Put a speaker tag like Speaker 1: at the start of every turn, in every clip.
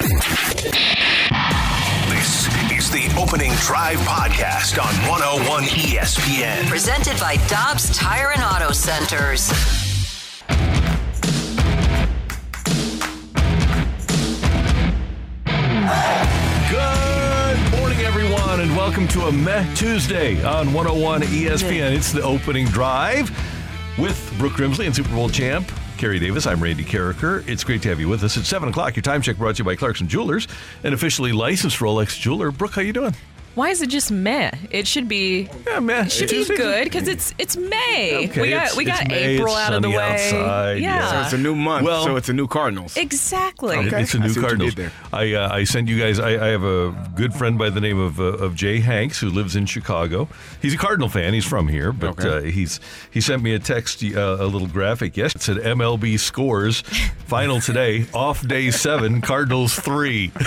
Speaker 1: This is the Opening Drive Podcast on 101 ESPN.
Speaker 2: Presented by Dobbs Tire and Auto Centers.
Speaker 3: Good morning, everyone, and welcome to a Meh Tuesday on 101 ESPN. It's the opening drive with Brooke Grimsley and Super Bowl champ Kerry Davis. I'm Randy Karraker. It's great to have you with us. It's 7 o'clock. Your time check brought to you by Clarkson Jewelers, an officially licensed Rolex jeweler. Brooke, how you doing?
Speaker 4: Why is it just meh? It should be.
Speaker 3: Yeah, meh.
Speaker 4: It should be good because it's it's May.
Speaker 3: Okay,
Speaker 4: we got
Speaker 3: it's-
Speaker 4: we
Speaker 3: it's
Speaker 4: got
Speaker 3: May,
Speaker 4: April
Speaker 3: it's
Speaker 4: out of the way.
Speaker 3: outside,
Speaker 4: yeah,
Speaker 3: yeah.
Speaker 5: So it's a new month,
Speaker 3: Well-
Speaker 5: so it's a new Cardinals.
Speaker 4: exactly.
Speaker 5: Okay.
Speaker 3: It's a new
Speaker 5: see what you
Speaker 3: Cardinals. I uh, I send you guys. I, I have a good friend by the name of uh, of Jay Hanks who lives in Chicago. He's a Cardinal fan. He's from here, but
Speaker 5: Okay.
Speaker 3: uh, he's he sent me a text, uh, a little graphic. Yes, it said MLB scores final today. Off day seven, Cardinals three.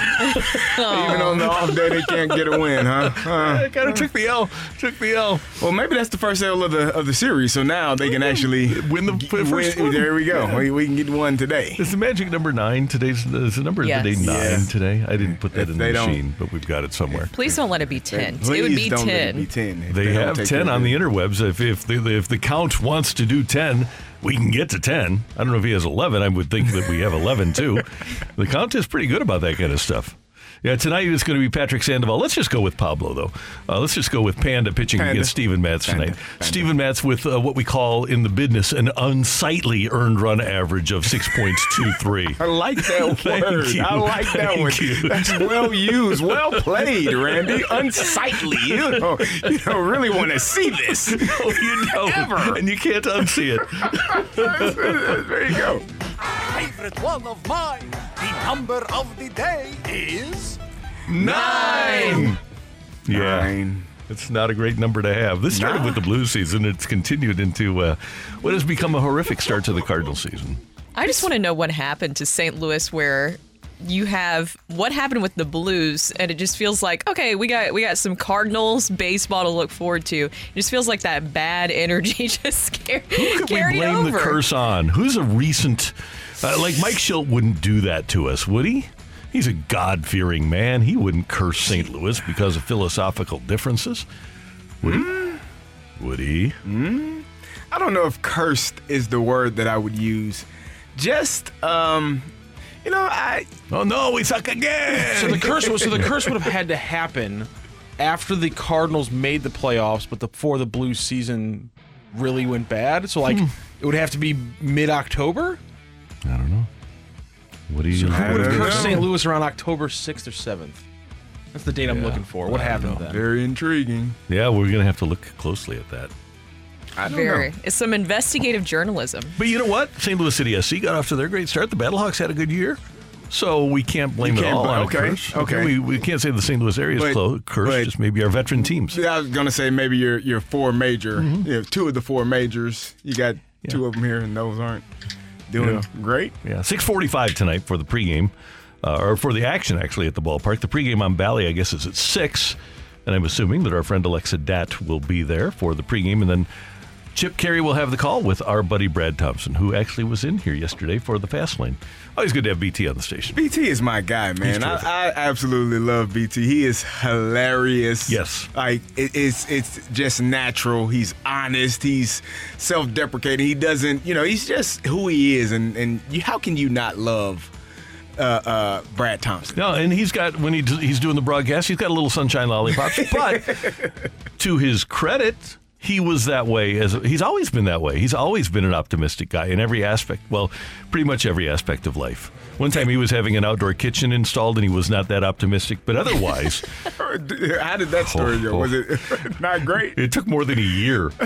Speaker 5: Even on the off day, they can't get a win, huh? Uh-huh. huh?
Speaker 3: kind of took the L. Took the L.
Speaker 5: Well, maybe that's the first L of the of the series, so now they can actually
Speaker 3: Win the first
Speaker 5: win-
Speaker 3: one.
Speaker 5: There we go.
Speaker 3: Yeah.
Speaker 5: We, we can get one today.
Speaker 3: It's the magic number nine today's? Is the number of the day nine
Speaker 5: Yes.
Speaker 3: today? I didn't put that
Speaker 5: If
Speaker 3: in the machine, but we've got it somewhere.
Speaker 4: Please don't let it be ten.
Speaker 5: Please
Speaker 4: it would be
Speaker 5: don't let it be ten. if
Speaker 3: They,
Speaker 5: don't
Speaker 3: have 10 on the interwebs. If if the, if the count wants to do 10, we can get to 10. I don't know if he has 11. I would think that we have 11 too. the count is pretty good about that kind of stuff. Yeah, tonight it's going to be Patrick Sandoval. Let's just go with Pablo, though. Uh, let's just go with Panda pitching
Speaker 5: Panda.
Speaker 3: against Steven Matz
Speaker 5: Panda.
Speaker 3: tonight.
Speaker 5: Panda.
Speaker 3: Steven Matz with uh, what we call in the business an unsightly earned run average of 6.23.
Speaker 5: I like that word.
Speaker 3: you.
Speaker 5: I like that
Speaker 3: Thank
Speaker 5: one.
Speaker 3: you.
Speaker 5: That's well used. Well played, Randy. Unsightly. You don't, you don't really want to see this.
Speaker 3: Oh, you don't.
Speaker 5: Ever.
Speaker 3: And you can't unsee it.
Speaker 5: there you go.
Speaker 6: Favorite one of mine. The number of the day is
Speaker 3: Nine. Yeah.
Speaker 5: Nine.
Speaker 3: It's not a great number to have. This started
Speaker 5: Nah.
Speaker 3: with the blue season. It's continued into uh, what has become a horrific start to the Cardinal season.
Speaker 4: I just want to know what happened to St. Louis where you have what happened with the Blues and it just feels like okay we got we got some Cardinals baseball to look forward to. It just feels like that bad energy just scared,
Speaker 3: Who could we blame
Speaker 4: over.
Speaker 3: the curse on? Who's a recent, uh, like Mike Shildt wouldn't do that to us, would he? He's a God fearing man. He wouldn't curse St. Louis because of philosophical differences. Would he? Would he?
Speaker 5: I don't know if cursed is the word that I would use. Just, um, you know, I
Speaker 3: Oh no, we suck again.
Speaker 7: So the curse was so the curse would have had to happen after the Cardinals made the playoffs, but before the Blues season really went bad. So like it would have to be mid October.
Speaker 3: I don't know. What do you?
Speaker 5: I
Speaker 7: Would have
Speaker 5: don't
Speaker 7: cursed
Speaker 5: know.
Speaker 7: St. Louis around October sixth or seventh. That's the date I'm
Speaker 3: Yeah.
Speaker 7: looking for. What
Speaker 3: I don't
Speaker 7: happened
Speaker 3: know.
Speaker 7: then?
Speaker 5: very intriguing.
Speaker 3: Yeah, we're gonna have to look closely at that.
Speaker 5: I don't
Speaker 4: Very.
Speaker 5: know.
Speaker 4: It's some investigative journalism.
Speaker 3: But you know what? St. Louis City SC got off to their great start. The Battlehawks had a good year. So we can't blame
Speaker 5: You
Speaker 3: it
Speaker 5: can't
Speaker 3: all
Speaker 5: bl-
Speaker 3: on a
Speaker 5: okay,
Speaker 3: curse.
Speaker 5: okay.
Speaker 3: We, we can't say the St. Louis area is
Speaker 5: But-
Speaker 3: clo- cursed,
Speaker 5: but-
Speaker 3: just maybe our veteran teams.
Speaker 5: Yeah, I was gonna say maybe your your four major,
Speaker 3: Mm-hmm.
Speaker 5: you know, two of the four majors. You got two of them here, and those aren't doing
Speaker 3: Yeah.
Speaker 5: great.
Speaker 3: Yeah, 645 tonight for the pregame, uh, or for the action actually at the ballpark. The pregame on Bally, I guess, is at 6. And I'm assuming that our friend Alexa Datt will be there for the pregame. And then Chip Caray will have the call with our buddy Brad Thompson, who actually was in here yesterday for the fast lane. Always good to have BT on the station.
Speaker 5: BT is my guy, man. I, I absolutely love BT. He is hilarious.
Speaker 3: Yes.
Speaker 5: like it, it's it's just natural. He's honest. He's self-deprecating. He doesn't, you know, he's just who he is. And and you, how can you not love uh, uh, Brad Thompson?
Speaker 3: No, and he's got when he he's doing the broadcast, he's got a little sunshine lollipops. But to his credit, he was that way as he's always been that way. He's always been an optimistic guy in every aspect. Well, pretty much every aspect of life. One time he was having an outdoor kitchen installed and he was not that optimistic, but otherwise,
Speaker 5: How did that story go? Was it not great?
Speaker 3: it took more than a year.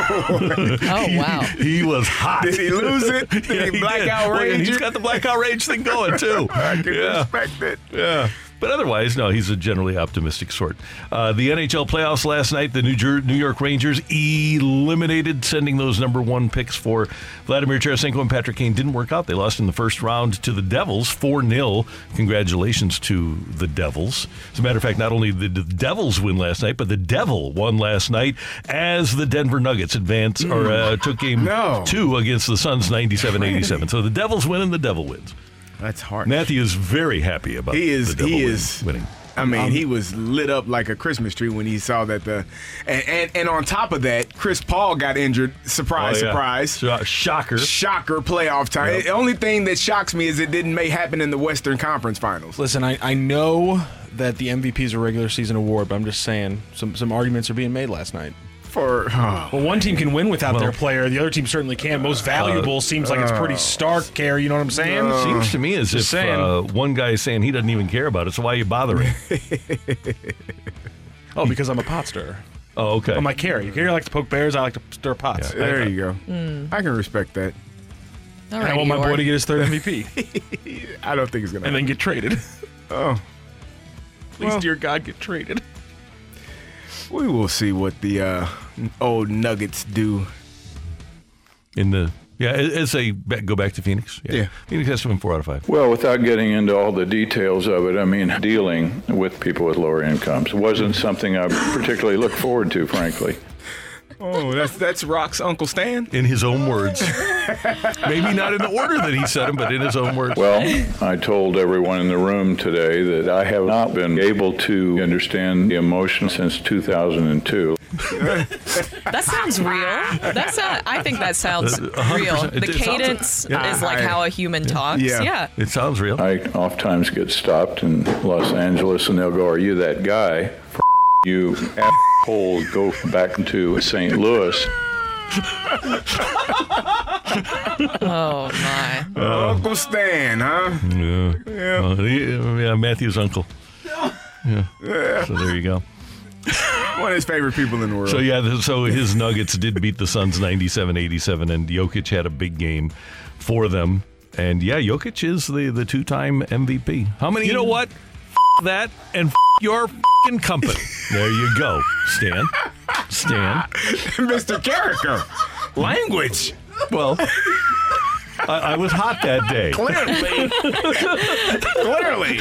Speaker 4: Oh wow.
Speaker 3: He was hot.
Speaker 5: Did he lose it? Did
Speaker 3: Yeah,
Speaker 5: he blackout
Speaker 3: Well, and
Speaker 5: rage
Speaker 3: he's
Speaker 5: it?
Speaker 3: got the blackout rage thing going too.
Speaker 5: I can
Speaker 3: yeah.
Speaker 5: respect it.
Speaker 3: Yeah. But otherwise, no, he's a generally optimistic sort. Uh, the NHL playoffs last night, the New, Jer- New York Rangers eliminated sending those number one picks for Vladimir Tarasenko and Patrick Kane. Didn't work out. They lost in the first round to the Devils, 4 0. Congratulations to the Devils. As a matter of fact, not only did the Devils win last night, but the Devil won last night as the Denver Nuggets advance or uh, took game
Speaker 5: No.
Speaker 3: two against the Suns 97 87. So the Devils win and the Devil wins.
Speaker 5: That's hard.
Speaker 3: Matthew is very happy about
Speaker 5: He is.
Speaker 3: the
Speaker 5: He
Speaker 3: win-
Speaker 5: is
Speaker 3: winning.
Speaker 5: I mean, um, he was lit up like a Christmas tree when he saw that the, and and, and on top of that, Chris Paul got injured. Surprise,
Speaker 3: Oh, yeah.
Speaker 5: surprise.
Speaker 3: Sho- Shocker.
Speaker 5: Shocker playoff time.
Speaker 3: Yep.
Speaker 5: The only thing that shocks me is it didn't may happen in the Western Conference Finals.
Speaker 7: Listen, I, I know that the MVP is a regular season award, but I'm just saying some some arguments are being made last night.
Speaker 5: For oh,
Speaker 7: Well, one team can win without
Speaker 3: Well-
Speaker 7: their player. The other team certainly can. Most valuable seems like it's pretty stark, Care. You know what I'm saying?
Speaker 3: Seems to me as if
Speaker 7: Just saying.
Speaker 3: uh, one guy is saying he doesn't even care about it, so why are you bothering?
Speaker 7: oh, because I'm a pot stirrer.
Speaker 3: oh, okay.
Speaker 7: I'm like Carrie. Carrie likes to poke bears. I like to stir pots.
Speaker 3: Yeah.
Speaker 5: there you go.
Speaker 4: Hmm.
Speaker 5: I can respect that.
Speaker 4: All
Speaker 7: And I want my boy to get his third MVP
Speaker 5: I don't think he's gonna.
Speaker 7: and then get traded.
Speaker 5: oh,
Speaker 7: Please,
Speaker 5: Well-
Speaker 7: dear God, get traded.
Speaker 5: We will see what the uh, old Nuggets do.
Speaker 3: In the yeah, as as they go back to Phoenix.
Speaker 5: Yeah.
Speaker 3: Phoenix has to win four out of five.
Speaker 8: Well, without getting into all the details of it, I mean, dealing with people with lower incomes wasn't something I particularly looked forward to, frankly.
Speaker 5: Oh, that's that's Rock's Uncle Stan.
Speaker 3: In his own words, maybe not in the order that he said them, but in his own words.
Speaker 8: Well, I told everyone in the room today that I have not been able to understand the emotion since 2002.
Speaker 4: That sounds real. That's not, I think that sounds
Speaker 3: uh, uh,
Speaker 4: real.
Speaker 3: percent. It-
Speaker 4: The
Speaker 3: it sounds-
Speaker 4: cadence
Speaker 3: yeah.
Speaker 4: is like
Speaker 5: I-
Speaker 4: how a human talks.
Speaker 5: Yeah.
Speaker 4: Yeah.
Speaker 3: it sounds real.
Speaker 8: I oftentimes get stopped in Los Angeles and they'll go, Are you that guy? F- you asshole, go back to St. Louis.
Speaker 4: Oh my.
Speaker 5: Uh, uncle Stan, huh?
Speaker 3: Yeah. Well, uh, he- uh, yeah, Matthew's uncle. Yeah. yeah. So there you go.
Speaker 5: One of his favorite people in the world.
Speaker 3: So yeah, so his Nuggets did beat the Suns 97-87 and Jokic had a big game for them. And yeah, Jokic is the the two-time MVP. How many? You know what? F- that and f- your fing company. There you go, Stan. Stan.
Speaker 5: Mr. Karraker. Language.
Speaker 3: Well, I, I was hot that day.
Speaker 5: Clearly. Clearly.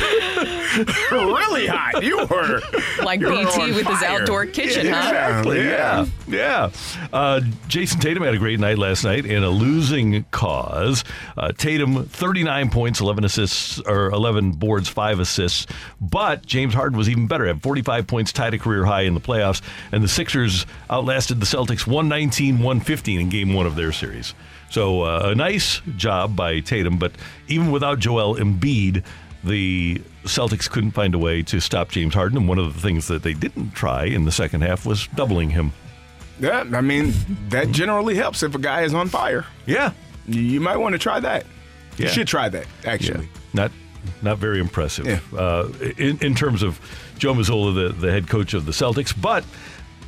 Speaker 5: really hot. You were.
Speaker 4: Like
Speaker 5: you were
Speaker 4: BT
Speaker 5: on
Speaker 4: with his outdoor kitchen,
Speaker 5: Yeah,
Speaker 4: huh?
Speaker 3: Exactly. Yeah. Yeah. Uh, Jayson Tatum had a great night last night in a losing cause. Uh, Tatum, 39 points, 11 assists, or 11 boards, 5 assists. But James Harden was even better, had 45 points, tied a career high in the playoffs. And the Sixers outlasted the Celtics 119 115 in game one of their series. So uh, a nice job by Tatum. But even without Joel Embiid, the Celtics couldn't find a way to stop James Harden, and one of the things that they didn't try in the second half was doubling him.
Speaker 5: Yeah, I mean, that generally helps if a guy is on fire.
Speaker 3: Yeah,
Speaker 5: You, might want to try that.
Speaker 3: Yeah.
Speaker 5: You should try that,
Speaker 3: yeah,
Speaker 5: actually.
Speaker 3: not not very impressive
Speaker 5: Yeah.
Speaker 3: uh, in in terms of Joe Mazzulla, the the head coach of the Celtics, but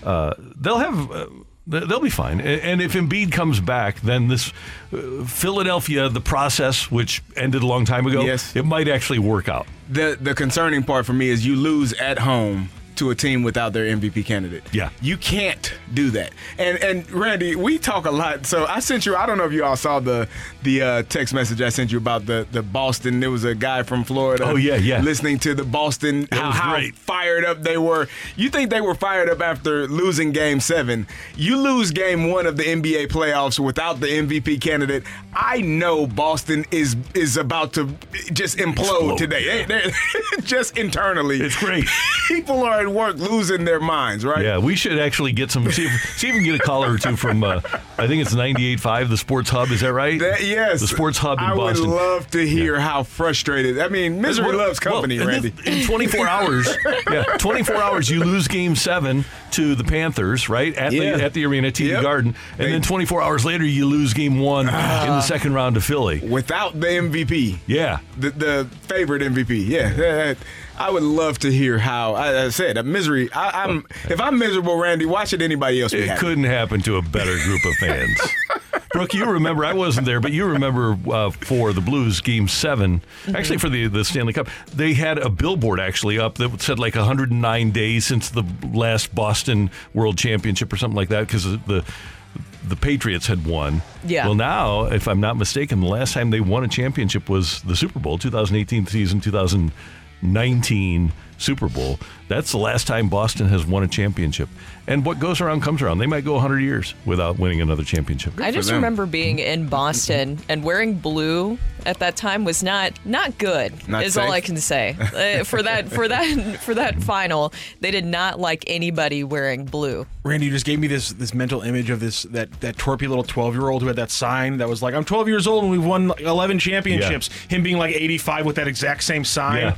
Speaker 3: uh, they'll have. They'll be fine. And if Embiid comes back, then this uh, Philadelphia, the process, which ended a long time ago,
Speaker 5: Yes.
Speaker 3: it might actually work out.
Speaker 5: The the concerning part for me is you lose at home to a team without their MVP candidate.
Speaker 3: Yeah.
Speaker 5: You can't do that. And and Randy, we talk a lot. So I sent you I don't know if you all saw the the uh, text message I sent you about the the Boston. There was a guy from Florida
Speaker 3: Oh, yeah, yeah.
Speaker 5: listening to the Boston how, how fired up they were. You think they were fired up after losing game 7. You lose game 1 of the NBA playoffs without the MVP candidate. I know Boston is is about to just implode
Speaker 3: Explode,
Speaker 5: today.
Speaker 3: yeah.
Speaker 5: They- just internally.
Speaker 3: It's great.
Speaker 5: People are at work losing their minds, right?
Speaker 3: Yeah, we should actually get some. See if, see if we can get a caller or two from. Uh, I think it's 98.5, the Sports Hub. Is that right?
Speaker 5: That, yes.
Speaker 3: The Sports Hub in
Speaker 5: I
Speaker 3: Boston.
Speaker 5: would love to hear how frustrated. I mean, misery
Speaker 3: Well,
Speaker 5: loves company,
Speaker 3: well,
Speaker 5: Randy.
Speaker 3: In, in 24 hours, yeah, 24 hours, you lose Game Seven to the Panthers, right at
Speaker 5: Yeah.
Speaker 3: the at the arena, TD
Speaker 5: Yep.
Speaker 3: Garden, and
Speaker 5: They-
Speaker 3: then 24 hours later, you lose Game One in the second round to Philly.
Speaker 5: Without the MVP,
Speaker 3: Yeah,
Speaker 5: the, the favorite MVP. Yeah, I would love to hear how. I, I said, a misery. I, I'm if I'm miserable, Randy. Why should anybody else be
Speaker 3: it
Speaker 5: happy?
Speaker 3: couldn't happen to a better group of fans. Brooke, you remember, I wasn't there, but you remember uh, for the Blues game 7 actually for the, the Stanley Cup, they had a billboard actually up that said like 109 days since the last Boston World Championship or something like that because the the Patriots had won.
Speaker 4: Yeah.
Speaker 3: Well, now, if I'm not mistaken, the last time they won a championship was the Super Bowl, 2018 season, 2019 Super Bowl. That's the last time Boston has won a championship. And what goes around comes around. They might go 100 years without winning another championship.
Speaker 4: I just
Speaker 5: them.
Speaker 4: remember being in Boston and wearing blue at that time was not not good.
Speaker 5: Not
Speaker 4: is all? I can say Uh, for that for that for that final. They did not like anybody wearing blue.
Speaker 7: Randy, you just gave me this this mental image of this that that torpy little twelve year old who had that sign that was like, "I'm 12 years old and we've won 11 championships." Him being like 85 with that exact same sign.
Speaker 3: Yeah.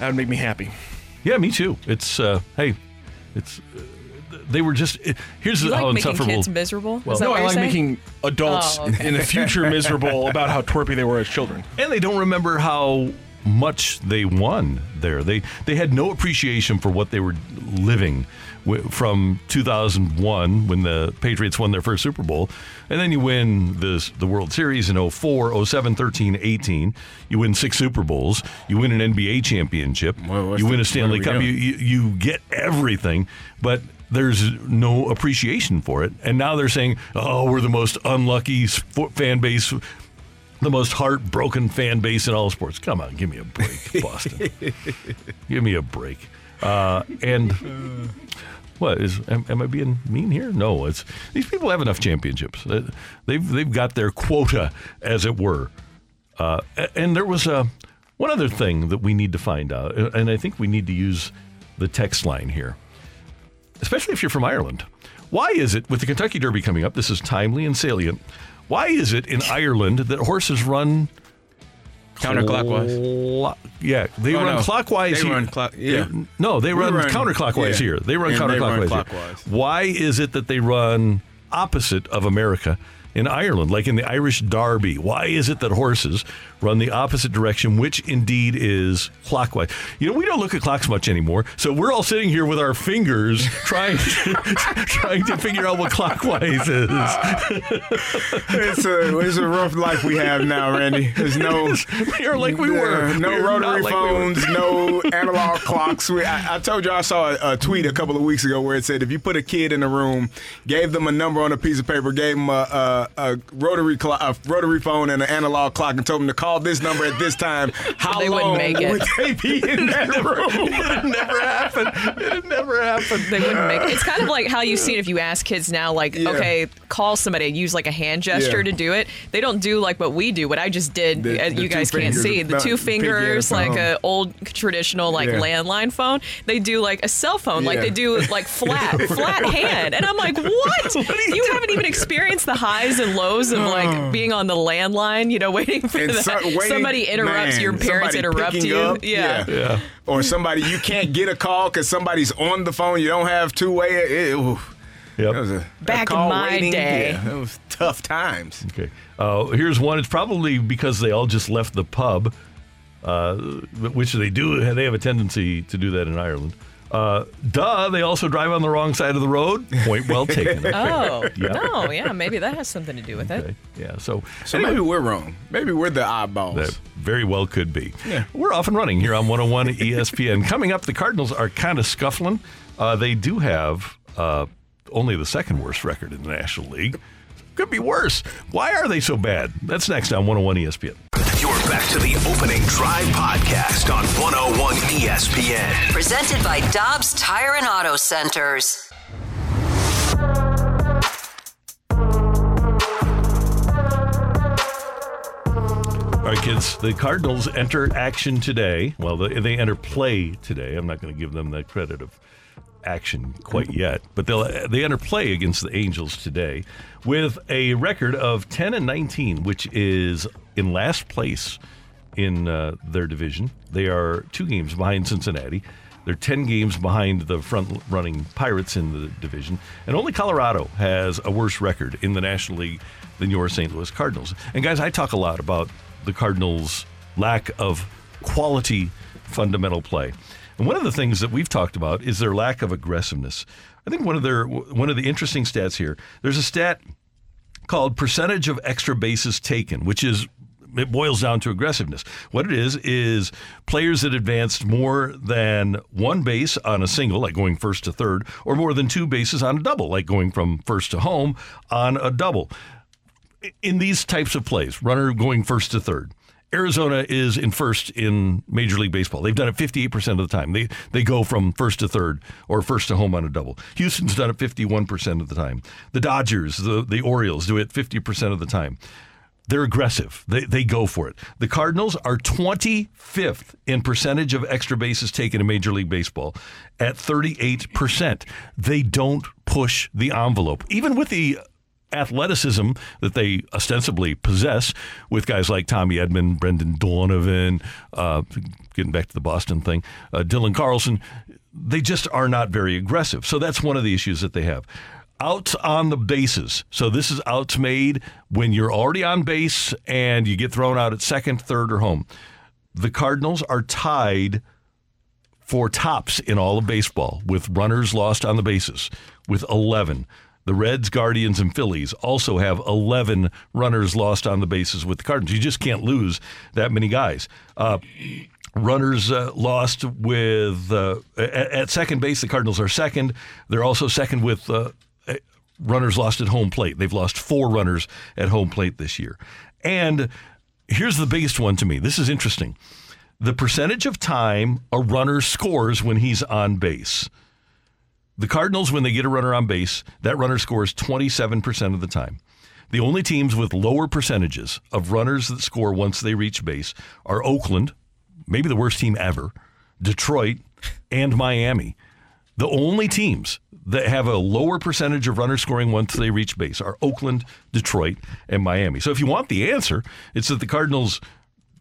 Speaker 7: That would make me happy.
Speaker 3: Yeah, me too. It's, uh, hey, it's, uh, they were just, it, here's
Speaker 4: You
Speaker 3: how
Speaker 4: like making
Speaker 3: insufferable.
Speaker 4: kids miserable?
Speaker 3: Well,
Speaker 4: is that
Speaker 7: No,
Speaker 4: what
Speaker 7: I
Speaker 4: you're
Speaker 7: like
Speaker 4: saying?
Speaker 7: making adults
Speaker 4: Oh, okay.
Speaker 7: in the future miserable about how torpy they were as children.
Speaker 3: and they don't remember how much they won there. They they had no appreciation for what they were living wi- from 2001 when the Patriots won their first Super Bowl, and then you win this the World Series in 04, 07, 13, 18. You win six Super Bowls. You win an NBA championship.
Speaker 5: Well,
Speaker 3: you win a Stanley Cup. You, you you get everything, but. There's no appreciation for it, and now they're saying, "Oh, we're the most unlucky fan base the most heartbroken fan base in all sports. Come on, give me a break, Boston. give me a break. Uh, and what is? Am, am I being mean here? No, it's these people have enough championships. Uh, They've they've got their quota, as it were. Uh, and there was a one other thing that we need to find out, and I think we need to use the text line here, especially if you're from Ireland. Why is it with the Kentucky Derby coming up? This is timely and salient. Why is it in Ireland that horses run
Speaker 5: Counterclockwise.
Speaker 3: clo- yeah, they
Speaker 5: Oh,
Speaker 3: run
Speaker 5: no.
Speaker 3: clockwise.
Speaker 5: They
Speaker 3: here.
Speaker 5: run clock- yeah.
Speaker 3: They- no, they run,
Speaker 5: run-
Speaker 3: counterclockwise
Speaker 5: yeah.
Speaker 3: here. They run
Speaker 5: And they
Speaker 3: counterclockwise.
Speaker 5: run
Speaker 3: here.
Speaker 5: clockwise.
Speaker 3: Why is it that they run opposite of America in Ireland, like in the Irish Derby? Why is it that horses run the opposite direction, which indeed is clockwise? You know, we don't look at clocks much anymore, so we're all sitting here with our fingers trying to, trying to figure out what clockwise is.
Speaker 5: it's a it's a rough life we have now, Randy. There's no
Speaker 3: we are like we were.
Speaker 5: Uh, no
Speaker 3: We
Speaker 5: rotary
Speaker 3: like we
Speaker 5: phones, no analog clocks. We, I, I told you I saw a, a tweet a couple of weeks ago where it said if you put a kid in a room, gave them a number on a piece of paper, gave them a, a, a rotary clo- a rotary phone and an analog clock, and told them to call this number at this time, how
Speaker 4: They wouldn't
Speaker 5: long
Speaker 4: make it.
Speaker 5: would they be in that room?
Speaker 3: It never happened. It never happened.
Speaker 4: They wouldn't make it. It's kind of like how you see seen if you ask kids now, like,
Speaker 5: Yeah.
Speaker 4: okay, call somebody, use like a hand gesture
Speaker 5: Yeah.
Speaker 4: to do it. They don't do like what we do. What I just did,
Speaker 5: The-
Speaker 4: uh,
Speaker 5: the
Speaker 4: you
Speaker 5: two
Speaker 4: guys can't
Speaker 5: fingers,
Speaker 4: see. The
Speaker 5: the
Speaker 4: two
Speaker 5: pinky and
Speaker 4: fingers,
Speaker 5: the
Speaker 4: like
Speaker 5: thumb.
Speaker 4: a old traditional like
Speaker 5: Yeah.
Speaker 4: landline phone. They do like a cell phone, like
Speaker 5: Yeah.
Speaker 4: they do like flat, flat hand. And I'm like, what? you, haven't even experienced the highs and lows of like being on the landline, you know, waiting for
Speaker 5: And
Speaker 4: the,
Speaker 5: so- waiting-
Speaker 4: somebody interrupts
Speaker 5: man,
Speaker 4: your parents interrupt you.
Speaker 5: up,
Speaker 4: yeah.
Speaker 3: Yeah.
Speaker 5: Or somebody you can't get a call because somebody's on the phone. You don't have two way. It, it.
Speaker 3: Yep.
Speaker 5: That was a
Speaker 4: Back
Speaker 5: a
Speaker 4: in my
Speaker 5: waiting.
Speaker 4: day.
Speaker 5: Yeah, it was tough times.
Speaker 3: Okay. Uh, here's one. It's probably because they all just left the pub, uh, which they do. They have a tendency to do that in Ireland. Uh, duh. They also drive on the wrong side of the road. Point well taken.
Speaker 4: Oh,
Speaker 3: Yeah.
Speaker 4: no, yeah, maybe that has something to do with it.
Speaker 3: Yeah. So,
Speaker 5: So
Speaker 3: anyway,
Speaker 5: maybe we're wrong. Maybe we're the oddballs.
Speaker 3: that very well could be.
Speaker 5: Yeah.
Speaker 3: We're off and running here on 101 ESPN. Coming up, the Cardinals are kind of scuffling. Uh, they do have uh, only the second worst record in the National League. Could be worse. Why are they so bad? That's next on 101 ESPN.
Speaker 1: You're back to the opening drive podcast on 101 ESPN.
Speaker 2: Presented by Dobbs Tire and Auto Centers.
Speaker 3: All All right, kids. The Cardinals enter action today. Well, they, they enter play today. I'm not going to give them the credit of action quite yet, but they'll they enter play against the Angels today with a record of 10 and 19, which is in last place in uh, their division. They are two games behind Cincinnati. They're 10 games behind the front running Pirates in the division. And only Colorado has a worse record in the National League than your St. Louis Cardinals. And guys, I talk a lot about the Cardinals' lack of quality fundamental play. And one of the things that we've talked about is their lack of aggressiveness. I think one of their one of the interesting stats here. There's a stat called percentage of extra bases taken, which is it boils down to aggressiveness. What it is is players that advanced more than one base on a single, like going first to third, or more than two bases on a double, like going from first to home on a double. In these types of plays, runner going first to third. Arizona is in first in Major League Baseball. They've done it 58% of the time. They they go from first to third or first to home on a double. Houston's done it 51% of the time. The Dodgers, the, the Orioles do it 50% of the time. They're aggressive. They, they go for it. The Cardinals are 25th in percentage of extra bases taken in Major League Baseball at 38%. They don't push the envelope. Even with the athleticism that they ostensibly possess with guys like Tommy Edman, Brendan Donovan, uh, getting back to the Boston thing, uh, Dylan Carlson, they just are not very aggressive. So that's one of the issues that they have. Outs on the bases. So this is outs made when you're already on base and you get thrown out at second, third, or home. The Cardinals are tied for tops in all of baseball with runners lost on the bases with 11. The Reds, Guardians, and Phillies also have 11 runners lost on the bases with the Cardinals. You just can't lose that many guys. Uh, runners uh, lost with uh, at, at, second base. The Cardinals are second. They're also second with uh, runners lost at home plate. They've lost four runners at home plate this year. And here's the biggest one to me. This is interesting. The percentage of time a runner scores when he's on base. The Cardinals, when they get a runner on base, that runner scores 27% of the time. The only teams with lower percentages of runners that score once they reach base are Oakland, maybe the worst team ever, Detroit, and Miami. The only teams that have a lower percentage of runners scoring once they reach base are Oakland, Detroit, and Miami. So if you want the answer, it's that the Cardinals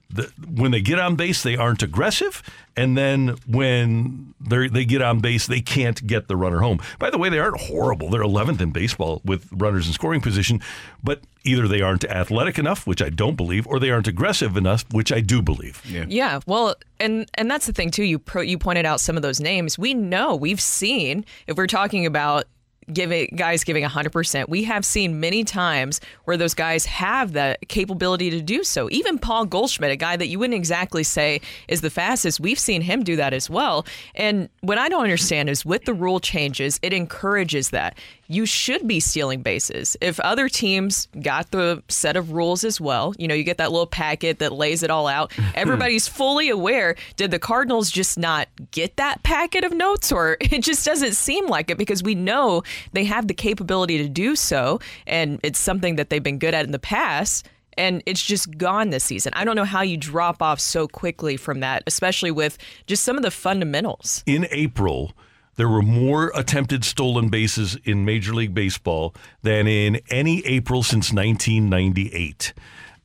Speaker 3: the, when they get on base, they aren't aggressive, and then when they they get on base, they can't get the runner home. By the way, they aren't horrible. They're 11th in baseball with runners in scoring position, but either they aren't athletic enough, which I don't believe, or they aren't aggressive enough, which I do believe.
Speaker 4: Yeah. Yeah. Well, and and that's the thing too. You pro, you pointed out some of those names. We know we've seen if we're talking about giving guys giving 100%. We have seen many times where those guys have the capability to do so. Even Paul Goldschmidt, a guy that you wouldn't exactly say is the fastest, we've seen him do that as well. And what I don't understand is with the rule changes, it encourages that you should be stealing bases. If other teams got the set of rules as well, you know, you get that little packet that lays it all out. Everybody's fully aware. Did the Cardinals just not get that packet of notes, or it just doesn't seem like it because we know they have the capability to do so, and it's something that they've been good at in the past and it's just gone this season. I don't know how you drop off so quickly from that, especially with just some of the fundamentals.
Speaker 3: In April, there were more attempted stolen bases in Major League Baseball than in any April since 1998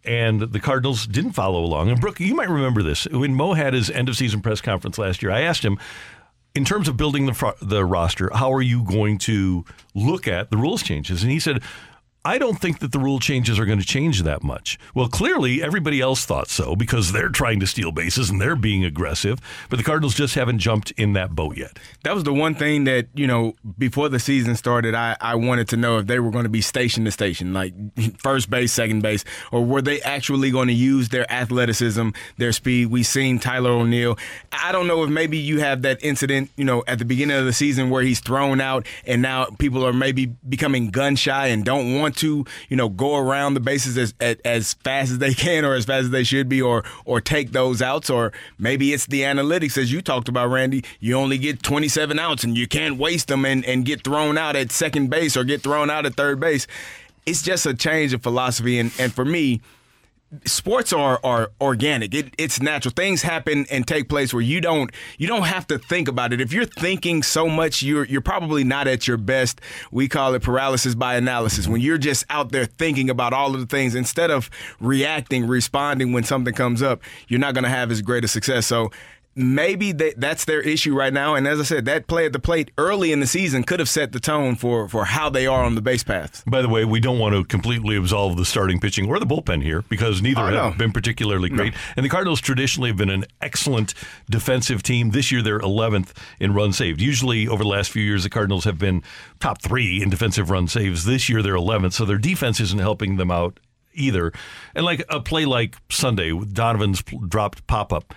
Speaker 3: and the Cardinals didn't follow along. And Brooke, you might remember this when Mo had his end of season press conference last year. I asked him, in terms of building the the roster, how are you going to look at the rules changes? And he said, I don't think that the rule changes are going to change that much. Well, clearly everybody else thought so because they're trying to steal bases and they're being aggressive, but the Cardinals just haven't jumped in that boat yet.
Speaker 5: That was the one thing that, you know, before the season started, I, I wanted to know if they were going to be station to station, like first base, second base, or were they actually going to use their athleticism, their speed? We've seen Tyler O'Neill. I don't know if maybe you have that incident, you know, at the beginning of the season where he's thrown out and now people are maybe becoming gun shy and don't want to, you know, go around the bases as, as, as fast as they can or as fast as they should be, or or take those outs, or maybe it's the analytics as you talked about, Randy. You only get 27 outs and you can't waste them and, and get thrown out at second base or get thrown out at third base. It's just a change of philosophy, and and for me sports are are organic. It, it's natural. Things happen and take place where you don't you don't have to think about it. If you're thinking so much, you're you're probably not at your best. We call it paralysis by analysis. When you're just out there thinking about all of the things instead of reacting, responding when something comes up, you're not going to have as great a success. So maybe they, that's their issue right now. And as I said, that play at the plate early in the season could have set the tone for, for how they are on the base paths.
Speaker 3: By the way, we don't want to completely absolve the starting pitching or the bullpen here because neither
Speaker 5: Oh,
Speaker 3: have
Speaker 5: no.
Speaker 3: been particularly great. And the Cardinals traditionally have been an excellent defensive team. This year, they're 11th in runs saved. Usually, over the last few years, the Cardinals have been top three in defensive run saves. This year, they're 11th, so their defense isn't helping them out either. And like a play like Sunday, with Donovan's dropped pop up,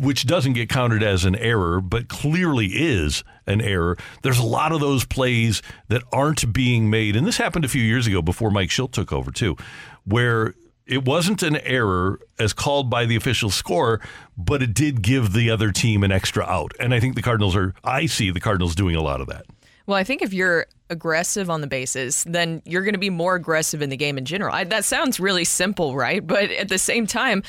Speaker 3: which doesn't get counted as an error, but clearly is an error. There's a lot of those plays that aren't being made. And this happened a few years ago before Mike Shildt took over, too, where it wasn't an error as called by the official score, but it did give the other team an extra out. And I think the Cardinals are, I see the Cardinals doing a lot of that.
Speaker 4: Well, I think if you're aggressive on the bases, then you're going to be more aggressive in the game in general. I, that sounds really simple, right? But at the same time,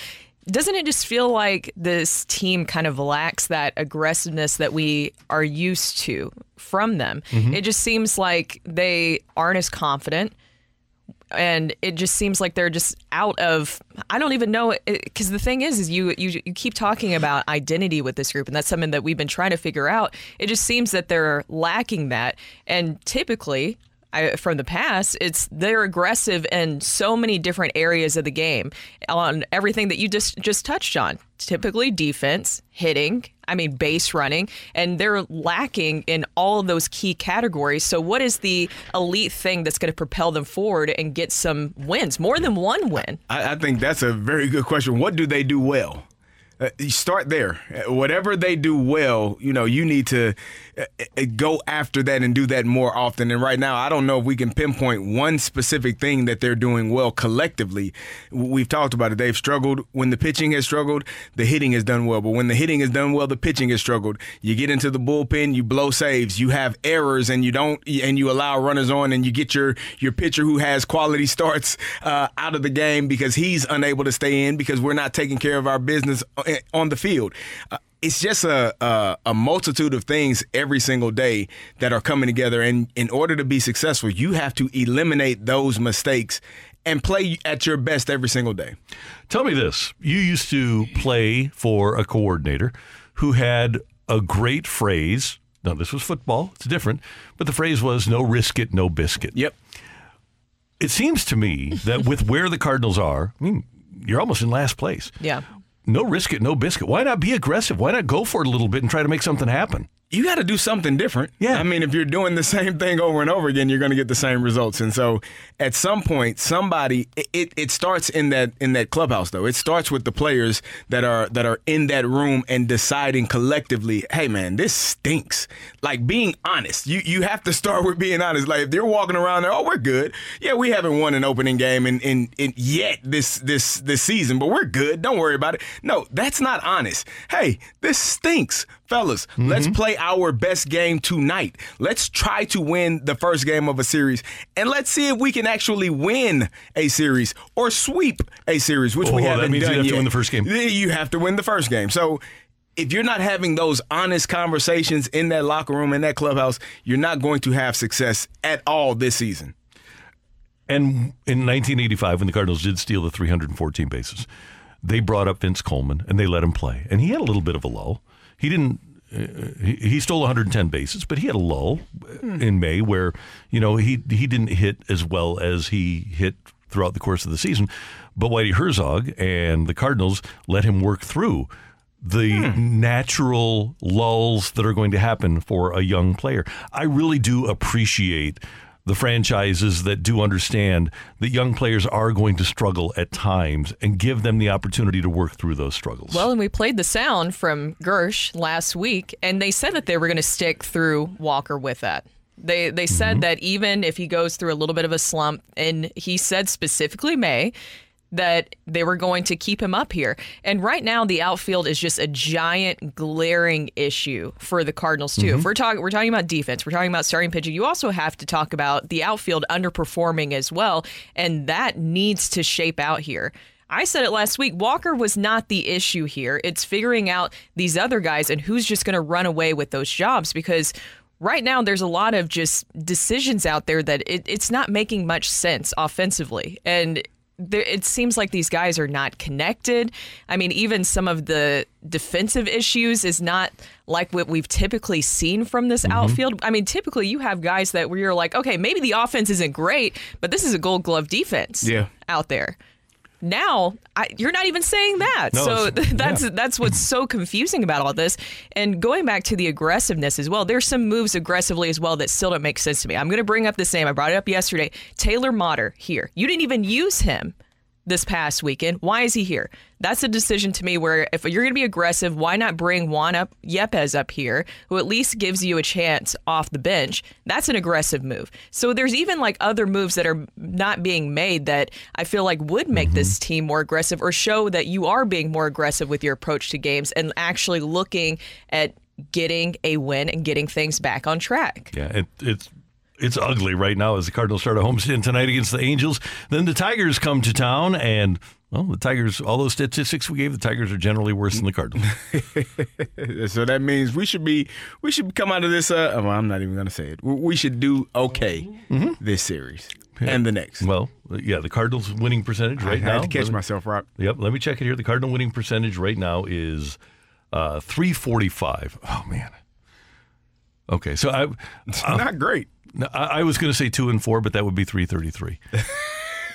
Speaker 4: doesn't it just feel like this team kind of lacks that aggressiveness that we are used to from them?
Speaker 9: Mhm.
Speaker 4: It just seems like they aren't as confident. And it just seems like they're just out of. I don't even know because the thing is, is you, you you keep talking about identity with this group, and that's something that we've been trying to figure out. It just seems that they're lacking that, and typically, I, from the past, it's they're aggressive in so many different areas of the game on everything that you just just touched on. Typically, defense, hitting, I mean, base running, and they're lacking in all of those key categories. So, what is the elite thing that's going to propel them forward and get some wins, more than one win?
Speaker 5: I, I think that's a very good question. What do they do well? Uh, you start there. Whatever they do well, you know, you need to go after that and do that more often. And right now, I don't know if we can pinpoint one specific thing that they're doing well collectively. We've talked about it. They've struggled when the pitching has struggled, the hitting has done well. But when the hitting has done well, the pitching has struggled. You get into the bullpen, you blow saves, you have errors, and you don't, and you allow runners on, and you get your your pitcher who has quality starts uh, out of the game because he's unable to stay in because we're not taking care of our business on the field. Uh, it's just a, a a multitude of things every single day that are coming together, and in order to be successful, you have to eliminate those mistakes and play at your best every single day.
Speaker 3: Tell me this. You used to play for a coordinator who had a great phrase. Now, this was football, it's different, but the phrase was no risk it, no biscuit.
Speaker 5: Yep.
Speaker 3: It seems to me that with where the Cardinals are, I mean, you're almost in last place.
Speaker 4: Yeah.
Speaker 3: No risk it, no biscuit. Why not be aggressive? Why not go for it a little bit and try to make something happen?
Speaker 5: You got to do something different. Yeah. I mean, if you're doing the same thing over and over again, you're going to get the same results. And so, at some point, somebody it, it, starts in that in that clubhouse though. It starts with the players that are that are in that room and deciding collectively, hey man, this stinks. Like being honest. You you have to start with being honest. Like if they're walking around there, oh, we're good. Yeah, we haven't won an opening game in, in, in yet this this this season, but we're good. Don't worry about it. No, that's not honest. Hey, this stinks. Fellas, mm-hmm. let's play our best game tonight. Let's try to win the first game of a series, and let's see if we can actually win a series or sweep a series, which we
Speaker 3: Oh, that
Speaker 5: haven't
Speaker 3: means you
Speaker 5: done
Speaker 3: have to win the first game.
Speaker 5: You have to win the first game. So. If you're not having those honest conversations in that locker room, in that clubhouse, you're not going to have success at all this season.
Speaker 3: And in 1985, when the Cardinals did steal the 314 bases, they brought up Vince Coleman and they let him play. And he had a little bit of a lull. He didn't. Uh, he, he stole 110 bases, but he had a lull hmm. uh, in May where you know he he didn't hit as well as he hit throughout the course of the season. But Whitey Herzog and the Cardinals let him work through the hmm. natural lulls that are going to happen for a young player. I really do appreciate the franchises that do understand that young players are going to struggle at times and give them the opportunity to work through those struggles.
Speaker 4: Well, and we played the sound from Gersh last week, and they said that they were going to stick through Walker with that. They they said mm-hmm. that even if he goes through a little bit of a slump, and he said specifically May that they were going to keep him up here. And right now, the outfield is just a giant glaring issue for the Cardinals too. Mm-hmm. If we're talking, we're talking about defense. We're talking about starting pitching. You also have to talk about the outfield underperforming as well, and that needs to shape out here. I said it last week. Walker was not the issue here. It's figuring out these other guys and who's just going to run away with those jobs because right now there's a lot of just decisions out there that it, it's not making much sense offensively. And it seems like these guys are not connected. I mean, even some of the defensive issues is not like what we've typically seen from this mm-hmm. outfield. I mean, typically you have guys that where you're like, okay, maybe the offense isn't great, but this is a Gold Glove defense
Speaker 5: Yeah.
Speaker 4: out there. Now I, you're not even saying that,
Speaker 3: No,
Speaker 4: so that's
Speaker 3: yeah.
Speaker 4: that's what's so confusing about all this. And going back to the aggressiveness as well, there's some moves aggressively as well that still don't make sense to me. I'm going to bring up the same. I brought it up yesterday. Taylor Motter here. You didn't even use him this past weekend. Why is he here? That's a decision to me where if you're going to be aggressive, why not bring Juan up Yepez up here, who at least gives you a chance off the bench? That's an aggressive move. So there's even like other moves that are not being made that I feel like would make mm-hmm. this team more aggressive or show that you are being more aggressive with your approach to games and actually looking at getting a win and getting things back on track.
Speaker 3: Yeah, it, it's it's ugly right now as the Cardinals start a homestand tonight against the Angels. Then the Tigers come to town, and well, the Tigers. All those statistics we gave, the Tigers are generally worse than the Cardinals.
Speaker 5: So that means we should be we should come out of this. Uh, well, I'm not even gonna say it. We- should do okay this series and the next.
Speaker 3: well, yeah, the Cardinals winning percentage
Speaker 5: I
Speaker 3: right
Speaker 5: had
Speaker 3: now.
Speaker 5: to catch
Speaker 3: me-
Speaker 5: myself, Rock.
Speaker 3: Yep, let me check it here. The Cardinal winning percentage right now is uh, 345. Oh man. Okay, so I
Speaker 5: It's not great.
Speaker 3: No, I, I was going to say two and four, but that would be 333.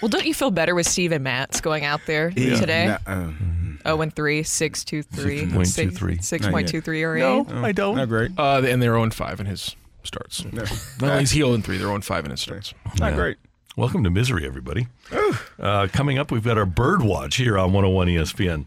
Speaker 4: Well, don't you feel better with Steven Matz going out there today?
Speaker 5: Nah, uh,
Speaker 4: 0 and 3, 6 2 3.
Speaker 3: 6.23.
Speaker 4: 6.23 RA.
Speaker 3: No, I don't.
Speaker 5: not great.
Speaker 7: Uh, and they're 0 5 in his starts. Not only is he 0 3, they're 0 5 in his starts.
Speaker 5: Not great.
Speaker 3: Welcome to misery, everybody. Uh, coming up, we've got our bird watch here on 101 ESPN.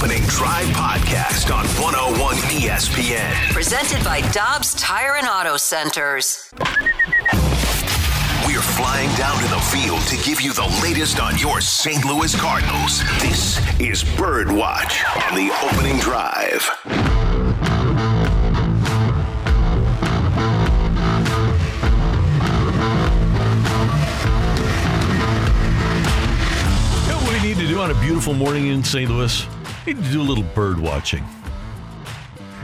Speaker 1: opening drive podcast on 101 ESPN.
Speaker 2: Presented by Dobbs Tire and Auto Centers.
Speaker 1: We're flying down to the field to give you the latest on your St. Louis Cardinals. This is Bird Watch on the opening drive.
Speaker 3: You know what we need to do on a beautiful morning in St. Louis? We need to do a little bird watching.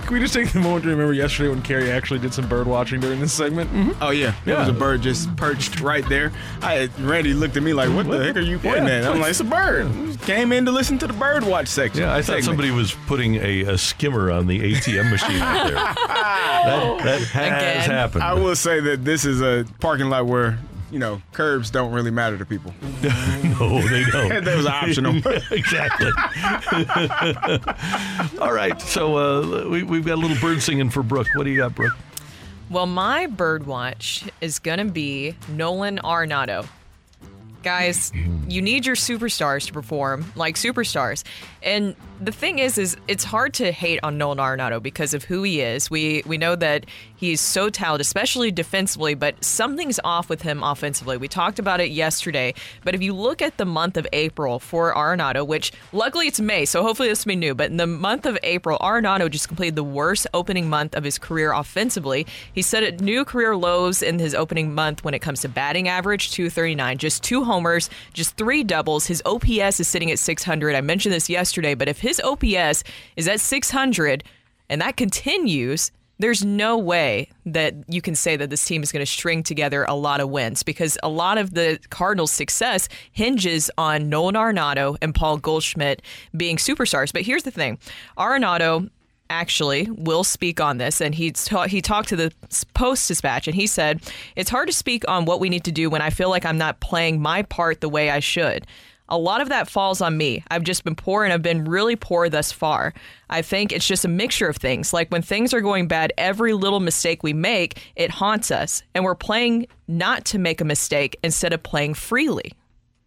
Speaker 7: Can we just take a moment to remember yesterday when Carrie actually did some bird watching during this segment? Mm-hmm.
Speaker 5: Oh yeah, there was a bird just perched right there. I Randy looked at me like, "What the heck are you pointing
Speaker 3: Yeah.
Speaker 5: at?" I'm like, "It's a bird." Came in to listen to the bird watch section.
Speaker 3: Yeah, I thought somebody was putting a, a skimmer on the ATM machine out there. that, that has
Speaker 4: Again.
Speaker 3: happened.
Speaker 5: I will say that this is a parking lot where you know curbs don't really matter to people.
Speaker 3: no, they don't.
Speaker 5: that was optional.
Speaker 3: exactly. All right, so uh, we, we've got a little bird singing for Brooke. What do you got, Brooke?
Speaker 4: Well, my bird watch is going to be Nolan Arenado. Guys, you need your superstars to perform like superstars. And the thing is is it's hard to hate on Nolan Arenado because of who he is. We we know that he's so talented, especially defensively, but something's off with him offensively. We talked about it yesterday, but if you look at the month of April for Arenado, which luckily it's May, so hopefully this will be new, but in the month of April, Arenado just completed the worst opening month of his career offensively. He set at new career lows in his opening month when it comes to batting average, 239, just two homers, just three doubles. His OPS is sitting at 600. I mentioned this yesterday, but if his OPS is at 600 and that continues, there's no way that you can say that this team is going to string together a lot of wins because a lot of the Cardinals' success hinges on Nolan Arenado and Paul Goldschmidt being superstars. But here's the thing. Arenado actually will speak on this and he ta- he talked to the post dispatch and he said it's hard to speak on what we need to do when i feel like i'm not playing my part the way i should a lot of that falls on me. I've just been poor and I've been really poor thus far. I think it's just a mixture of things. Like when things are going bad, every little mistake we make, it haunts us. And we're playing not to make a mistake instead of playing freely,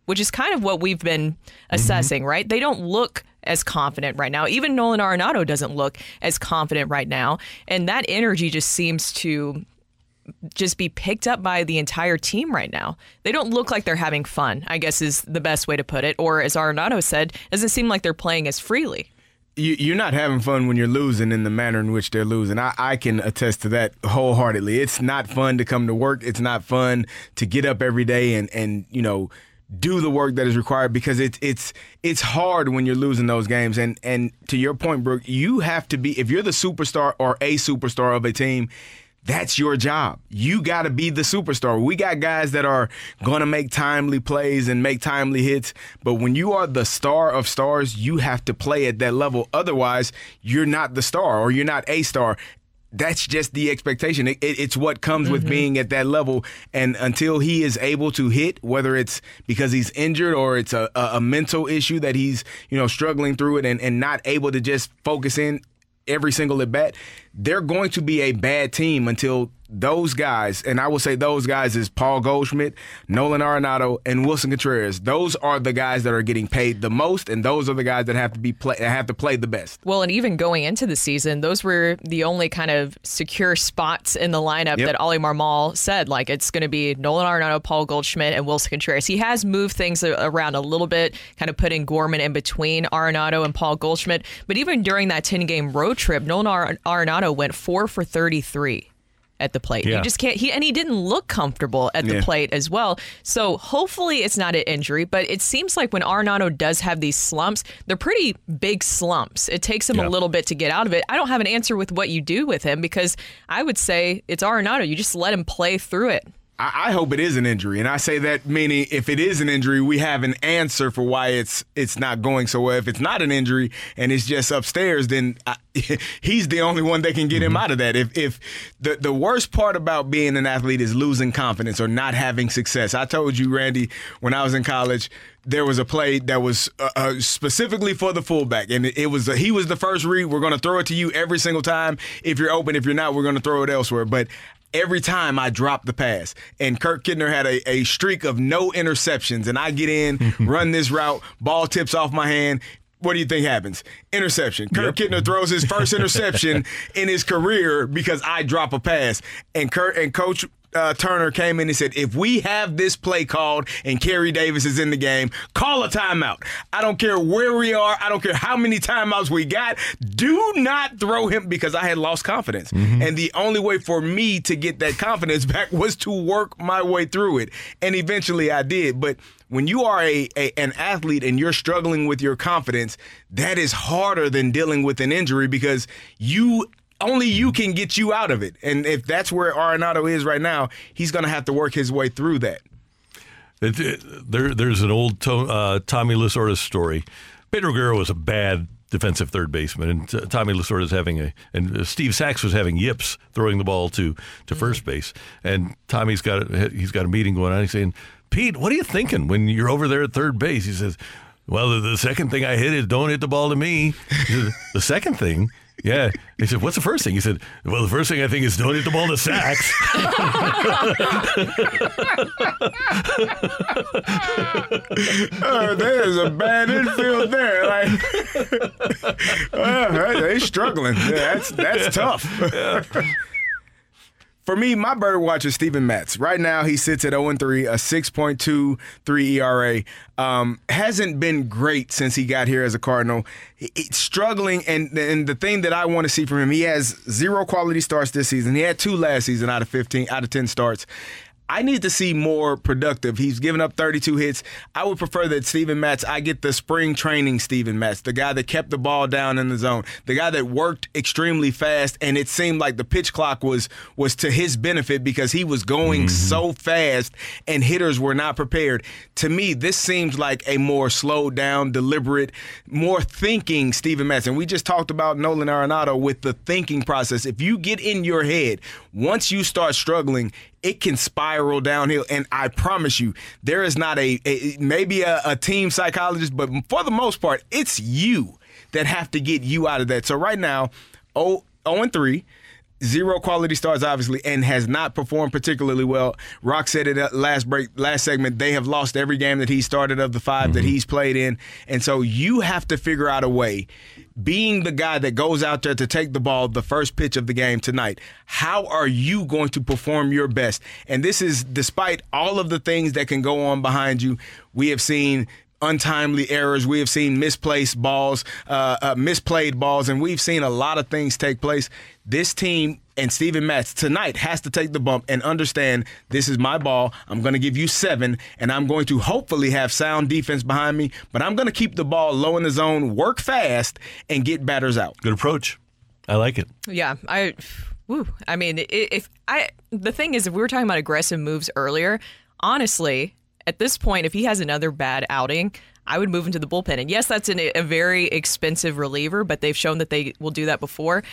Speaker 4: which is kind of what we've been mm-hmm. assessing, right? They don't look as confident right now. Even Nolan Arenado doesn't look as confident right now. And that energy just seems to just be picked up by the entire team right now. They don't look like they're having fun, I guess is the best way to put it. Or as Arenado said, doesn't seem like they're playing as freely.
Speaker 5: You, you're not having fun when you're losing in the manner in which they're losing. I, I can attest to that wholeheartedly. It's not fun to come to work. It's not fun to get up every day and, and you know, do the work that is required because it's it's it's hard when you're losing those games and and to your point Brooke you have to be if you're the superstar or a superstar of a team that's your job. You got to be the superstar. We got guys that are going to make timely plays and make timely hits, but when you are the star of stars, you have to play at that level. Otherwise, you're not the star or you're not a star that's just the expectation. It, it, it's what comes mm-hmm. with being at that level. And until he is able to hit, whether it's because he's injured or it's a, a, a mental issue that he's you know struggling through it and, and not able to just focus in every single at bat, they're going to be a bad team until those guys, and I will say those guys is Paul Goldschmidt, Nolan Arenado, and Wilson Contreras. Those are the guys that are getting paid the most, and those are the guys that have to be play have to play the best.
Speaker 4: Well, and even going into the season, those were the only kind of secure spots in the lineup
Speaker 5: Yep.
Speaker 4: that Ollie Marmol said. Like it's going to be Nolan Arenado, Paul Goldschmidt, and Wilson Contreras. He has moved things around a little bit, kind of putting Gorman in between Arenado and Paul Goldschmidt. But even during that ten game road trip, Nolan Ar- Arenado went four for thirty three at the plate.
Speaker 3: Yeah.
Speaker 4: You just can't. He and he didn't look comfortable at the
Speaker 3: Yeah.
Speaker 4: plate as well. So hopefully it's not an injury. But it seems like when Arenado does have these slumps, they're pretty big slumps. It takes him
Speaker 3: Yeah.
Speaker 4: a little bit to get out of it. I don't have an answer with what you do with him because I would say it's Arenado. You just let him play through it.
Speaker 5: I, I hope it is an injury, and I say that meaning if it is an injury, we have an answer for why it's it's not going so well. If it's not an injury and it's just upstairs, then I, he's the only one that can get him out of that. If if the the worst part about being an athlete is losing confidence or not having success. I told you, Randy, when I was in college. There was a play that was uh, uh, specifically for the fullback, and it, it was he was the first read. We're going to throw it to you every single time. If you're open, if you're not, we're going to throw it elsewhere. But every time I drop the pass. And Kurt Kittner had a, a streak of no interceptions. And I get in, run this route, ball tips off my hand. What do you think happens? Interception. Kurt Kittner throws his first interception in his career because I drop a pass. And Kurt and Coach uh, Turner came in and said, if we have this play called and Carey Davis is in the game, call a timeout. I don't care where we are. I don't care how many timeouts we got. Do not throw him because I had lost confidence. And the only way for me to get that confidence back was to work my way through it. And eventually I did. But when you are a, a an athlete and you're struggling with your confidence, that is harder than dealing with an injury because you only you can get you out of it. And if that's where Arenado is right now, he's going to have to work his way through that.
Speaker 3: It, it- there, there's an old to, uh, Tommy Lasorda story. Pedro Guerrero was a bad defensive third baseman, and uh, Tommy Lasorda is having a, and uh, Steve Sax was having yips throwing the ball to to first base, and Tommy's got a, he's got a meeting going on. He's saying, Pete, what are you thinking when you're over there at third base? He says, Well, the, the second thing I hit is don't hit the ball to me. He the second thing. Yeah. He said, What's the first thing? He said, Well, the first thing I think is don't hit the ball to Sax.
Speaker 5: oh, there's a bad infield there. Like, uh, they struggling. Yeah, that's that's tough. For me, my bird watch is Steven Matz. Right now, he sits at 0 3, a 6.23 ERA. Um, hasn't been great since he got here as a Cardinal. He's struggling, and, and the thing that I want to see from him, he has zero quality starts this season. He had two last season out of 15, out of 10 starts. I need to see more productive. He's given up 32 hits. I would prefer that Steven Matz, I get the spring training Steven Matz, the guy that kept the ball down in the zone, the guy that worked extremely fast, and it seemed like the pitch clock was was to his benefit because he was going mm-hmm. so fast and hitters were not prepared. To me, this seems like a more slowed down, deliberate, more thinking Steven Matz. And we just talked about Nolan Arenado with the thinking process. If you get in your head, once you start struggling, it can spiral downhill. And I promise you, there is not a, a maybe a, a team psychologist, but for the most part, it's you that have to get you out of that. So right now, 0, 0 and 3 zero quality starts obviously and has not performed particularly well. Rock said it last break last segment they have lost every game that he started of the 5 that mm-hmm. he's played in. And so you have to figure out a way being the guy that goes out there to take the ball the first pitch of the game tonight how are you going to perform your best? And this is despite all of the things that can go on behind you. We have seen untimely errors. We have seen misplaced balls, uh, uh, misplayed balls, and we've seen a lot of things take place. This team and Steven Matz tonight has to take the bump and understand this is my ball. I'm going to give you seven, and I'm going to hopefully have sound defense behind me, but I'm going to keep the ball low in the zone, work fast, and get batters out.
Speaker 3: Good approach. I like it.
Speaker 4: Yeah, I. Woo. I mean, if I the thing is, if we were talking about aggressive moves earlier, honestly, at this point, if he has another bad outing, I would move into the bullpen. And yes, that's an, a very expensive reliever, but they've shown that they will do that before.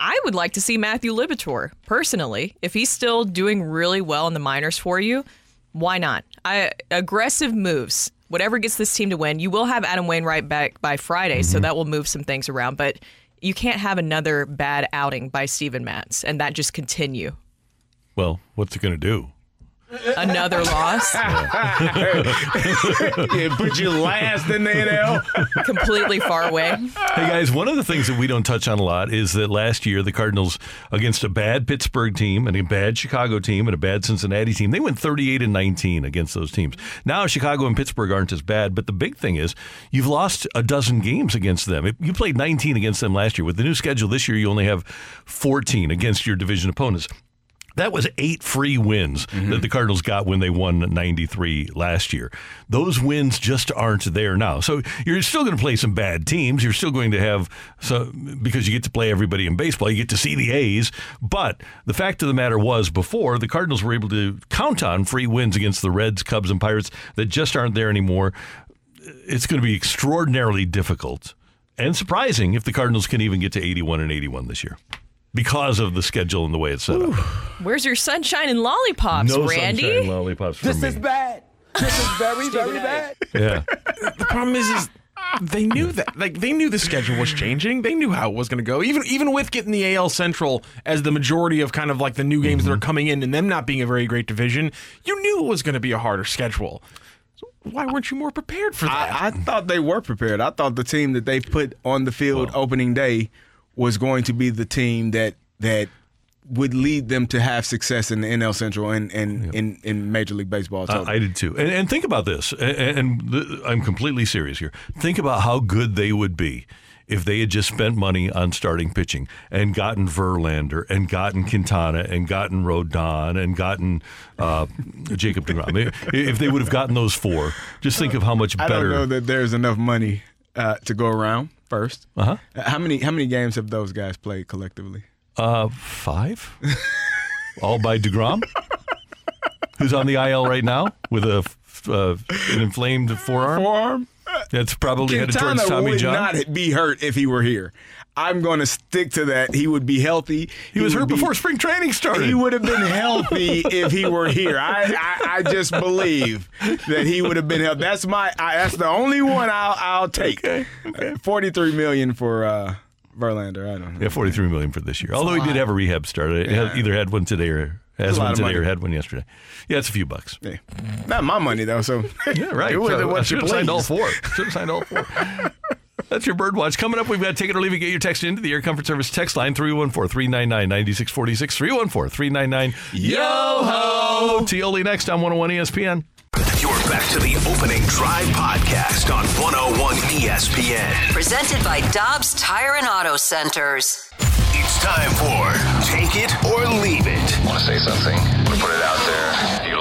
Speaker 4: I would like to see Matthew Liberatore personally. If he's still doing really well in the minors for you, why not? I aggressive moves. Whatever gets this team to win, you will have Adam Wainwright back by Friday, so mm-hmm. that will move some things around. But you can't have another bad outing by Steven Matz and that just continue.
Speaker 3: Well, what's it going to do?
Speaker 4: Another loss.
Speaker 5: yeah, put you last in the NL.
Speaker 4: Completely far away.
Speaker 3: Hey guys, one of the things that we don't touch on a lot is that last year the Cardinals against a bad Pittsburgh team and a bad Chicago team and a bad Cincinnati team, they went 38 and 19 against those teams. Now Chicago and Pittsburgh aren't as bad, but the big thing is you've lost a dozen games against them. You played 19 against them last year. With the new schedule this year, you only have 14 against your division opponents. That was eight free wins that mm-hmm. the Cardinals got when they won 93 last year. Those wins just aren't there now. So you're still going to play some bad teams. You're still going to have some because you get to play everybody in baseball. You get to see the A's. But the fact of the matter was before the Cardinals were able to count on free wins against the Reds, Cubs, and Pirates that just aren't there anymore. It's going to be extraordinarily difficult and surprising if the Cardinals can even get to 81 and 81 this year because of the schedule and the way it's set up.
Speaker 4: Where's your sunshine and lollipops,
Speaker 3: no
Speaker 4: Randy?
Speaker 3: sunshine lollipops for
Speaker 6: This
Speaker 3: me.
Speaker 6: is bad. This is very, very bad.
Speaker 3: yeah.
Speaker 7: the problem is, is they knew that. Like they knew the schedule was changing. They knew how it was going to go. Even even with getting the AL Central as the majority of kind of like the new games that are mm-hmm. coming in, and them not being a very great division, you knew it was going to be a harder schedule. So why weren't you more prepared for that?
Speaker 5: I, I thought they were prepared. I thought the team that they put on the field opening day was going to be the team that that would lead them to have success in the NL Central and, and in, in Major League Baseball.
Speaker 3: I. I did too. And, and think about this, and, and th- I'm completely serious here. Think about how good they would be if they had just spent money on starting pitching and gotten Verlander and gotten Quintana and gotten Rodon and gotten uh, Jacob DeGrom. if they would have gotten those four, just think of how much better.
Speaker 5: I don't know that there's enough money uh, to go around. First,
Speaker 3: Uh-huh.
Speaker 5: how many how many games have those guys played collectively?
Speaker 3: Uh, five, all by Degrom, who's on the IL right now with a f- uh, an inflamed forearm.
Speaker 5: Forearm.
Speaker 3: That's probably headed towards Tommy
Speaker 5: would
Speaker 3: John.
Speaker 5: not be hurt if he were here. I'm going to stick to that. He would be healthy.
Speaker 3: He was hurt
Speaker 5: be-
Speaker 3: before spring training started.
Speaker 5: He would have been healthy if he were here. I, I, I just believe that he would have been healthy. That's my. I, that's the only one I'll I'll take. Okay. Okay. Forty-three million for uh, Verlander. I don't know.
Speaker 3: Yeah, forty-three million for this year. Although he did have a rehab start. He had- either had one today or has
Speaker 5: It's a lot
Speaker 3: one
Speaker 5: of
Speaker 3: today or had one yesterday. Yeah, it's a few bucks.
Speaker 5: Yeah. Not my money though. So
Speaker 3: Yeah, right.
Speaker 5: Do with
Speaker 3: So I
Speaker 5: you
Speaker 3: should have signed all
Speaker 5: please.
Speaker 3: four. Should have signed all four. That's your bird watch. Coming up, we've got Take It or Leave It. Get your text into the Air Comfort Service text line 314 399 9646. 314 399 Yo ho! Tioli next on 101 ESPN.
Speaker 1: You're back to the opening drive podcast on 101 ESPN.
Speaker 2: Presented by Dobbs Tire and Auto Centers.
Speaker 1: It's time for Take It or Leave It.
Speaker 10: want to say something. I'm going to put it out there.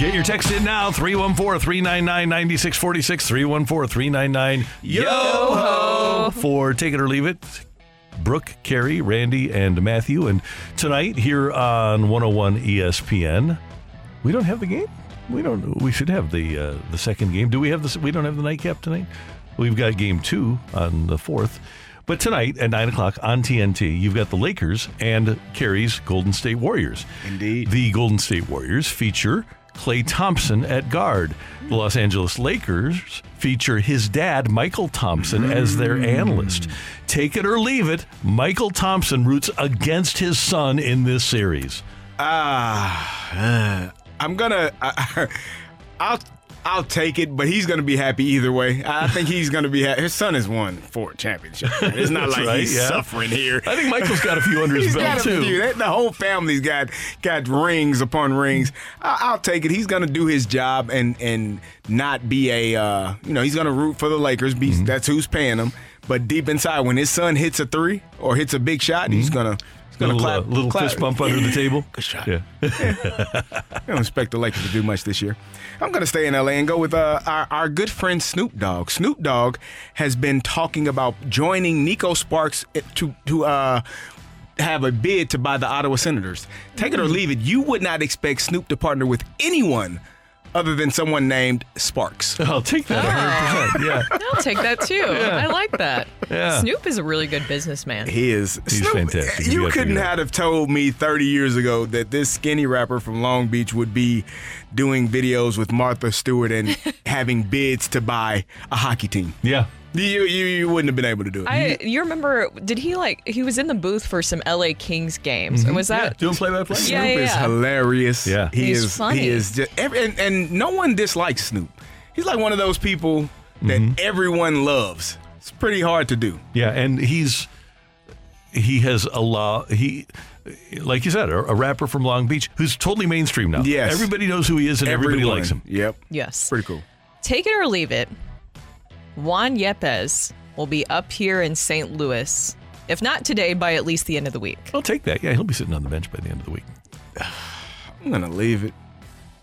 Speaker 3: Get your text in now 314 399 9646. 314 399 Yo ho! For Take It or Leave It. Brooke, Carey, Randy, and Matthew. And tonight here on 101 ESPN, we don't have the game. We don't. We should have the uh, the second game. Do we have the? We don't have the nightcap tonight. We've got game two on the fourth. But tonight at nine o'clock on TNT, you've got the Lakers and Carey's Golden State Warriors.
Speaker 5: Indeed.
Speaker 3: The Golden State Warriors feature Klay Thompson at guard. The Los Angeles Lakers feature his dad, Mychal Thompson, as their analyst. Take it or leave it, Mychal Thompson roots against his son in this series.
Speaker 5: Ah, uh, I'm gonna. I, I'll I'll take it, but he's gonna be happy either way. I think he's gonna be. Ha- his son has won four championships. It's not like
Speaker 3: right,
Speaker 5: he's
Speaker 3: yeah.
Speaker 5: suffering here.
Speaker 3: I think Mychal's got a few under his belt, too.
Speaker 5: That- The whole family's got got rings upon rings. I, I'll take it. He's gonna do his job and and not be a. Uh, you know, he's gonna root for the Lakers. Be
Speaker 3: Mm-hmm.
Speaker 5: that's who's paying him. But deep inside, when his son hits a three or hits a big shot, he's gonna. He's gonna
Speaker 3: Little,
Speaker 5: clap,
Speaker 3: uh, little
Speaker 5: clap.
Speaker 3: fist bump under the table.
Speaker 5: Good shot.
Speaker 3: Yeah.
Speaker 5: I don't expect the Lakers to do much this year. I'm going to stay in LA and go with uh, our, our good friend Snoop Dogg. Snoop Dogg has been talking about joining Neko Sparks to to uh, have a bid to buy the Ottawa Senators. Take it or leave it. You would not expect Snoop to partner with anyone other than someone named Sparks.
Speaker 3: I'll take that ah. 100%. Yeah.
Speaker 4: I'll take that too. I like that.
Speaker 5: Yeah.
Speaker 4: Snoop is a really good businessman.
Speaker 5: He is.
Speaker 3: He's
Speaker 5: Snoop,
Speaker 3: fantastic. You
Speaker 5: You couldn't
Speaker 3: figure
Speaker 5: have told me 30 years ago that this skinny rapper from Long Beach would be doing videos with Martha Stewart and having bids to buy a hockey team.
Speaker 3: Yeah.
Speaker 5: You, you, you wouldn't have been able to do it.
Speaker 4: I you remember did he like he was in the booth for some LA Kings games and was that
Speaker 3: doing play by play?
Speaker 4: Yeah,
Speaker 5: Snoop
Speaker 4: yeah,
Speaker 5: is
Speaker 4: yeah.
Speaker 5: hilarious.
Speaker 3: Yeah.
Speaker 5: he
Speaker 4: He's
Speaker 5: is.
Speaker 4: funny.
Speaker 5: He is just, every, and, and no one dislikes Snoop. He's like one of those people that
Speaker 3: Mm-hmm.
Speaker 5: everyone loves. It's pretty hard to do.
Speaker 3: Yeah, and he's he has a lot. He, like you said, a, a rapper from Long Beach who's totally mainstream now.
Speaker 5: Yes.
Speaker 3: everybody knows who he is, and everybody
Speaker 5: Everyone.
Speaker 3: likes him.
Speaker 5: Yep.
Speaker 4: Yes.
Speaker 5: Pretty cool.
Speaker 4: Take it or leave it. Juan Yepez will be up here in St. Louis. If not today, by at least the end of the week.
Speaker 3: I'll take that. Yeah, he'll be sitting on the bench by the end of the week.
Speaker 5: I'm gonna leave it.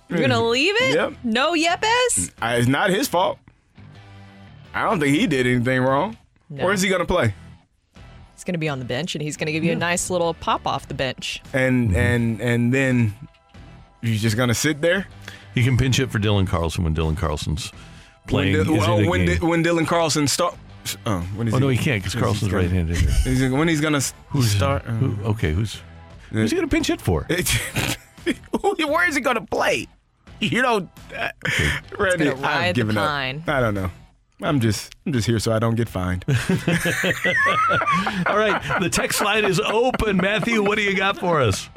Speaker 4: You're gonna leave it?
Speaker 5: Yep.
Speaker 4: No Yepez?
Speaker 5: Uh, It's not his fault. I don't think he did anything wrong.
Speaker 4: No.
Speaker 5: Where is he gonna play?
Speaker 4: He's gonna be on the bench and he's gonna give you a nice little pop off the bench.
Speaker 5: And and and then you just gonna sit there?
Speaker 3: He can pinch it for Dylan Carlson when Dylan Carlson's playing.
Speaker 5: When, Di-
Speaker 3: is
Speaker 5: well, when. Di- when Dylan Carlson start. Oh, when is
Speaker 3: oh no, he can't because Carlson's right-handed. Here.
Speaker 5: Is he- when he's gonna s- start? uh,
Speaker 3: Who, okay, who's who's he gonna pinch hit for?
Speaker 5: Where is he gonna play? You know, uh, Randy,
Speaker 4: gonna ride
Speaker 5: I've
Speaker 4: the
Speaker 5: given up.
Speaker 4: pine.
Speaker 5: I don't know. I'm just I'm just here so I don't get fined.
Speaker 3: All right, the text line is open. Matthew, what do you got for us?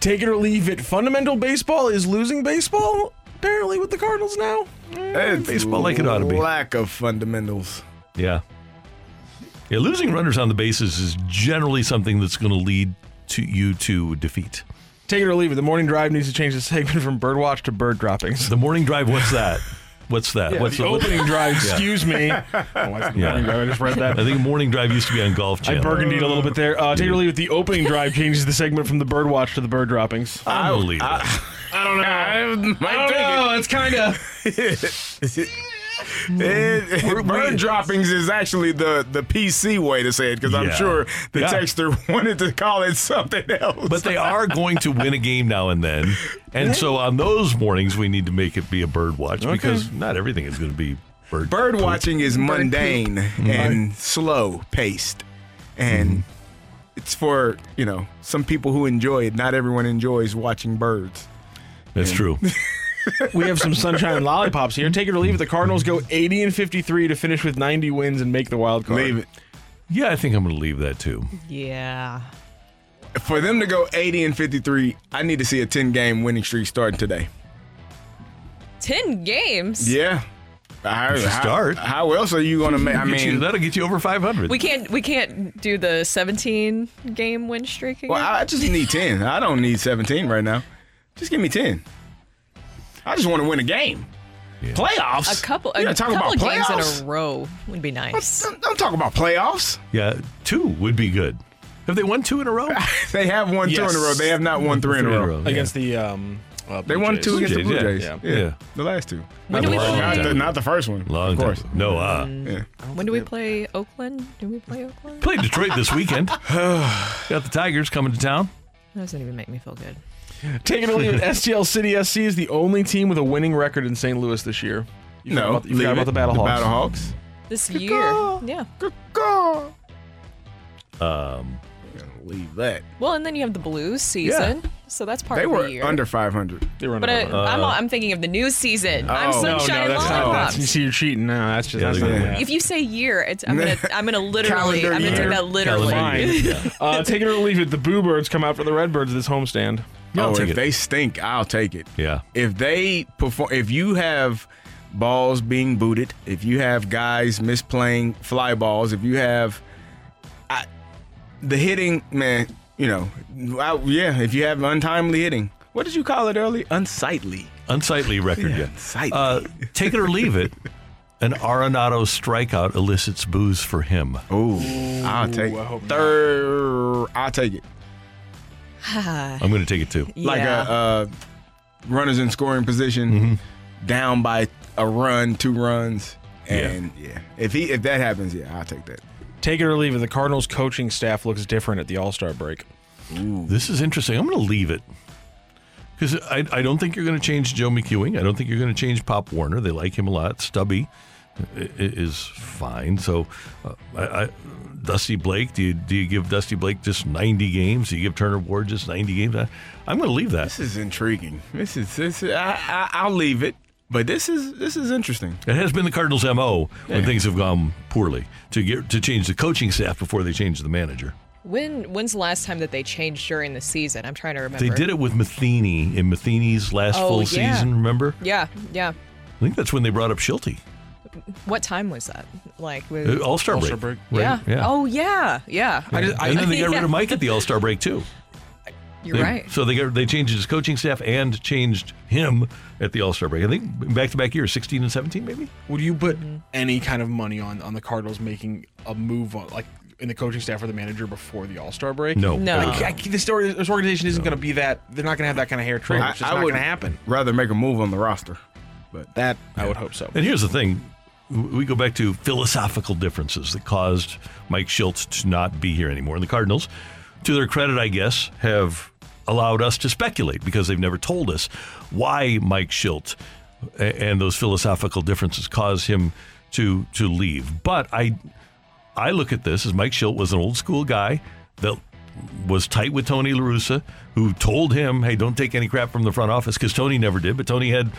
Speaker 7: Take it or leave it. Fundamental baseball is losing baseball. Apparently, with the Cardinals now.
Speaker 5: It's mm.
Speaker 3: baseball like it ought to be.
Speaker 5: Lack of fundamentals.
Speaker 3: Yeah. Yeah, losing runners on the bases is generally something that's going to lead to you to defeat.
Speaker 7: Take it or leave it. The morning drive needs to change the segment from birdwatch to bird droppings.
Speaker 3: The morning drive, what's that? What's that?
Speaker 7: Yeah,
Speaker 3: what's
Speaker 7: the
Speaker 3: what-
Speaker 7: opening drive. Excuse me. Oh, what's the
Speaker 3: Yeah.
Speaker 7: I just read that.
Speaker 3: I think morning drive used to be on Golf Channel.
Speaker 7: I
Speaker 3: Channel.
Speaker 7: burgundied a little bit there. Uh, take it or leave it. The opening drive changes the segment from the bird watch to the bird droppings.
Speaker 3: I believe that.
Speaker 7: I don't know. I don't know. It's kind of.
Speaker 5: It- mm-hmm. bird droppings is actually the, the PC way to say it because I'm sure the
Speaker 3: Yeah.
Speaker 5: texter wanted to call it something else.
Speaker 3: But they are going to win a game now and then. And so on those mornings, we need to make it be a bird watch because not everything is going to be bird
Speaker 5: bird
Speaker 3: poop.
Speaker 5: watching is mundane mm-hmm. and slow paced, and mm-hmm. it's for you know some people who enjoy it. Not everyone enjoys watching birds.
Speaker 3: That's true.
Speaker 7: We have some sunshine lollipops here. Take it or leave it. The Cardinals go 80 and 53 to finish with 90 wins and make the wild card.
Speaker 5: Leave it.
Speaker 3: Yeah, I think I'm going to leave that too.
Speaker 4: Yeah.
Speaker 5: For them to go 80 and 53, I need to see a 10 game winning streak starting today.
Speaker 4: Ten games?
Speaker 5: Yeah. How,
Speaker 3: It's a
Speaker 5: how-
Speaker 3: start.
Speaker 5: How, else are you going to make? I
Speaker 3: Get you-
Speaker 5: mean,
Speaker 3: that'll get you over 500.
Speaker 4: We can't we can't do the 17 game win streak again.
Speaker 5: well, I just need ten. I don't need seventeen right now. Just give me ten. I just want to win a game. Playoffs.
Speaker 4: a couple
Speaker 5: You
Speaker 4: a
Speaker 5: gonna talk
Speaker 4: couple
Speaker 5: about
Speaker 4: of games
Speaker 5: playoffs?
Speaker 4: in a row would be nice.
Speaker 5: Don't, don't talk about playoffs.
Speaker 3: Yeah, two would be good. Have they won two in a row?
Speaker 5: they have won two in a row. They have not won three in a row.
Speaker 7: against the um. Uh,
Speaker 5: They won
Speaker 7: Jays.
Speaker 5: two against the Blue
Speaker 3: Jays,
Speaker 5: Jays.
Speaker 3: yeah.
Speaker 5: Yeah.
Speaker 3: Yeah.
Speaker 5: the last two.
Speaker 4: When
Speaker 5: not,
Speaker 4: do we
Speaker 5: the,
Speaker 4: play?
Speaker 5: not, the, not the first one.
Speaker 3: Long
Speaker 5: of course.
Speaker 3: time. No, uh,
Speaker 5: Yeah.
Speaker 4: When do we play Oakland? Do we play Oakland?
Speaker 3: play Detroit this weekend. Got the Tigers coming to town.
Speaker 4: That doesn't even make me feel good.
Speaker 7: Take it or leave it. STL City SC is the only team with a winning record in St. Louis this year. You forgot
Speaker 5: No,
Speaker 7: about, you forgot about the Battle
Speaker 5: The
Speaker 7: Hawks.
Speaker 5: Battle Hawks.
Speaker 4: This year, yeah. Go go.
Speaker 3: Um,
Speaker 5: Leave that.
Speaker 4: Well, and then you have the Blues season, so that's part
Speaker 5: They
Speaker 4: of
Speaker 5: were
Speaker 4: the year.
Speaker 5: under 500.
Speaker 7: They were
Speaker 4: but uh,
Speaker 7: under
Speaker 4: I'm,
Speaker 3: Uh,
Speaker 4: I'm thinking of the new season. I'm
Speaker 5: Oh.
Speaker 7: no, no, that's not.
Speaker 4: lollipops.
Speaker 7: That's, you see, you're cheating. No, that's just
Speaker 3: Yeah,
Speaker 7: that's
Speaker 3: they're
Speaker 7: not
Speaker 3: gonna-
Speaker 7: gonna
Speaker 4: If you say year, it's I'm gonna I'm gonna literally I'm gonna
Speaker 5: year.
Speaker 4: take that literally.
Speaker 3: Calendar
Speaker 7: Fine. uh, take it or leave it. The Boo Birds come out for the Redbirds this homestand.
Speaker 3: Yeah,
Speaker 5: oh, if
Speaker 3: it.
Speaker 5: they stink, I'll take it.
Speaker 3: Yeah.
Speaker 5: If they perform, if you have balls being booted, if you have guys misplaying fly balls, if you have I, the hitting, man, you know, I, yeah, if you have untimely hitting, what did you call it early? Unsightly.
Speaker 3: Unsightly record,
Speaker 5: Yeah,
Speaker 3: yeah.
Speaker 5: unsightly.
Speaker 3: Uh, take it or leave it. An Arenado strikeout elicits booze for him.
Speaker 5: Ooh, I'll take it. Third, I'll take it.
Speaker 3: I'm going to take it too.
Speaker 5: Like
Speaker 4: Yeah.
Speaker 5: a, uh runners in scoring position, down by a run, two runs, and yeah. if he if that happens, yeah, I'll take that.
Speaker 7: Take it or leave it. The Cardinals coaching staff looks different at the All Star break.
Speaker 3: This is interesting. I'm going to leave it because I, I don't think you're going to change Joe McEwing. I don't think you're going to change Pop Warren. They like him a lot. Stubby i- i- is fine. So, uh, I, I, Dusty Blake. Do you do you give Dusty Blake just 90 games? Do you give Turner Ward just 90 games? I, I'm going to leave that.
Speaker 5: This is intriguing. This is this. Is, I, I I'll leave it, but this is this is interesting.
Speaker 3: It has been the Cardinals' mo when things have gone poorly to get to change the coaching staff before they change the manager.
Speaker 4: When when's the last time that they changed during the season? I'm trying to remember.
Speaker 3: They did it with Matheny in Matheny's last
Speaker 4: Oh,
Speaker 3: full
Speaker 4: yeah.
Speaker 3: season. Remember?
Speaker 4: Yeah, yeah.
Speaker 3: I think that's when they brought up Shildt.
Speaker 4: What time was that? Like uh, with,
Speaker 3: All Star break.
Speaker 7: All-Star break.
Speaker 3: Right?
Speaker 4: yeah.
Speaker 3: Yeah.
Speaker 4: Oh yeah, yeah.
Speaker 7: I just- I-
Speaker 3: and then they got rid of Mike at the All Star break too.
Speaker 4: You're
Speaker 3: They-
Speaker 4: right.
Speaker 3: So they got, they changed his coaching staff and changed him at the All Star break. I think back to back years, sixteen and seventeen, maybe.
Speaker 7: Would you put mm-hmm. any kind of money on on the Cardinals making a move on like in the coaching staff or the manager before the All Star break?
Speaker 3: No.
Speaker 4: No.
Speaker 7: Like, I- this, this organization isn't going to be that. They're not going to have that kind of hair trigger. It's just not going to happen.
Speaker 5: rather make a move on the roster. But
Speaker 7: That I would hope so.
Speaker 3: And here's the thing: we go back to philosophical differences that caused Mike Shildt to not be here anymore. And the Cardinals, to their credit, I guess, have allowed us to speculate because they've never told us why Mike Shildt and those philosophical differences caused him to to leave. But I I look at this as Mike Shildt was an old school guy that was tight with Tony La Russa, who told him, "Hey, don't take any crap from the front office," because Tony never did. But Tony had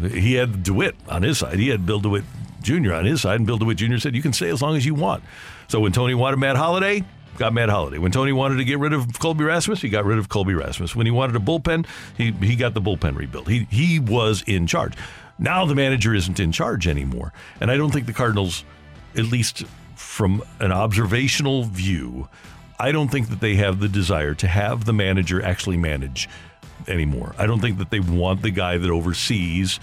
Speaker 3: he had DeWitt on his side. He had Bill DeWitt Jr. on his side, and Bill DeWitt Jr. said, "You can stay as long as you want." So when Tony wanted Matt Holliday, got Matt Holliday. When Tony wanted to get rid of Colby Rasmus, he got rid of Colby Rasmus. When he wanted a bullpen, he he got the bullpen rebuilt. He he was in charge. Now the manager isn't in charge anymore, and I don't think the Cardinals, at least from an observational view, I don't think that they have the desire to have the manager actually manage anymore. I don't think that they want the guy that oversees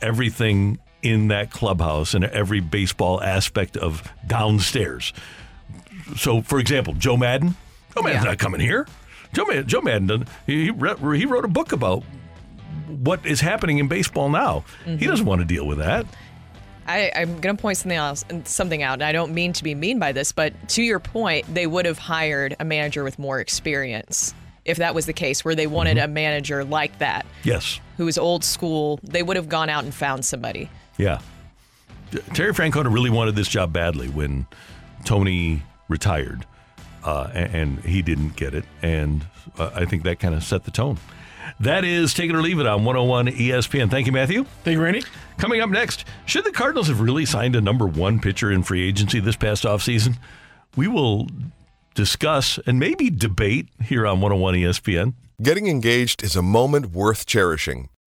Speaker 3: everything in that clubhouse and every baseball aspect of downstairs. So, for example, Joe Maddon. Joe Maddon's not coming here. Joe Maddon, Joe Maddon he, he re- he wrote a book about what is happening in baseball now. He doesn't want to deal with that.
Speaker 4: I, I'm going to point something else, something out. And I don't mean to be mean by this, but to your point, they would have hired a manager with more experience if that was the case, where they wanted
Speaker 3: Mm-hmm.
Speaker 4: a manager like that,
Speaker 3: Yes.
Speaker 4: Who is old school. They would have gone out and found somebody.
Speaker 3: Yeah. Terry Francona really wanted this job badly when Tony retired, uh, a- and, he didn't get it. And uh, I think that kind of set the tone. That is Take It or Leave It on 101 ESPN. Thank you, Matthew.
Speaker 7: Thank you, Randy.
Speaker 3: Coming up next, should the Cardinals have really signed a number one pitcher in free agency this past offseason? We will discuss and maybe debate here on 101 ESPN.
Speaker 11: Getting engaged is a moment worth cherishing.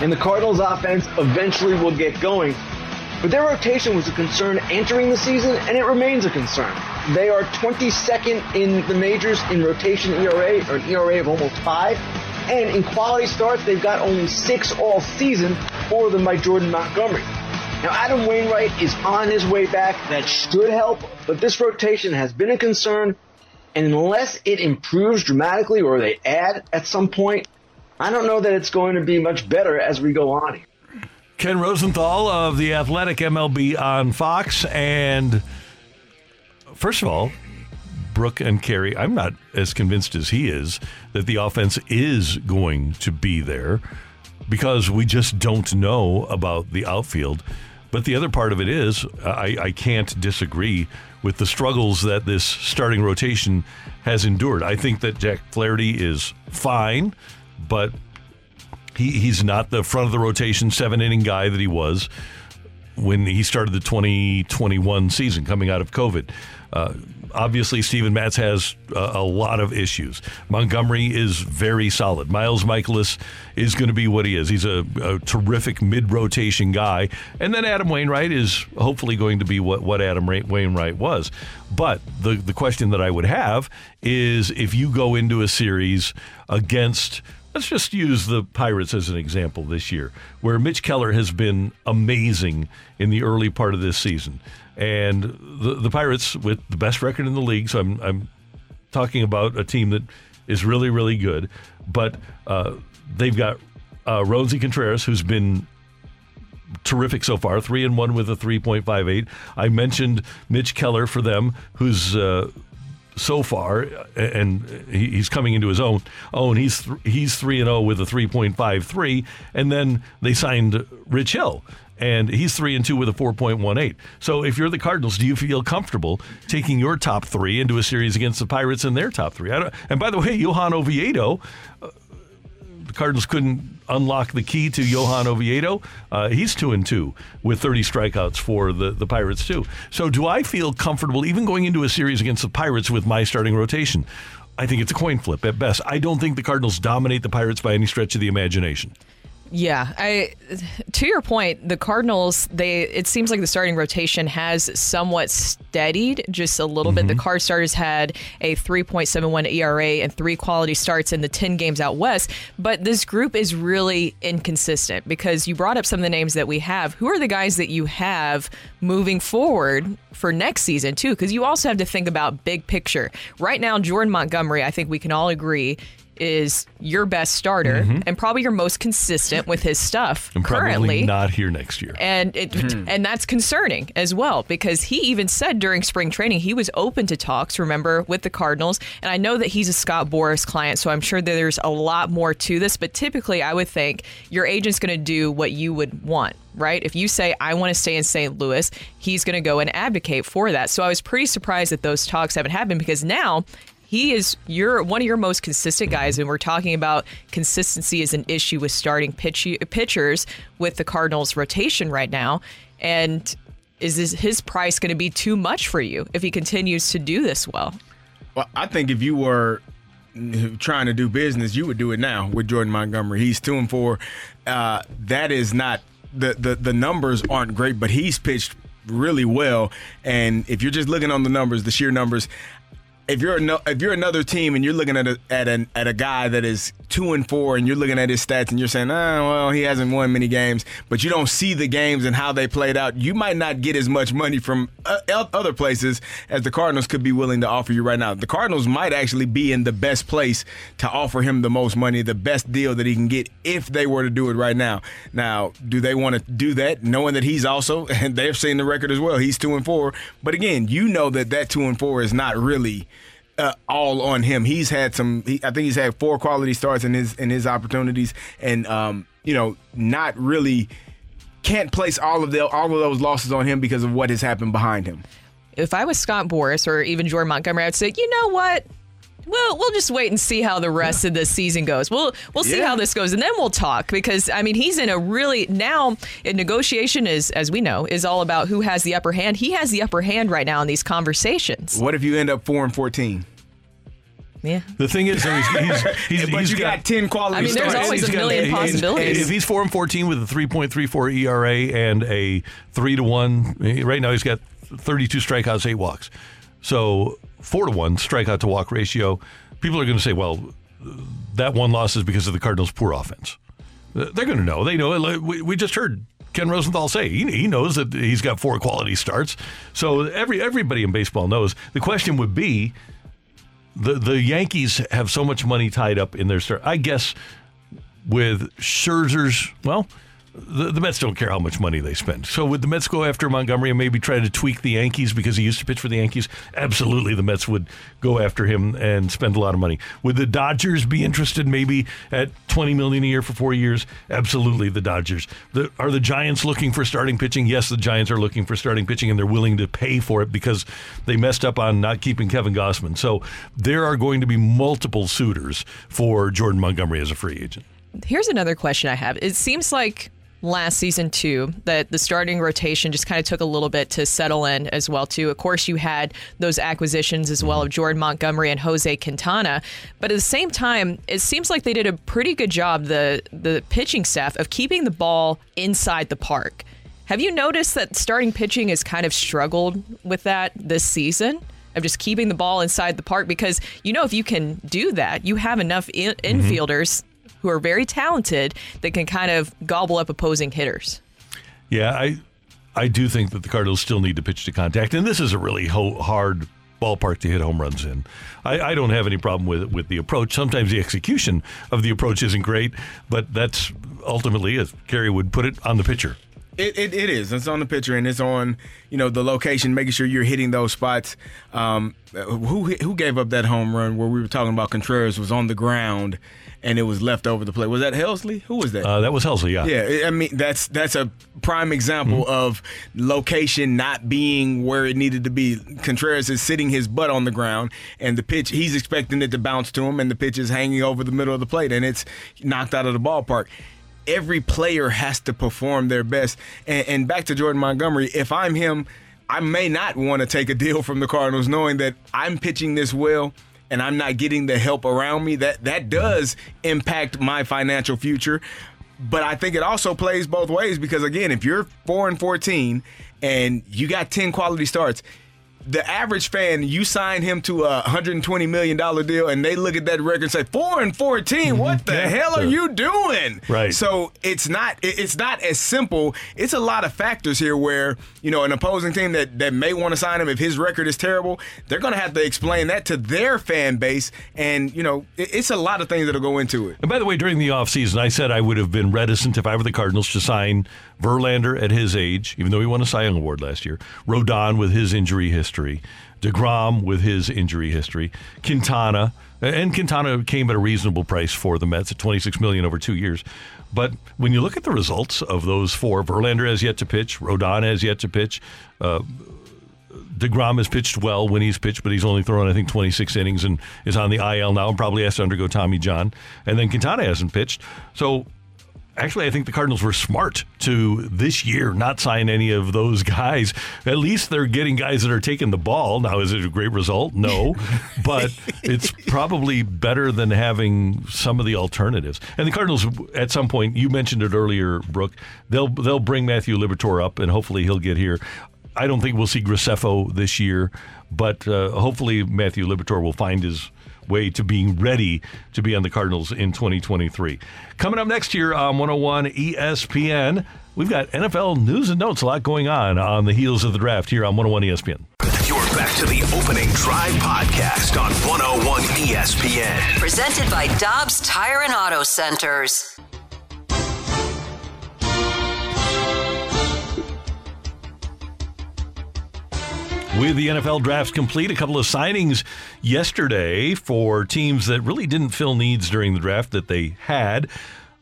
Speaker 12: And the Cardinals offense eventually will get going. But their rotation was a concern entering the season, and it remains a concern. They are 22nd in the majors in rotation ERA, or an ERA of almost five. And in quality starts, they've got only six all season, four of them by Jordan Montgomery. Now, Adam Wainwright is on his way back. That should help, but this rotation has been a concern. And unless it improves dramatically or they add at some point, I don't know that it's going to be much better as we go on.
Speaker 3: Ken Rosenthal of the Athletic MLB on Fox. And first of all, Brooke and Carey, I'm not as convinced as he is that the offense is going to be there because we just don't know about the outfield. But the other part of it is, I, I can't disagree with the struggles that this starting rotation has endured. I think that Jack Flaherty is fine, but he, he's not the front of the rotation seven inning guy that he was when he started the 2021 season coming out of COVID. Uh, obviously, Steven Matz has a, a, lot of issues. Montgomery is very solid. Miles Mikolas is going to be what he is. He's a, a terrific mid rotation guy. And then Adam Wainwright is hopefully going to be what, what Adam Wainwright was. But the, the question that I would have is if you go into a series against Let's just use the Pirates as an example this year, where Mitch Keller has been amazing in the early part of this season. And the, the Pirates, with the best record in the league, so I'm, I'm talking about a team that is really, really good, but uh, they've got uh, Roansy Contreras, who's been terrific so far, three and one with a 3.58. I mentioned Mitch Keller for them, who's uh, so far, and he's coming into his own. Own he's th- he's three and zero oh with a three point five three, and then they signed Rich Hill, and he's three and two with a four point one eight. So if you're the Cardinals, do you feel comfortable taking your top three into a series against the Pirates in their top three? and by the way, Johan Oviedo. Uh, Cardinals couldn't unlock the key to Johan Oviedo. Uh, he's two and two with 30 strikeouts for the, the Pirates too. So do I feel comfortable even going into a series against the Pirates with my starting rotation? I think it's a coin flip at best. I don't think the Cardinals dominate the Pirates by any stretch of the imagination.
Speaker 4: Yeah, I to your point, the Cardinals, they it seems like the starting rotation has somewhat steadied just a little mm-hmm. bit. The Card starters had a 3.71 ERA and three quality starts in the 10 games out west, but this group is really inconsistent because you brought up some of the names that we have. Who are the guys that you have moving forward for next season too? Because you also have to think about big picture. Right now, Jordan Montgomery, I think we can all agree is your best starter mm-hmm. and probably your most consistent with his stuff
Speaker 3: and
Speaker 4: currently.
Speaker 3: not here next year.
Speaker 4: And it, mm-hmm. and that's concerning as well because he even said during spring training he was open to talks, remember, with the Cardinals. And I know that he's a Scott Boras client, so I'm sure that there's a lot more to this, but typically I would think your agent's going to do what you would want right? If you say, I want to stay in St. Louis, he's going to go and advocate for that. So I was pretty surprised that those talks haven't happened because now he is you're one of your most consistent guys, and we're talking about consistency is an issue with starting pitch, pitchers with the Cardinals' rotation right now. And is this, his price going to be too much for you if he continues to do this well?
Speaker 5: Well, I think if you were trying to do business, you would do it now with Jordan Montgomery. He's two and four. Uh, that is not the, the the numbers aren't great, but he's pitched really well. And if you're just looking on the numbers, the sheer numbers, if you're no, if you're another team and you're looking at a at an at a guy that is two and four and you're looking at his stats and you're saying, ah, well, he hasn't won many games, but you don't see the games and how they played out, you might not get as much money from uh, other places as the Cardinals could be willing to offer you right now. The Cardinals might actually be in the best place to offer him the most money, the best deal that he can get if they were to do it right now. Now, do they want to do that, knowing that he's also and they've seen the record as well? He's two and four, but again, you know that that two and four is not really uh, all on him. He's had some. He, I think he's had four quality starts in his in his opportunities, and um, you know, not really can't place all of the all of those losses on him because of what has happened behind him.
Speaker 4: If I was Scott Boras or even Jordan Montgomery, I'd say, you know what? Well, we'll just wait and see how the rest of the season goes. We'll we'll see
Speaker 5: Yeah.
Speaker 4: how this goes, and then we'll talk. Because I mean, he's in a really now. A negotiation is, as we know, is all about who has the upper hand. He has the upper hand right now in these conversations.
Speaker 5: What if you end up four and fourteen?
Speaker 4: Yeah.
Speaker 3: The thing is, though, he's, he's, he's,
Speaker 5: But
Speaker 3: he's
Speaker 5: you got 10 quality
Speaker 4: I mean, there's
Speaker 5: starts.
Speaker 4: always
Speaker 3: He's
Speaker 4: a million
Speaker 3: he's-
Speaker 4: possibilities.
Speaker 3: If he's four and fourteen with a three point three four ERA and a three to one, right now he's got thirty two strikeouts, eight walks. So four to one strikeout to walk ratio. People are going to say, well, that one loss is because of the Cardinals' poor offense. They're going to know. They know. we just heard Ken Rosenthal say he, he knows that he's got four quality starts. So every everybody in baseball knows. The question would be, the the Yankees have so much money tied up in their start. I guess with Scherzer's, well, the, the Mets don't care how much money they spend. So would the Mets go after Montgomery and maybe try to tweak the Yankees because he used to pitch for the Yankees? Absolutely, the Mets would go after him and spend a lot of money. Would the Dodgers be interested maybe at twenty million a year for four years? Absolutely, the Dodgers. The, are the Giants looking for starting pitching? Yes, the Giants are looking for starting pitching, and they're willing to pay for it because they messed up on not keeping Kevin Gausman. So there are going to be multiple suitors for Jordan Montgomery as a free agent.
Speaker 4: Here's another question I have. It seems like last season too that the starting rotation just kind of took a little bit to settle in as well too. Of course, you had those acquisitions as well of Jordan Montgomery and Jose Quintana, but at the same time, it seems like they did a pretty good job the the pitching staff of keeping the ball inside the park. Have you noticed that starting pitching has kind of struggled with that this season? Of just keeping the ball inside the park because you know if you can do that, you have enough in- mm-hmm. infielders who are very talented that can kind of gobble up opposing hitters.
Speaker 3: Yeah, I I do think that the Cardinals still need to pitch to contact, and this is a really ho- hard ballpark to hit home runs in. I, I don't have any problem with with the approach. Sometimes the execution of the approach isn't great, but that's ultimately, as Carey would put it, on the pitcher.
Speaker 5: It, it, it is. It's on the pitcher and it's on you know the location, making sure you're hitting those spots. Um, who who gave up that home run where we were talking about Contreras was on the ground and it was left over the plate? Was that Helsley? Who was that?
Speaker 3: Uh, that was Helsley, yeah.
Speaker 5: Yeah, I mean that's that's a prime example
Speaker 3: Mm-hmm.
Speaker 5: of location not being where it needed to be. Contreras is sitting his butt on the ground, and the pitch he's expecting it to bounce to him, and the pitch is hanging over the middle of the plate, and it's knocked out of the ballpark. Every player has to perform their best. And, and back to Jordan Montgomery, if I'm him, I may not want to take a deal from the Cardinals, knowing that I'm pitching this well and I'm not getting the help around me. That that does impact my financial future. But I think it also plays both ways because again, if you're four and fourteen and you got ten quality starts, the average fan, you sign him to a 120 million dollar deal, and they look at that record and say, four and 14. Mm-hmm. What the
Speaker 3: Yeah.
Speaker 5: hell are you doing?
Speaker 3: Right.
Speaker 5: So it's not it's not as simple. It's a lot of factors here where you know an opposing team that that may want to sign him if his record is terrible, they're going to have to explain that to their fan base, and you know it's a lot of things that'll go into it.
Speaker 3: And by the way, during the offseason, I said I would have been reticent if I were the Cardinals to sign Verlander at his age, even though he won a Cy Young Award last year, Rodon with his injury history, DeGrom with his injury history, Quintana, and Quintana came at a reasonable price for the Mets at 26 million over two years. But when you look at the results of those four, Verlander has yet to pitch, Rodon has yet to pitch, uh, DeGrom has pitched well when he's pitched, but he's only thrown, I think, 26 innings and is on the IL now and probably has to undergo Tommy John. And then Quintana hasn't pitched. So actually, I think the Cardinals were smart to this year not sign any of those guys. At least they're getting guys that are taking the ball. Now, is it a great result? No, but it's probably better than having some of the alternatives. And the Cardinals, at some point, you mentioned it earlier, Brooke. They'll they'll bring Matthew Liberatore up, and hopefully he'll get here. I don't think we'll see Graceffo this year, but uh, hopefully Matthew Liberatore will find his way to being ready to be on the Cardinals in 2023. Coming up next year on 101 ESPN, we've got NFL news and notes, a lot going on on the heels of the draft here on 101 ESPN.
Speaker 1: You're back to the opening drive podcast on 101 ESPN.
Speaker 2: Presented by Dobbs Tire and Auto Centers.
Speaker 3: With the NFL drafts complete, a couple of signings yesterday for teams that really didn't fill needs during the draft that they had.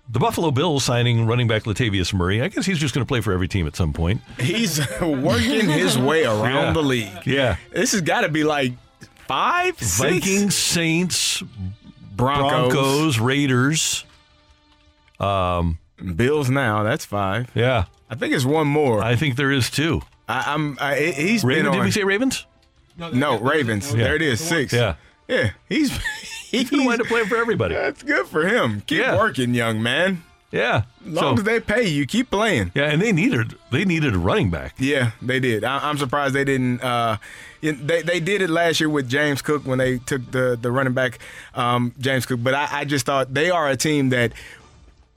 Speaker 3: The Buffalo Bills signing running back Latavius Murray. I guess he's just going to play for every team at some point.
Speaker 5: He's working his way around
Speaker 3: Yeah.
Speaker 5: the league.
Speaker 3: Yeah.
Speaker 5: This has got to be like five, six?
Speaker 3: Vikings, Saints,
Speaker 5: Broncos.
Speaker 3: Broncos, Raiders. Um,
Speaker 5: Bills now. That's five.
Speaker 3: Yeah.
Speaker 5: I think it's one more.
Speaker 3: I think there is two.
Speaker 5: I, I'm. I, he's
Speaker 3: Raven,
Speaker 5: been on.
Speaker 3: did we say Ravens?
Speaker 5: No, no Ravens.
Speaker 3: Yeah.
Speaker 5: There it is. Six.
Speaker 3: Yeah.
Speaker 5: Yeah. He's
Speaker 3: He's going to wind up playing for everybody.
Speaker 5: That's good for him. Keep
Speaker 3: Yeah.
Speaker 5: working, young man.
Speaker 3: Yeah.
Speaker 5: As long
Speaker 3: So-
Speaker 5: as they pay you, keep playing.
Speaker 3: Yeah, and they needed they needed a running back.
Speaker 5: Yeah, they did. I, I'm surprised they didn't. Uh, they they did it last year with James Cook when they took the the running back um, James Cook. But I, I just thought they are a team that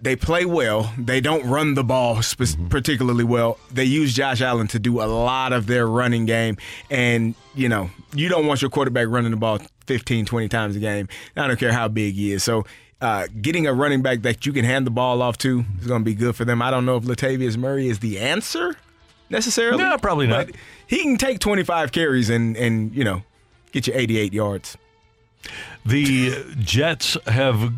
Speaker 5: they play well. They don't run the ball spe-
Speaker 3: Mm-hmm.
Speaker 5: particularly well. They use Josh Allen to do a lot of their running game. And, you know, you don't want your quarterback running the ball 15, 20 times a game. I don't care how big he is. So, uh, getting a running back that you can hand the ball off to is going to be good for them. I don't know if Latavius Murray is the answer necessarily.
Speaker 3: No, probably not.
Speaker 5: But he can take 25 carries and, and you know, get you 88 yards.
Speaker 3: The Jets have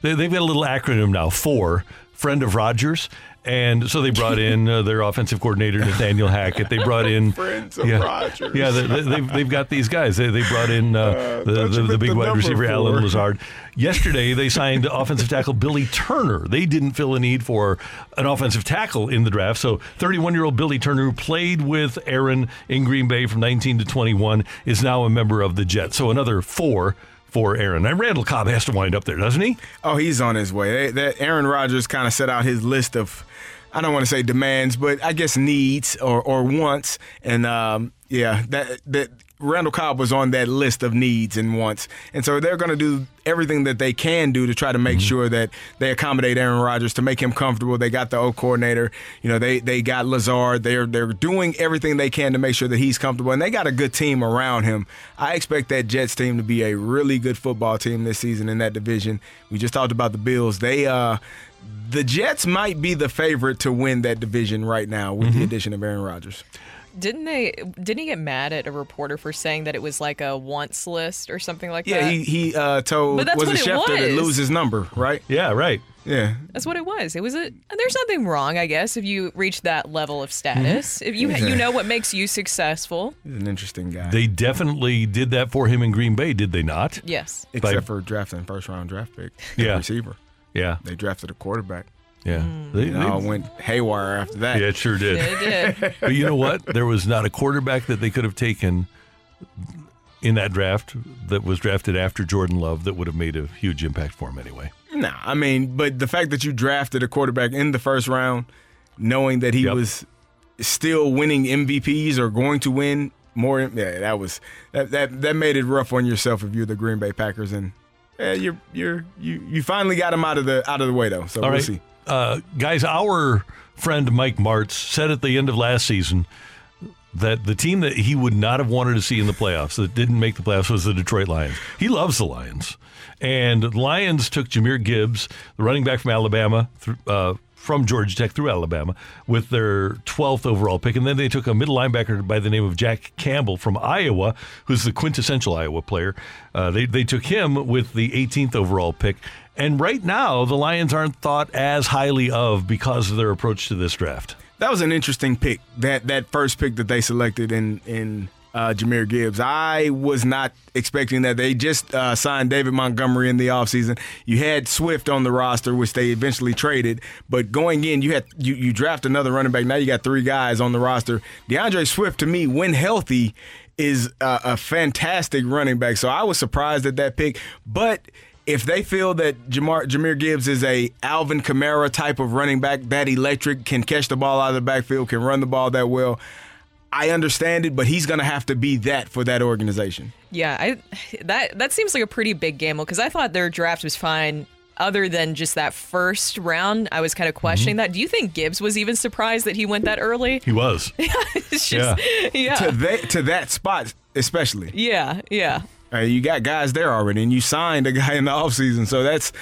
Speaker 3: they, they've got a little acronym now for friend of Rodgers. And so they brought in uh, their offensive coordinator Nathaniel Hackett. They brought in
Speaker 5: Friends of
Speaker 3: yeah,
Speaker 5: Rodgers.
Speaker 3: Yeah, they, they, they've, they've got these guys. They, they brought in uh, the,
Speaker 5: thought
Speaker 3: the,
Speaker 5: you
Speaker 3: the big
Speaker 5: the
Speaker 3: wide
Speaker 5: number
Speaker 3: receiver
Speaker 5: Allen.
Speaker 3: Lazard. Yesterday they signed offensive tackle Billy Turner. They didn't fill a need for an offensive tackle in the draft. So 31 year old Billy Turner, who played with Aaron in Green Bay from 19 to 21, is now a member of the Jets. So another four for Aaron. And Randall Cobb has to wind up there, doesn't he?
Speaker 5: Oh, he's on his way. They, that Aaron Rodgers kind of set out his list of, I don't want to say demands, but I guess needs or, or wants. And um, yeah, that that Randall Cobb was on that list of needs and wants. And so they're going to do everything that they can do to try to make sure that they accommodate Aaron Rodgers to make him comfortable. They got the O coordinator. You know, they they got Lazard. They're they're doing everything they can to make sure that he's comfortable. And they got a good team around him. I expect that Jets team to be a really good football team this season in that division. We just talked about the Bills. They uh the Jets might be the favorite to win that division right now with the addition of Aaron Rodgers.
Speaker 4: Didn't they? Didn't he get mad at a reporter for saying that it was like a wants list or something like
Speaker 5: Yeah,
Speaker 4: that?
Speaker 5: Yeah, he he uh, told
Speaker 4: But that's
Speaker 5: was
Speaker 4: what
Speaker 5: it
Speaker 4: it
Speaker 5: Schefter that
Speaker 4: was.
Speaker 5: lose his number, right?
Speaker 3: Yeah, right.
Speaker 5: Yeah.
Speaker 4: That's what it was. It was a. There's nothing wrong, I guess, if you reach that level of status. If you you know what makes you successful.
Speaker 5: He's an interesting guy.
Speaker 3: They definitely did that for him in Green Bay, did they not?
Speaker 4: Yes.
Speaker 5: Except
Speaker 3: By-
Speaker 5: for drafting first round draft pick.
Speaker 3: Yeah.
Speaker 5: Receiver.
Speaker 3: Yeah.
Speaker 5: They drafted a quarterback.
Speaker 3: Yeah.
Speaker 4: Mm.
Speaker 5: It all went haywire after that.
Speaker 3: Yeah, it sure did.
Speaker 4: It did.
Speaker 3: but you know what? There was not a quarterback that they could have taken in that draft that was drafted after Jordan Love that would have made a huge impact for him anyway.
Speaker 5: Nah, I mean, but the fact that you drafted a quarterback in the first round, knowing that he was still winning MVPs or going to win more, yeah, that was that that that made it rough on yourself if you're the Green Bay Packers, and yeah, you're you're you you finally got him out of the out of the way though. So
Speaker 3: All
Speaker 5: we'll
Speaker 3: right.
Speaker 5: see.
Speaker 3: Uh, guys, our friend Mike Martz said at the end of last season that the team that he would not have wanted to see in the playoffs that didn't make the playoffs was the Detroit Lions. He loves the Lions. And the Lions took Jahmyr Gibbs, the running back from Alabama, through, uh, from Georgia Tech through Alabama, with their 12th overall pick. And then they took a middle linebacker by the name of Jack Campbell from Iowa, who's the quintessential Iowa player. Uh, they, they took him with the 18th overall pick. And right now, the Lions aren't thought as highly of because of their approach to this draft.
Speaker 5: That was an interesting pick. That that first pick that they selected in in uh, Jahmyr Gibbs. I was not expecting that. They just uh, signed David Montgomery in the offseason. You had Swift on the roster, which they eventually traded. But going in, you had you, you draft another running back. Now you got three guys on the roster. D'Andre Swift, to me, when healthy, is a, a fantastic running back. So I was surprised at that pick. But if they feel that Jamar, Jahmyr Gibbs is a Alvin Kamara type of running back, that electric, can catch the ball out of the backfield, can run the ball that well, I understand it, but he's going to have to be that for that organization.
Speaker 4: Yeah, I that that seems like a pretty big gamble because I thought their draft was fine. Other than just that first round, I was kind of questioning mm-hmm. that. Do you think Gibbs was even surprised that he went that early?
Speaker 3: He was.
Speaker 4: it's just, yeah,
Speaker 5: To that to that spot, especially.
Speaker 4: yeah, yeah.
Speaker 5: Uh, you got guys there already, and you signed a guy in the offseason. So that's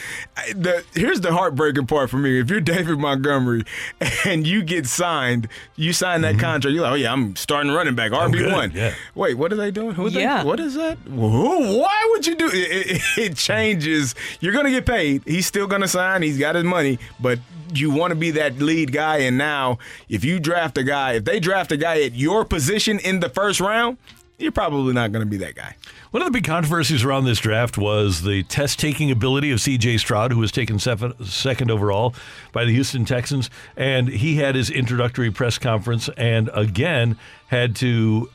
Speaker 5: the here's the heartbreaking part for me. If you're David Montgomery and you get signed, you sign that contract. You're like, oh yeah, I'm starting running back, RB one.
Speaker 3: yeah.
Speaker 5: Wait, what are they doing? Who are they-
Speaker 4: Yeah.
Speaker 5: What is that? Who, why would you do it? It, it? it changes. You're gonna get paid. He's still gonna sign. He's got his money, but you want to be that lead guy. And now, if you draft a guy, if they draft a guy at your position in the first round, you're probably not gonna be that guy.
Speaker 3: One of the big controversies around this draft was the test taking ability of C.J. Stroud, who was taken second overall by the Houston Texans. And he had his introductory press conference and again had to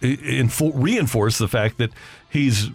Speaker 3: reinforce the fact that he's,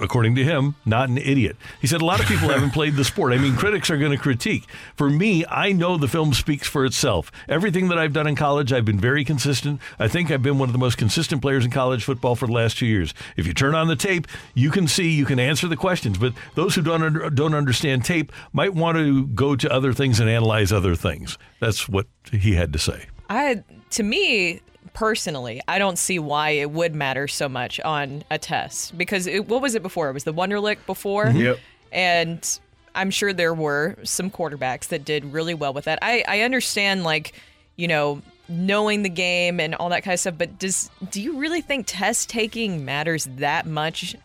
Speaker 3: according to him, not an idiot. He said a lot of people haven't played the sport. I mean, critics are going to critique. For me, I know the film speaks for itself. Everything that I've done in college, I've been very consistent. I think I've been one of the most consistent players in college football for the last two years. If you turn on the tape, you can see, you can answer the questions. But those who don't under, don't understand tape might want to go to other things and analyze other things. That's what he had to say.
Speaker 4: I to me personally, I don't see why it would matter so much on a test because it, what was it before? It was the Wonderlic before.
Speaker 5: Mhm. Yep.
Speaker 4: And I'm sure there were some quarterbacks that did really well with that. I I understand like, you know, knowing the game and all that kind of stuff, but does do you really think test taking matters that much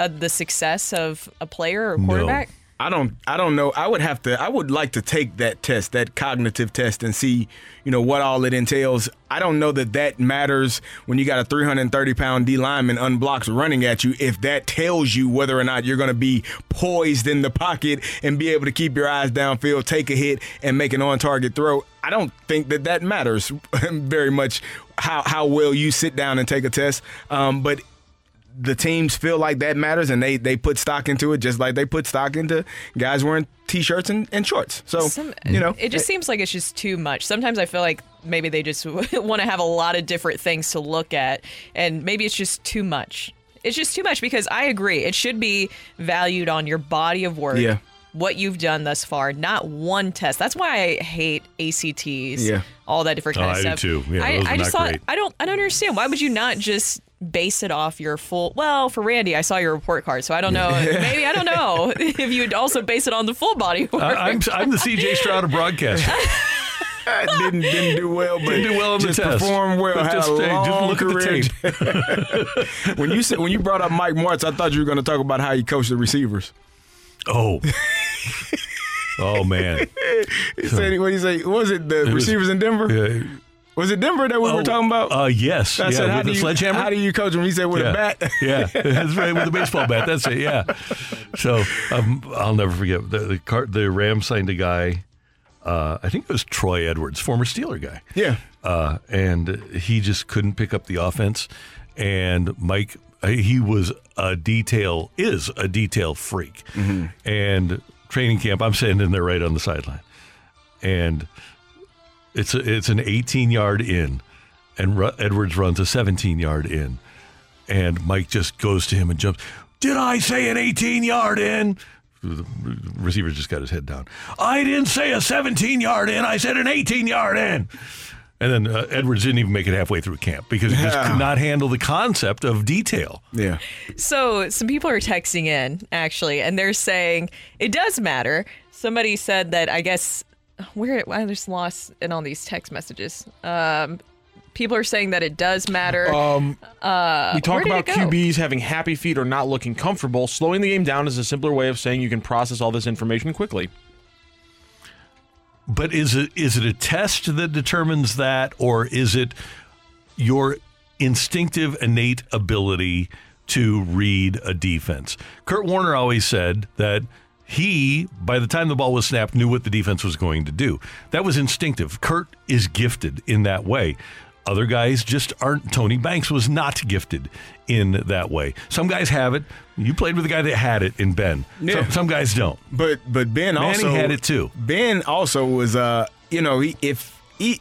Speaker 4: of the success of a player or quarterback?
Speaker 5: I don't I don't know. I would have to I would like to take that test, that cognitive test and see, you know, what all it entails. I don't know that that matters when you got a 330 pound D lineman unblocks running at you if that tells you whether or not you're going to be poised in the pocket and be able to keep your eyes downfield, take a hit and make an on target throw. I don't think that that matters very much how how well you sit down and take a test. Um, but the teams feel like that matters and they they put stock into it just like they put stock into guys wearing t-shirts and, and shorts so
Speaker 4: Some-
Speaker 5: you know
Speaker 4: it just seems like it's just too much. Sometimes I feel like maybe they just want to have a lot of different things to look at, and maybe it's just too much. It's just too much because I agree. It should be valued on your body of work.
Speaker 5: Yeah.
Speaker 4: What you've done thus far, not one test. That's why I hate ACTs.
Speaker 5: Yeah.
Speaker 4: all that different
Speaker 3: Oh,
Speaker 4: kind
Speaker 3: I
Speaker 4: of
Speaker 3: do
Speaker 4: stuff.
Speaker 3: too. Yeah,
Speaker 4: I, I just thought
Speaker 3: great.
Speaker 4: I don't I don't understand. Why would you not just base it off your full? Well, for Randy, I saw your report card, so I don't know. Maybe I don't know if you'd also base it on the full body work.
Speaker 3: I, I'm, I'm the C.J. Stroud of broadcasting.
Speaker 5: didn't didn't do well but
Speaker 3: Didn't do well on the
Speaker 5: just
Speaker 3: test.
Speaker 5: performed well
Speaker 3: But
Speaker 5: had
Speaker 3: just,
Speaker 5: a
Speaker 3: hey, just
Speaker 5: long
Speaker 3: look at the
Speaker 5: career. when you said when you brought up Mike Martz I thought you were going to talk about how he coached the receivers
Speaker 3: Oh. oh, man.
Speaker 5: he said what he say was it the
Speaker 3: was-
Speaker 5: receivers in Denver
Speaker 3: Yeah.
Speaker 5: Was it Denver that we were talking about
Speaker 3: Uh, yes.
Speaker 5: I
Speaker 3: yeah,
Speaker 5: said, how do
Speaker 3: the
Speaker 5: you,
Speaker 3: sledgehammer.
Speaker 5: How do you coach him? He said, with
Speaker 3: yeah.
Speaker 5: a bat.
Speaker 3: yeah, that's right, with a baseball bat. That's it. Yeah. So um, I'll never forget the the, car, the Rams signed a guy. Uh, I think it was Troy Edwards, former Steeler guy.
Speaker 5: Yeah.
Speaker 3: Uh, and he just couldn't pick up the offense. And Mike, he was a detail, is a detail freak. And training camp, I'm sitting in there right on the sideline, and it's a, it's an 18 yard in, and Ru- Edwards runs a 17 yard in, and Mike just goes to him and jumps. Did I say an 18 yard in? The receiver just got his head down. I didn't say a 17 yard in. I said an 18 yard in. And then uh, Edwards didn't even make it halfway through camp because he just could not handle the concept of detail.
Speaker 5: Yeah.
Speaker 4: So some people are texting in actually, and they're saying it does matter. Somebody said that I guess where I just lost in all these text messages. Um, people are saying that it does matter.
Speaker 7: Um,
Speaker 4: uh,
Speaker 7: we talk about? QBs having happy feet or not looking comfortable. Slowing the game down is a simpler way of saying you can process all this information quickly.
Speaker 3: But is it is it a test that determines that, or is it your instinctive, innate ability to read a defense? Kurt Warner always said that he, by the time the ball was snapped, knew what the defense was going to do. That was instinctive. Kurt is gifted in that way. Other guys just aren't. Tony Banks was not gifted in that way. Some guys have it. You played with a guy that had it in Ben.
Speaker 5: Yeah.
Speaker 3: Some, some guys don't.
Speaker 5: But but Ben
Speaker 3: Manning
Speaker 5: also
Speaker 3: had it too.
Speaker 5: Ben also was uh you know he, if he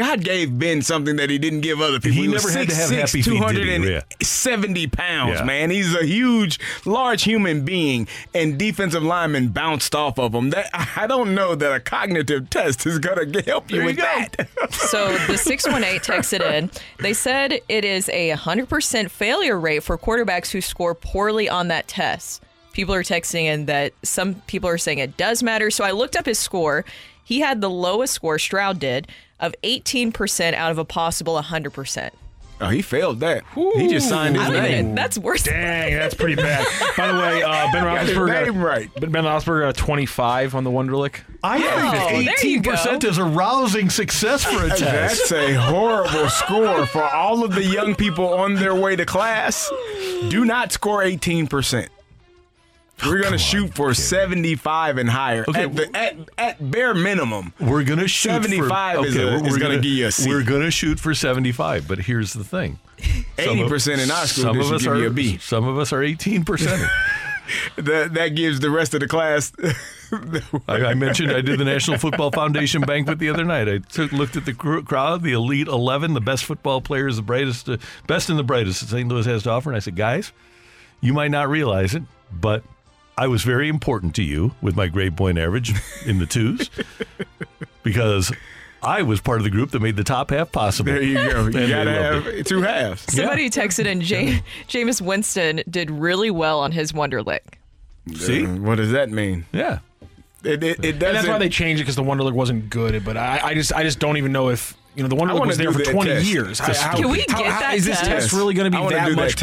Speaker 5: God gave Ben something that he didn't give other people.
Speaker 3: He
Speaker 5: was
Speaker 3: never had to have
Speaker 5: 6'6",
Speaker 3: happy feet. Yeah.
Speaker 5: 270 pounds,
Speaker 3: Yeah.
Speaker 5: man. He's a huge, large human being, and defensive linemen bounced off of him. That I don't know that a cognitive test is gonna help you
Speaker 4: There
Speaker 5: with
Speaker 4: go.
Speaker 5: that.
Speaker 4: So the 618 texted in. They said it is a 100% failure rate for quarterbacks who score poorly on that test. People are texting in that some people are saying it does matter. So I looked up his score. He had the lowest score, Stroud did, of 18% out of a possible 100%.
Speaker 5: Oh, he failed that. He just signed his
Speaker 4: I
Speaker 5: name.
Speaker 4: even- that's worse.
Speaker 7: Dang, that's pretty bad. By the way, uh, Ben
Speaker 5: Got
Speaker 7: Roethlisberger,
Speaker 5: name right.
Speaker 7: Ben Roethlisberger got a 25 on the Wonderlic.
Speaker 3: I think
Speaker 4: there
Speaker 3: 18% is a rousing success for a test.
Speaker 5: That's a horrible score for all of the young people on their way to class. Do not score 18%. We're going to shoot for 75 and higher.
Speaker 3: Okay.
Speaker 5: At, the, at, at bare minimum.
Speaker 3: We're gonna shoot
Speaker 5: 75
Speaker 3: for,
Speaker 5: is,
Speaker 3: okay,
Speaker 5: a,
Speaker 3: we're-
Speaker 5: is going to give you a C.
Speaker 3: We're gonna shoot for 75, but here's the thing:
Speaker 5: 80% in our school,
Speaker 3: some of us
Speaker 5: give
Speaker 3: are
Speaker 5: you a B.
Speaker 3: Some of us are 18 percent.
Speaker 5: that, that gives the rest of the class.
Speaker 3: I, I mentioned I did the National Football Foundation banquet the other night. I took, looked at the cr- crowd, the elite 11, the best football players, the brightest, uh, best and the brightest that St. Louis has to offer. And I said, guys, you might not realize it, but I was very important to you with my grade point average in the twos because I was part of the group that made the top half possible.
Speaker 5: there you go. You got to have
Speaker 3: it.
Speaker 5: two halves.
Speaker 4: Somebody texted in, Jam- Jameis Winston did really well on his Wonderlic.
Speaker 3: See?
Speaker 5: Uh, what does that mean?
Speaker 3: Yeah.
Speaker 5: It, it, it
Speaker 7: And that's why they changed it because the Wonderlic wasn't good. But I, I just I just don't even know if you know the Wonderlic
Speaker 5: wanna
Speaker 7: was there for 20
Speaker 5: test.
Speaker 7: years.
Speaker 5: Just-
Speaker 7: How-
Speaker 4: Can we get
Speaker 7: how-
Speaker 4: that
Speaker 7: Is this
Speaker 4: test?
Speaker 7: test really going to be that much
Speaker 5: test.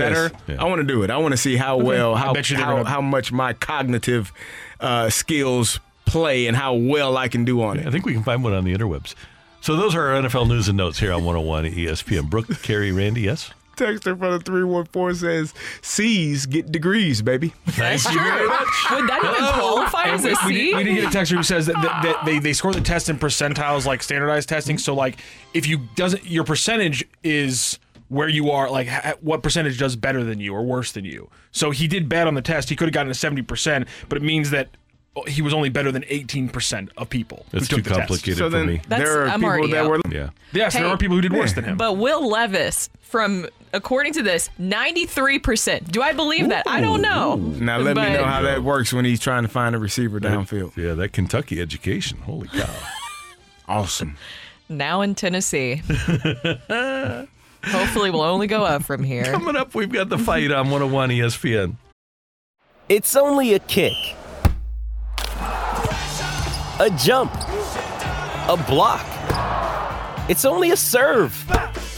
Speaker 7: better?
Speaker 5: I want to do it. I want to see how well how
Speaker 7: bet you they're
Speaker 5: how, how much my cognitive uh, skills play and how well I can do on
Speaker 3: I
Speaker 5: it.
Speaker 3: I think we can find one on the interwebs. So those are our NFL news and notes here on 101 ESPN. Brooke, Carrie, Randy, yes?
Speaker 5: Texter from the three one four says C's get degrees, baby.
Speaker 3: Thank you very much.
Speaker 4: Would that even qualify as a
Speaker 7: we,
Speaker 4: C?
Speaker 7: did, we did get a texter who says that, that, that they, they score the test in percentiles like standardized testing. So like if you doesn't your percentage is where you are like ha- what percentage does better than you or worse than you. So he did bad on the test. He could have gotten a 70%, but it means that oh, he was only better than 18% of people who
Speaker 3: That's
Speaker 7: took
Speaker 3: too
Speaker 7: the test.
Speaker 3: complicated
Speaker 5: So
Speaker 3: for
Speaker 5: then
Speaker 3: me.
Speaker 4: That's-
Speaker 5: there are
Speaker 4: I'm
Speaker 5: people that
Speaker 4: out.
Speaker 5: were
Speaker 3: Yeah.
Speaker 7: Yes, there
Speaker 4: Hey,
Speaker 7: are people who did worse than him.
Speaker 4: But Will Levis, from according to this, 93%. Do I believe that? I don't know.
Speaker 5: Now let me
Speaker 4: But-
Speaker 5: know how that works when he's trying to find a receiver downfield.
Speaker 3: Yeah, that Kentucky education. Holy cow.
Speaker 5: Awesome.
Speaker 4: Now in Tennessee. Hopefully, we'll only go up from here.
Speaker 3: Coming up, we've got the fight on 101 ESPN.
Speaker 13: It's only a kick, a jump, a block. It's only a serve.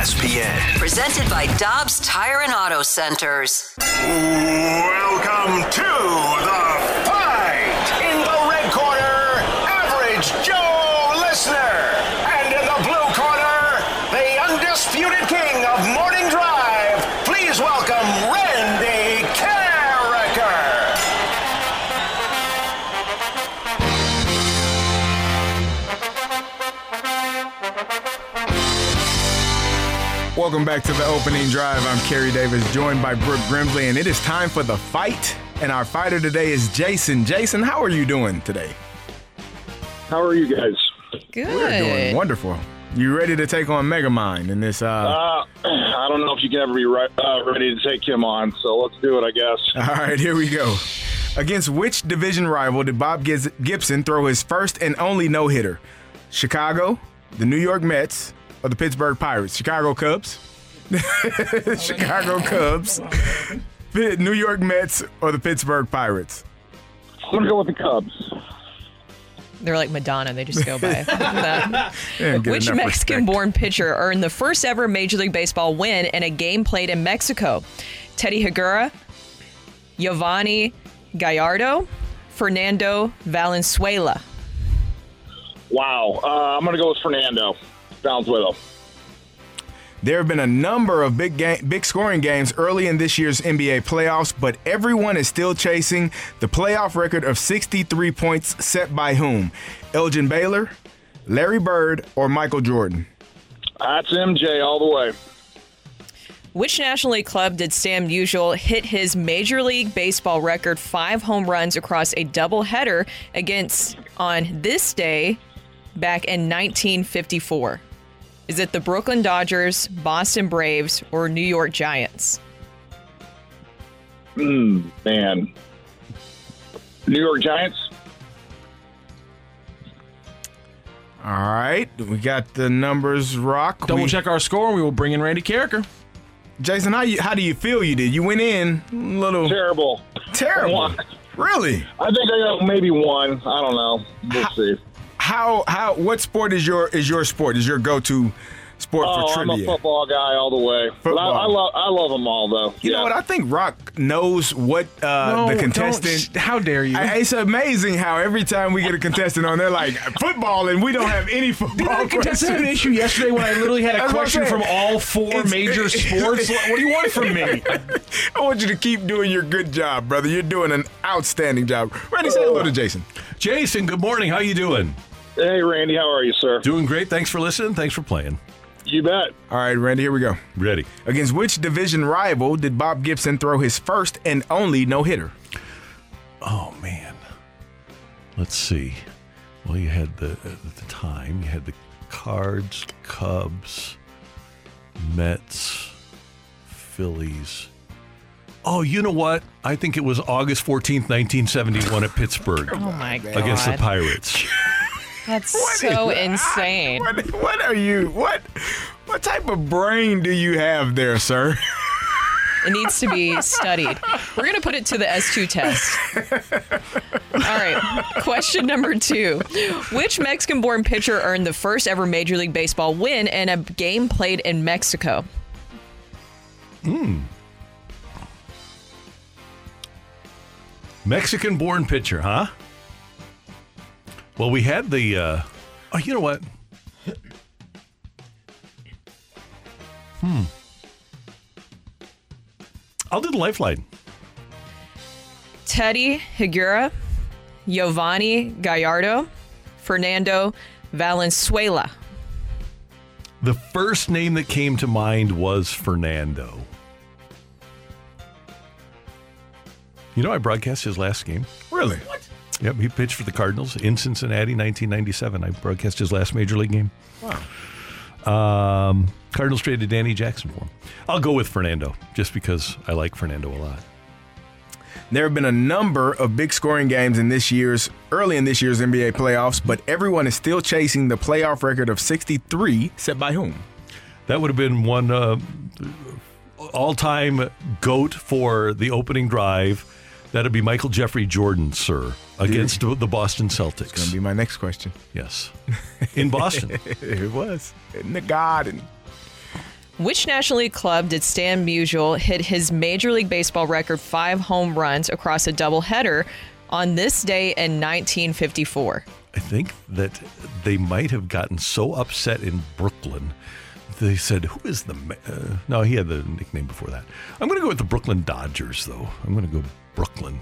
Speaker 1: ESPN.
Speaker 2: Presented by Dobbs Tire and Auto Centers.
Speaker 1: Welcome to the fight. In the red corner, Average Joe Listener. And in the blue corner, the undisputed king of morning Welcome
Speaker 5: back to the opening drive. I'm Carey Davis, joined by Brooke Grimsley, and it is time for the fight And our fighter today is Jason. Jason, how are you doing today?
Speaker 14: How are you guys?
Speaker 4: Good.
Speaker 5: We're doing wonderful. You ready to take on Megamind in this? Uh,
Speaker 14: Uh, I don't know if you can ever be right, uh, ready to take him on, so let's do it, I guess.
Speaker 5: All right, here we go. Against which division rival did Bob Gibson throw his first and only no hitter? Chicago, the New York Mets, or the Pittsburgh Pirates? Chicago Cubs? Chicago Cubs, New York Mets, or the Pittsburgh Pirates?
Speaker 14: I'm going to go with the Cubs.
Speaker 4: They're like Madonna. They just go by that. Which Mexican born pitcher earned the first ever Major League Baseball win in a game played in Mexico? Teddy Higuera, Yovani Gallardo, Fernando Valenzuela.
Speaker 14: Wow. Uh, I'm going to go with Fernando Valenzuela.
Speaker 5: There have been a number of big game, big scoring games early in this year's NBA playoffs, but everyone is still chasing the playoff record of 63 points set by whom? Elgin Baylor, Larry Bird, or Michael Jordan?
Speaker 14: That's MJ all the way.
Speaker 4: Which National League club did Stan Musial hit his Major League Baseball record five home runs across a doubleheader against on this day back in 1954? Is it the Brooklyn Dodgers, Boston Braves, or New York Giants?
Speaker 14: Hmm, man. New York Giants?
Speaker 5: All right, we got the numbers. Rock.
Speaker 7: Double
Speaker 5: We-
Speaker 7: check our score, and we will bring in Randy Karraker.
Speaker 5: Jason, how you how do you feel you did? You went in a little
Speaker 14: Terrible.
Speaker 5: terrible.
Speaker 14: One.
Speaker 5: Really?
Speaker 14: I think I got maybe one. I don't know. We'll see.
Speaker 5: How how what sport is your is your sport? Is your go to sport
Speaker 14: Oh,
Speaker 5: for
Speaker 14: I'm a football guy all the way. But I,
Speaker 5: Football.
Speaker 14: I love I love them all though.
Speaker 5: You know what? I think Rock knows what uh,
Speaker 7: No,
Speaker 5: the
Speaker 7: don't-
Speaker 5: contestant.
Speaker 7: how dare you?
Speaker 5: I- it's amazing how every time we get a contestant on, they're like football, and we don't have any football.
Speaker 7: Did that contestant have an issue yesterday when I literally had a
Speaker 5: That's what I'm
Speaker 7: question from all four
Speaker 5: It's-
Speaker 7: major
Speaker 5: it's-
Speaker 7: sports? What do you want from me?
Speaker 5: I want you to keep doing your good job, brother. You're doing an outstanding job. Randy, say hello to Jason.
Speaker 3: Jason, good morning. How you doing?
Speaker 14: Hey, Randy, how are you, sir?
Speaker 3: Doing great. Thanks for listening. Thanks for playing.
Speaker 14: You bet.
Speaker 5: All right, Randy, here we go.
Speaker 3: Ready.
Speaker 5: Against which division rival did Bob Gibson throw his first and only no hitter?
Speaker 3: Oh man. Let's see. Well, you had the at the time you had the Cards, Cubs, Mets, Phillies. Oh, you know what? I think it was August 14th, 1971 at Pittsburgh
Speaker 4: Oh my god.
Speaker 3: against the Pirates.
Speaker 4: That's
Speaker 5: What
Speaker 4: so
Speaker 5: is-
Speaker 4: insane.
Speaker 5: What, what are you? What what type of brain do you have there, sir?
Speaker 4: It needs to be studied. We're going to put it to the S2 test. All right. Question number two Which Mexican born pitcher earned the first ever Major League Baseball win in a game played in Mexico?
Speaker 3: Hmm. Mexican born pitcher, huh? Well, we had the. Uh, oh, you know what? Hmm. I'll do the lifeline.
Speaker 4: Teddy Higuera, Yovani Gallardo, Fernando Valenzuela.
Speaker 3: The first name that came to mind was Fernando. You know, I broadcast his last game.
Speaker 5: Really?
Speaker 3: Yep, he pitched for the Cardinals in Cincinnati, 1997. I broadcast his last major league game.
Speaker 5: Wow.
Speaker 3: Um, Cardinals traded Danny Jackson for him. I'll go with Fernando, just because I like Fernando a lot.
Speaker 5: There have been a number of big scoring games in this year's early in this year's NBA playoffs, but everyone is still chasing the playoff record of 63 set by whom?
Speaker 3: That would have been one uh, all-time goat for the opening drive. That'd be Michael Jeffrey Jordan, sir, against the Boston Celtics. It's going to
Speaker 5: be my next question.
Speaker 3: Yes, in Boston.
Speaker 5: it was in the garden.
Speaker 4: Which National League club did Stan Musial hit his Major League Baseball record five home runs across a doubleheader on this day in 1954?
Speaker 3: I think that they might have gotten so upset in Brooklyn. They said, "Who is the?" Ma-? Uh, no, he had the nickname before that. I'm going to go with the Brooklyn Dodgers, though. I'm going to go Brooklyn.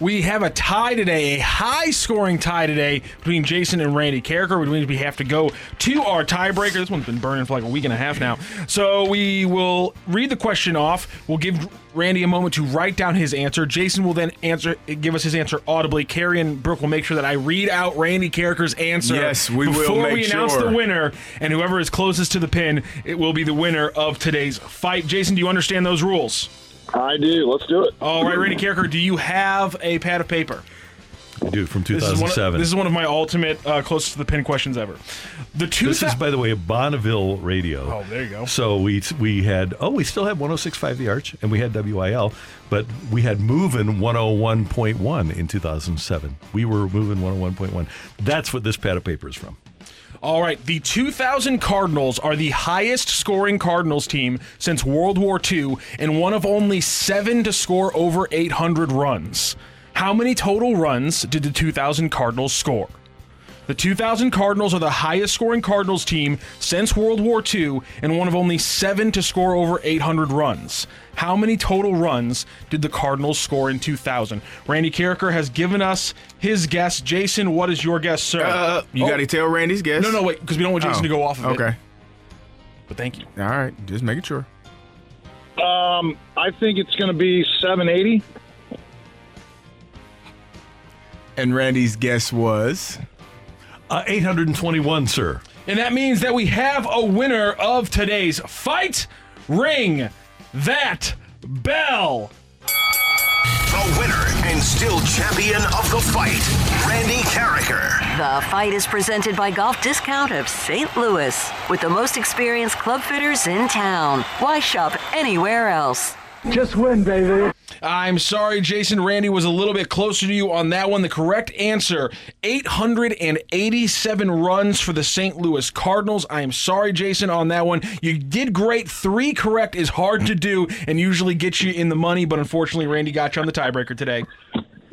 Speaker 7: We have a tie today, a high scoring tie today between Jason and Randy Karraker, which means we have to go to our tiebreaker. This one's been burning for like a week and a half now. So we will read the question off. We'll give Randy a moment to write down his answer. Jason will then answer, give us his answer audibly. Carey and Brooke will make sure that I read out Randy Karraker's answer.
Speaker 5: Yes, we will
Speaker 7: before we announce
Speaker 5: sure.
Speaker 7: the winner, and whoever is closest to the pin, it will be the winner of today's fight. Jason, do you understand those rules?
Speaker 14: I do. Let's do it.
Speaker 7: All right, Randy Karraker, do you have a pad of paper?
Speaker 3: I do from
Speaker 7: This is one of-
Speaker 3: 2007.
Speaker 7: This is one of my ultimate uh, closest to the pin questions ever. The two.
Speaker 3: This is, by the way, a Bonneville radio.
Speaker 7: Oh, there you go.
Speaker 3: So we we had oh we still have 106.5 The Arch and we had WIL, but we had Movin 101.1 in 2007. We were Movin 101.1. That's what this pad of paper is from.
Speaker 7: All right, the 2000 Cardinals are the highest scoring Cardinals team since World War II and one of only seven to score over 800 runs. How many total runs did the 2000 Cardinals score? The 2000 Cardinals are the highest scoring Cardinals team since World War II and one of only seven to score over 800 runs. How many total runs did the Cardinals score in 2000? Randy Karraker has given us his guess. Jason, what is your guess, sir?
Speaker 5: Uh, you
Speaker 7: Oh.
Speaker 5: got to tell Randy's guess.
Speaker 7: No, no, wait, because we don't want Jason
Speaker 5: Oh,
Speaker 7: to go off of it.
Speaker 5: Okay.
Speaker 7: But thank you.
Speaker 5: All right, just making sure.
Speaker 14: Um, I think it's going to be 780.
Speaker 5: And Randy's guess was
Speaker 3: uh, 821, sir.
Speaker 7: And that means that we have a winner of today's fight. Ring that bell.
Speaker 1: The winner and still champion of the fight, Randy Karraker.
Speaker 2: The fight is presented by Golf Discount of St. Louis with the most experienced club fitters in town. Why shop anywhere else?
Speaker 7: Just win, baby. I'm sorry, Jason. Randy was a little bit closer to you on that one. The correct answer 887 runs for the St. Louis Cardinals. I am sorry, Jason, on that one. You did great. Three correct is hard to do and usually gets you in the money, but unfortunately, Randy got you on the tiebreaker today.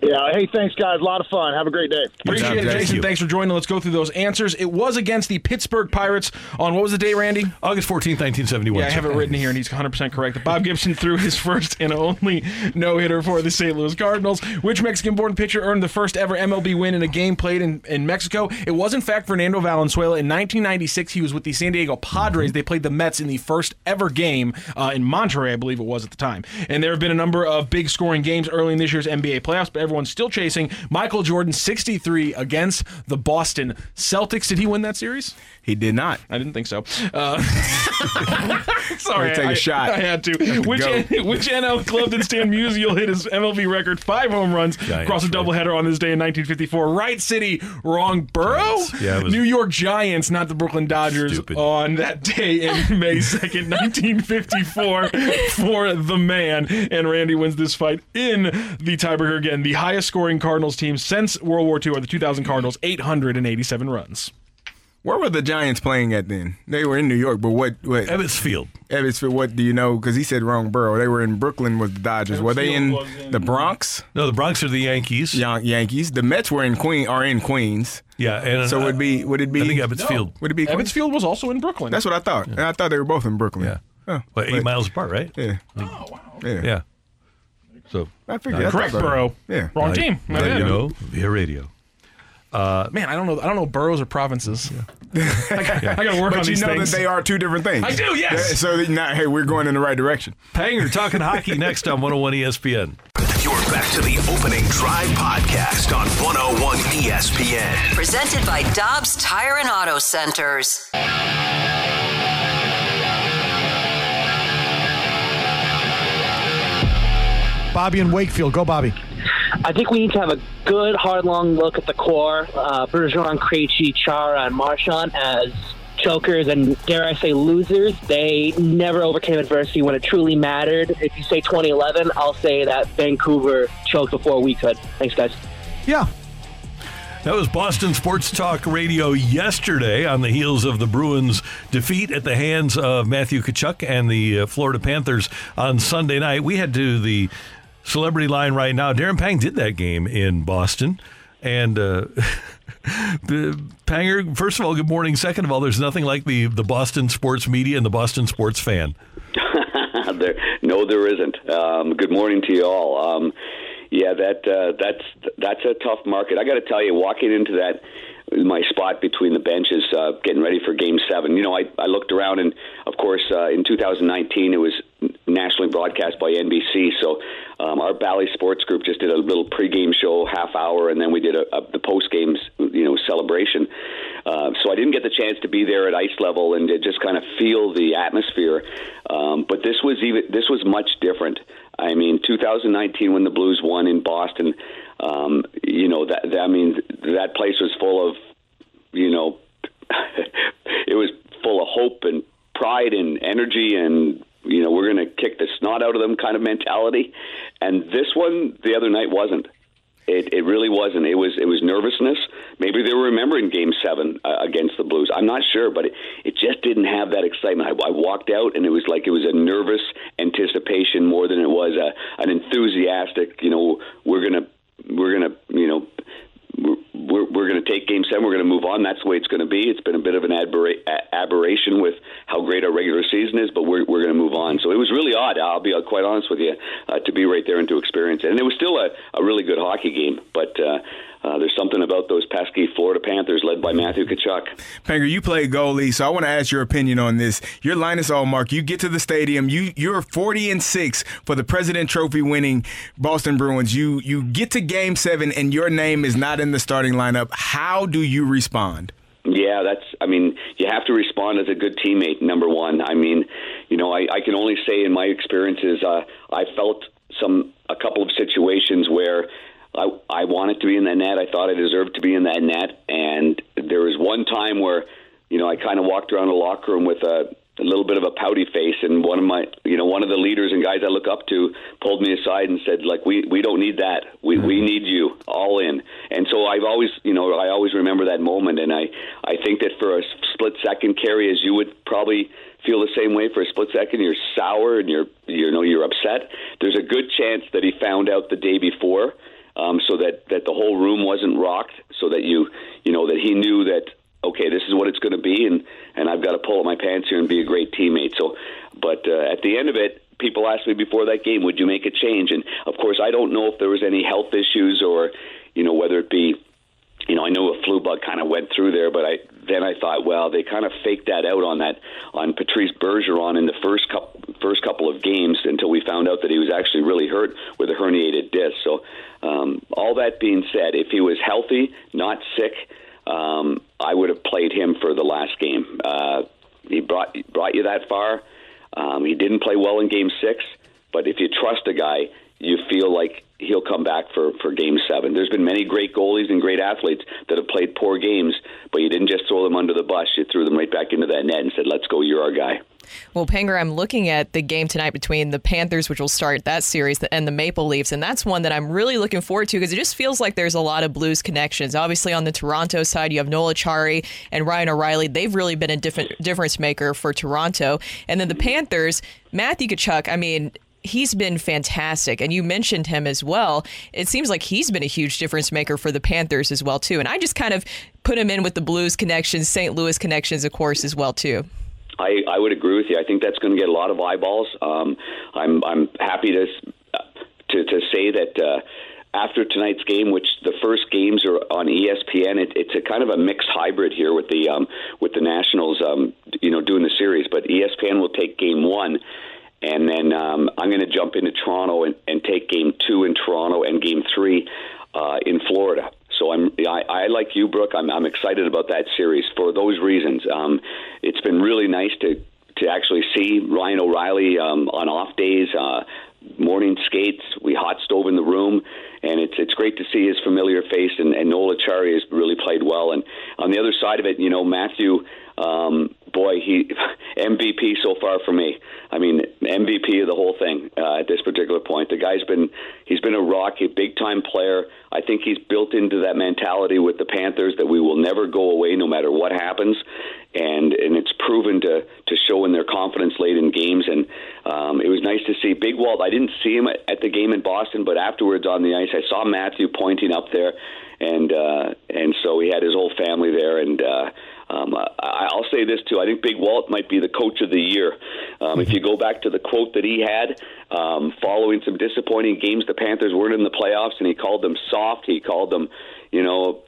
Speaker 14: Yeah. Hey, thanks, guys. A lot of fun. Have a great day.
Speaker 7: Appreciate it, Jason. Thanks for joining. Let's go through those answers. It was against the Pittsburgh Pirates on what was the date, Randy?
Speaker 3: August 14th, 1971.
Speaker 7: Yeah, I have it written here, and he's 100% correct. Bob Gibson threw his first and only no hitter for the St. Louis Cardinals. Which Mexican born pitcher earned the first ever MLB win in a game played in, in Mexico? It was, in fact, Fernando Valenzuela. In 1996, he was with the San Diego Padres. They played the Mets in the first ever game uh, in Monterrey, I believe it was at the time. And there have been a number of big scoring games early in this year's NBA playoffs, but everyone's still chasing Michael Jordan 63 against the Boston Celtics. Did he win that series?
Speaker 5: He did not.
Speaker 7: I didn't think so. Uh, sorry,
Speaker 5: Take a
Speaker 7: I-
Speaker 5: shot.
Speaker 7: I had to. Which,
Speaker 5: go.
Speaker 7: which NL club did Stan Musial hit his MLB record five home runs
Speaker 3: Giants,
Speaker 7: across a doubleheader on this day in 1954? Right city, wrong borough.
Speaker 3: Yeah, it was-
Speaker 7: New York Giants, not the Brooklyn Dodgers,
Speaker 3: Stupid.
Speaker 7: on that day in May 2nd, 1954, for the man. And Randy wins this fight in the tiebreaker again. The highest scoring Cardinals team since World War II are the 2000 Cardinals, 887 runs.
Speaker 5: Where were the Giants playing at then? They were in New York, but what? what
Speaker 3: Ebbets Field.
Speaker 5: Ebbets Field. What do you know? Because he said wrong borough. They were in Brooklyn with the Dodgers. were they in,
Speaker 7: in-
Speaker 5: the Bronx?
Speaker 3: No, the Bronx are the Yankees.
Speaker 5: Yan- Yankees. The Mets were in Queen. Are in Queens.
Speaker 3: Yeah, and
Speaker 5: So
Speaker 3: uh,
Speaker 5: would be would it be?
Speaker 3: I think Ebbets Field.
Speaker 5: Would it be? Queens?
Speaker 7: Ebbets Field was also in Brooklyn.
Speaker 5: That's what I thought. And I thought they were both in Brooklyn.
Speaker 3: Yeah.
Speaker 5: Oh,
Speaker 3: Well, eight
Speaker 5: but-
Speaker 3: miles apart, right?
Speaker 5: Yeah.
Speaker 7: Oh, wow.
Speaker 5: Yeah.
Speaker 3: Yeah. So
Speaker 5: I figured. I
Speaker 7: Correct,
Speaker 5: thought that-
Speaker 7: bro.
Speaker 5: Yeah.
Speaker 7: Wrong
Speaker 3: now-
Speaker 7: team.
Speaker 3: now
Speaker 7: Yeah.
Speaker 3: you know via radio. Uh,
Speaker 7: Man, I don't know. I don't know boroughs or provinces. I, got, I got to work
Speaker 5: But
Speaker 7: on
Speaker 5: you know that they are two different things.
Speaker 7: I do, yes.
Speaker 5: So now, hey, we're going in the right direction.
Speaker 3: Panger talking hockey next on 101 ESPN.
Speaker 1: You're back to the opening drive podcast on 101 ESPN.
Speaker 2: Presented by Dobbs Tire and Auto Centers.
Speaker 15: Bobby in Wakefield. Go, Bobby.
Speaker 16: I think we need to have a good, hard, long look at the core. Uh, Bergeron, Krejci, Chara, and Marchand as chokers and, dare I say, losers. They never overcame adversity when it truly mattered. If you say 2011, I'll say that Vancouver choked before we could. Thanks, guys.
Speaker 15: Yeah.
Speaker 3: That was Boston Sports Talk Radio yesterday on the heels of the Bruins' defeat at the hands of Matthew Tkachuk and the uh, Florida Panthers on Sunday night. We head to the celebrity line right now. Darren Pang did that game in Boston. And uh, Panger, first of all, good morning. Second of all, there's nothing like the, the Boston sports media and the Boston sports fan.
Speaker 17: there, no, there isn't. Um, good morning to you all. Um,
Speaker 18: Yeah, that uh, that's that's a tough market. I got to tell you, walking into that my spot between the benches, uh, getting ready for Game Seven. You know, I I looked around, and of course, uh, in 2019, it was nationally broadcast by NBC. So um, our Bally Sports Group just did a little pregame show, half hour, and then we did a, a, the post games, you know, celebration. Uh, so I didn't get the chance to be there at ice level and to just kind of feel the atmosphere. Um, but this was even this was much different. I mean, 2019 when the Blues won in Boston, um, you know that, that I mean that place was full of, you know, it was full of hope and pride and energy and you know we're going to kick the snot out of them kind of mentality. And this one the other night wasn't. It, it really wasn't. It was it was nervousness. Maybe they were remembering Game Seven uh, against the Blues. I'm not sure, but it, it just didn't have that excitement. I, I walked out and it was like it was a nervous anticipation more than it was a an enthusiastic. You know, we're gonna we're gonna you know we're, we're going to take game seven. We're going to move on. That's the way it's going to be. It's been a bit of an aberra- aberration with how great our regular season is, but we're, we're going to move on. So it was really odd. I'll be quite honest with you uh, to be right there and to experience it. And it was still a, a really good hockey game, but uh, uh, there's something about those pesky Florida Panthers led by Matthew Tkachuk.
Speaker 5: Panger, you play goalie, so I want to ask your opinion on this. You're Linus Ullmark. You get to the stadium. You you're 40 and six for the President Trophy winning Boston Bruins. You you get to Game Seven and your name is not in the starting lineup. How do you respond?
Speaker 18: Yeah, that's. I mean, you have to respond as a good teammate. Number one. I mean, you know, I, I can only say in my experiences, uh, I felt some a couple of situations where I, I wanted to be in that net. I thought I deserved to be in that net. And there was one time where, you know, I kind of walked around the locker room with a, a little bit of a pouty face, and one of my, you know, one of the leaders and guys I look up to pulled me aside and said, like, we we don't need that. We we mm-hmm. need you all in. And so I've always, you know, I always remember that moment, and I I think that for a split second, Carey, as you would probably feel the same way for a split second. You're sour and you're you know you're upset. There's a good chance that he found out the day before um, so that that the whole room wasn't rocked, so that you you know that he knew that okay, this is what it's going to be, and and I've got to pull up my pants here and be a great teammate. So, but uh, at the end of it, people asked me before that game, would you make a change? And of course, I don't know if there was any health issues or you know whether it be you know, I know a flu bug kind of went through there, but I then I thought, well, they kind of faked that out on that on Patrice Bergeron in the first couple first couple of games until we found out that he was actually really hurt with a herniated disc. So, um, all that being said, if he was healthy, not sick, um, I would have played him for the last game. Uh, he brought brought you that far. Um, he didn't play well in Game Six, but if you trust a guy, you feel like he'll come back for, for game seven. There's been many great goalies and great athletes that have played poor games, but you didn't just throw them under the bus. You threw them right back into that net and said, let's go, you're our guy.
Speaker 4: Well, Panger, I'm looking at the game tonight between the Panthers, which will start that series, and the Maple Leafs, and that's one that I'm really looking forward to because it just feels like there's a lot of Blues connections. Obviously, on the Toronto side, you have Noel Acciari and Ryan O'Reilly. They've really been a different difference maker for Toronto, and then the Panthers, Matthew Tkachuk. I mean, he's been fantastic. And you mentioned him as well. It seems like he's been a huge difference maker for the Panthers as well too. And I just kind of put him in with the Blues connections, St. Louis connections, of course, as well too.
Speaker 18: I, I would agree with you. I think that's going to get a lot of eyeballs. Um, I'm I'm happy to to, to say that. Uh, after tonight's game, which the first games are on ESPN, it, it's a kind of a mixed hybrid here with the um, with the Nationals, um, you know, doing the series. But ESPN will take game one, and then um, I'm going to jump into Toronto and, and take Game Two in Toronto and Game Three uh, in Florida. So I'm I, I like you, Brooke. I'm, I'm excited about that series for those reasons. Um, it's been really nice to to actually see Ryan O'Reilly um, on off days. Uh, morning skates. We hot stove in the room, and it's it's great to see his familiar face. And, and Noel Acciari has really played well. And on the other side of it, you know, Matthew um, boy, he MVP so far for me. I mean, MVP of the whole thing uh, at this particular point. The guy's been he's been a rock, a big time player. I think he's built into that mentality with the Panthers that we will never go away no matter what happens, and and it's proven to to show in their confidence late in games. And um, it was nice to see Big Walt. I didn't see him at, the game in Boston, but afterwards on the ice, I saw Matthew pointing up there, and uh, and so he had his whole family there and. Uh, Um, I, I'll say this too. I think Big Walt might be the coach of the year. Um, if you go back to the quote that he had um, following some disappointing games, the Panthers weren't in the playoffs, and he called them soft. He called them, you know,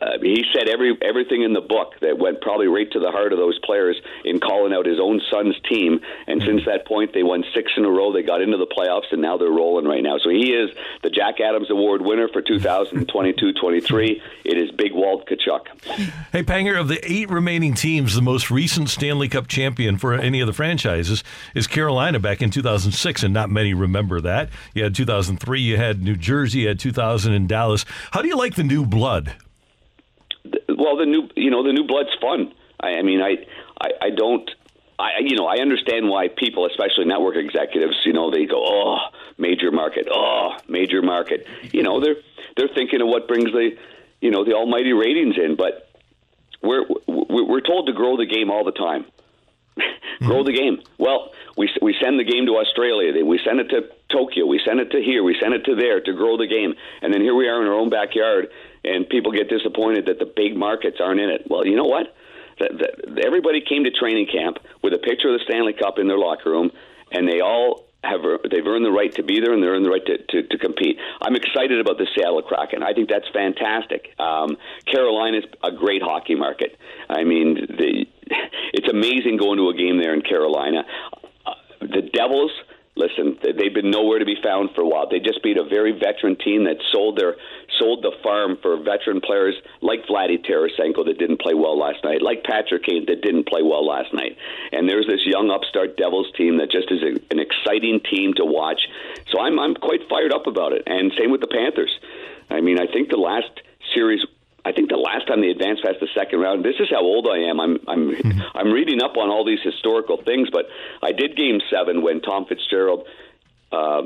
Speaker 18: uh, he said every everything in the book that went probably right to the heart of those players in calling out his own son's team. And since that point, they won six in a row. They got into the playoffs, and now they're rolling right now. So he is the Jack Adams Award winner for 2022-23. It is Big Walt Tkachuk.
Speaker 3: Hey, Panger, of the eight remaining teams, the most recent Stanley Cup champion for any of the franchises is Carolina back in 2006, and not many remember that. You had 2003, you had New Jersey, you had 2000 in Dallas. How do you like the new blood?
Speaker 18: Well, the new you know the new blood's fun. I, I mean, I, I I don't. I you know I understand why people, especially network executives, you know they go, oh, major market, oh, major market. You know they're they're thinking of what brings the you know the almighty ratings in, but we're we're we're told to grow the game all the time. grow mm-hmm. the game. Well, we we send the game to Australia. We send it to Tokyo. We send it to here. We send it to there to grow the game. And then here we are in our own backyard, and people get disappointed that the big markets aren't in it. Well, you know what? The, the, everybody came to training camp with a picture of the Stanley Cup in their locker room, and they all have they've earned the right to be there and they're earned the right to, to, to compete. I'm excited about the Seattle Kraken. I think that's fantastic. Um, Carolina's a great hockey market. I mean, the, it's amazing going to a game there in Carolina. Uh, the Devils listen, they've been nowhere to be found for a while. They just beat a very veteran team that sold their sold the farm for veteran players like Vladdy Tarasenko that didn't play well last night, like Patrick Kane that didn't play well last night. And there's this young upstart Devils team that just is a, an exciting team to watch. So I'm I'm quite fired up about it. And same with the Panthers. I mean, I think the last series I think the last time they advanced past the second round. This is how old I am. I'm I'm mm-hmm. I'm reading up on all these historical things, but I did Game Seven when Tom Fitzgerald uh,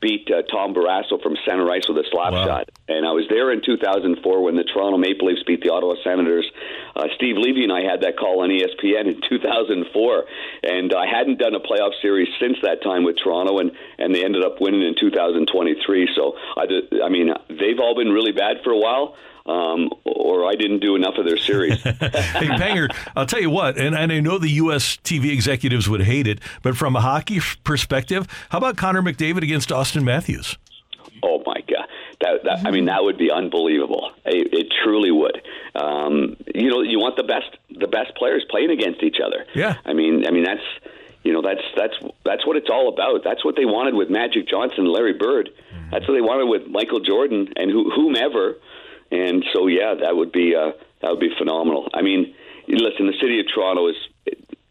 Speaker 18: beat uh, Tom Barrasso from center ice with a slap wow. shot, and I was there in 2004 when the Toronto Maple Leafs beat the Ottawa Senators. Uh, Steve Levy and I had that call on ESPN in 2004, and I hadn't done a playoff series since that time with Toronto, and and they ended up winning in 2023. So I, I mean, they've all been really bad for a while um, or I didn't do enough of their series. hey,
Speaker 3: Panger, I'll tell you what, and, and I know the U.S. TV executives would hate it, but from a hockey perspective, how about Connor McDavid against Auston Matthews?
Speaker 18: Oh my God, that, that I mean that would be unbelievable. It, it truly would. Um, you know, you want the best the best players playing against each other.
Speaker 3: Yeah.
Speaker 18: I mean, I mean that's you know that's that's that's what it's all about. That's what they wanted with Magic Johnson, Larry Bird. That's what they wanted with Michael Jordan and whomever. And so, yeah, that would be uh, that would be phenomenal. I mean, listen, the city of Toronto is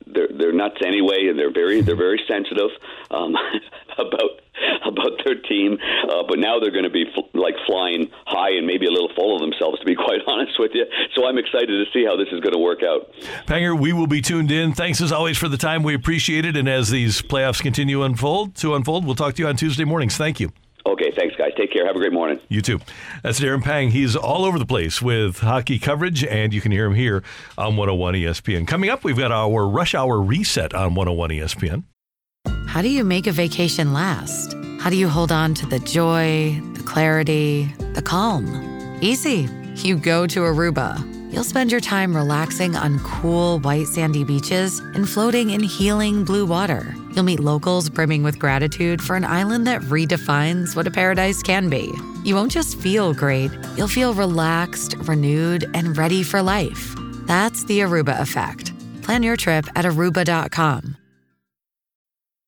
Speaker 18: they're they're nuts anyway, and they're very they're very sensitive um, about about their team. Uh, but now they're going to be fl- like flying high and maybe a little full of themselves, to be quite honest with you. So I'm excited to see how this is going to work out.
Speaker 3: Panger, we will be tuned in. Thanks as always for the time. We appreciate it. And as these playoffs continue unfold to unfold, we'll talk to you on Tuesday mornings. Thank you.
Speaker 18: Okay, thanks, guys. Take care. Have a great morning.
Speaker 3: You too. That's Darren Pang. He's all over the place with hockey coverage, and you can hear him here on 101 ESPN. Coming up, we've got our rush hour reset on 101 ESPN.
Speaker 19: How do you make a vacation last? How do you hold on to the joy, the clarity, the calm? Easy. You go to Aruba. You'll spend your time relaxing on cool, white, sandy beaches and floating in healing blue water You'll meet locals brimming with gratitude for an island that redefines what a paradise can be. You won't just feel great, you'll feel relaxed, renewed, and ready for life. That's the Aruba effect. Plan your trip at aruba.com.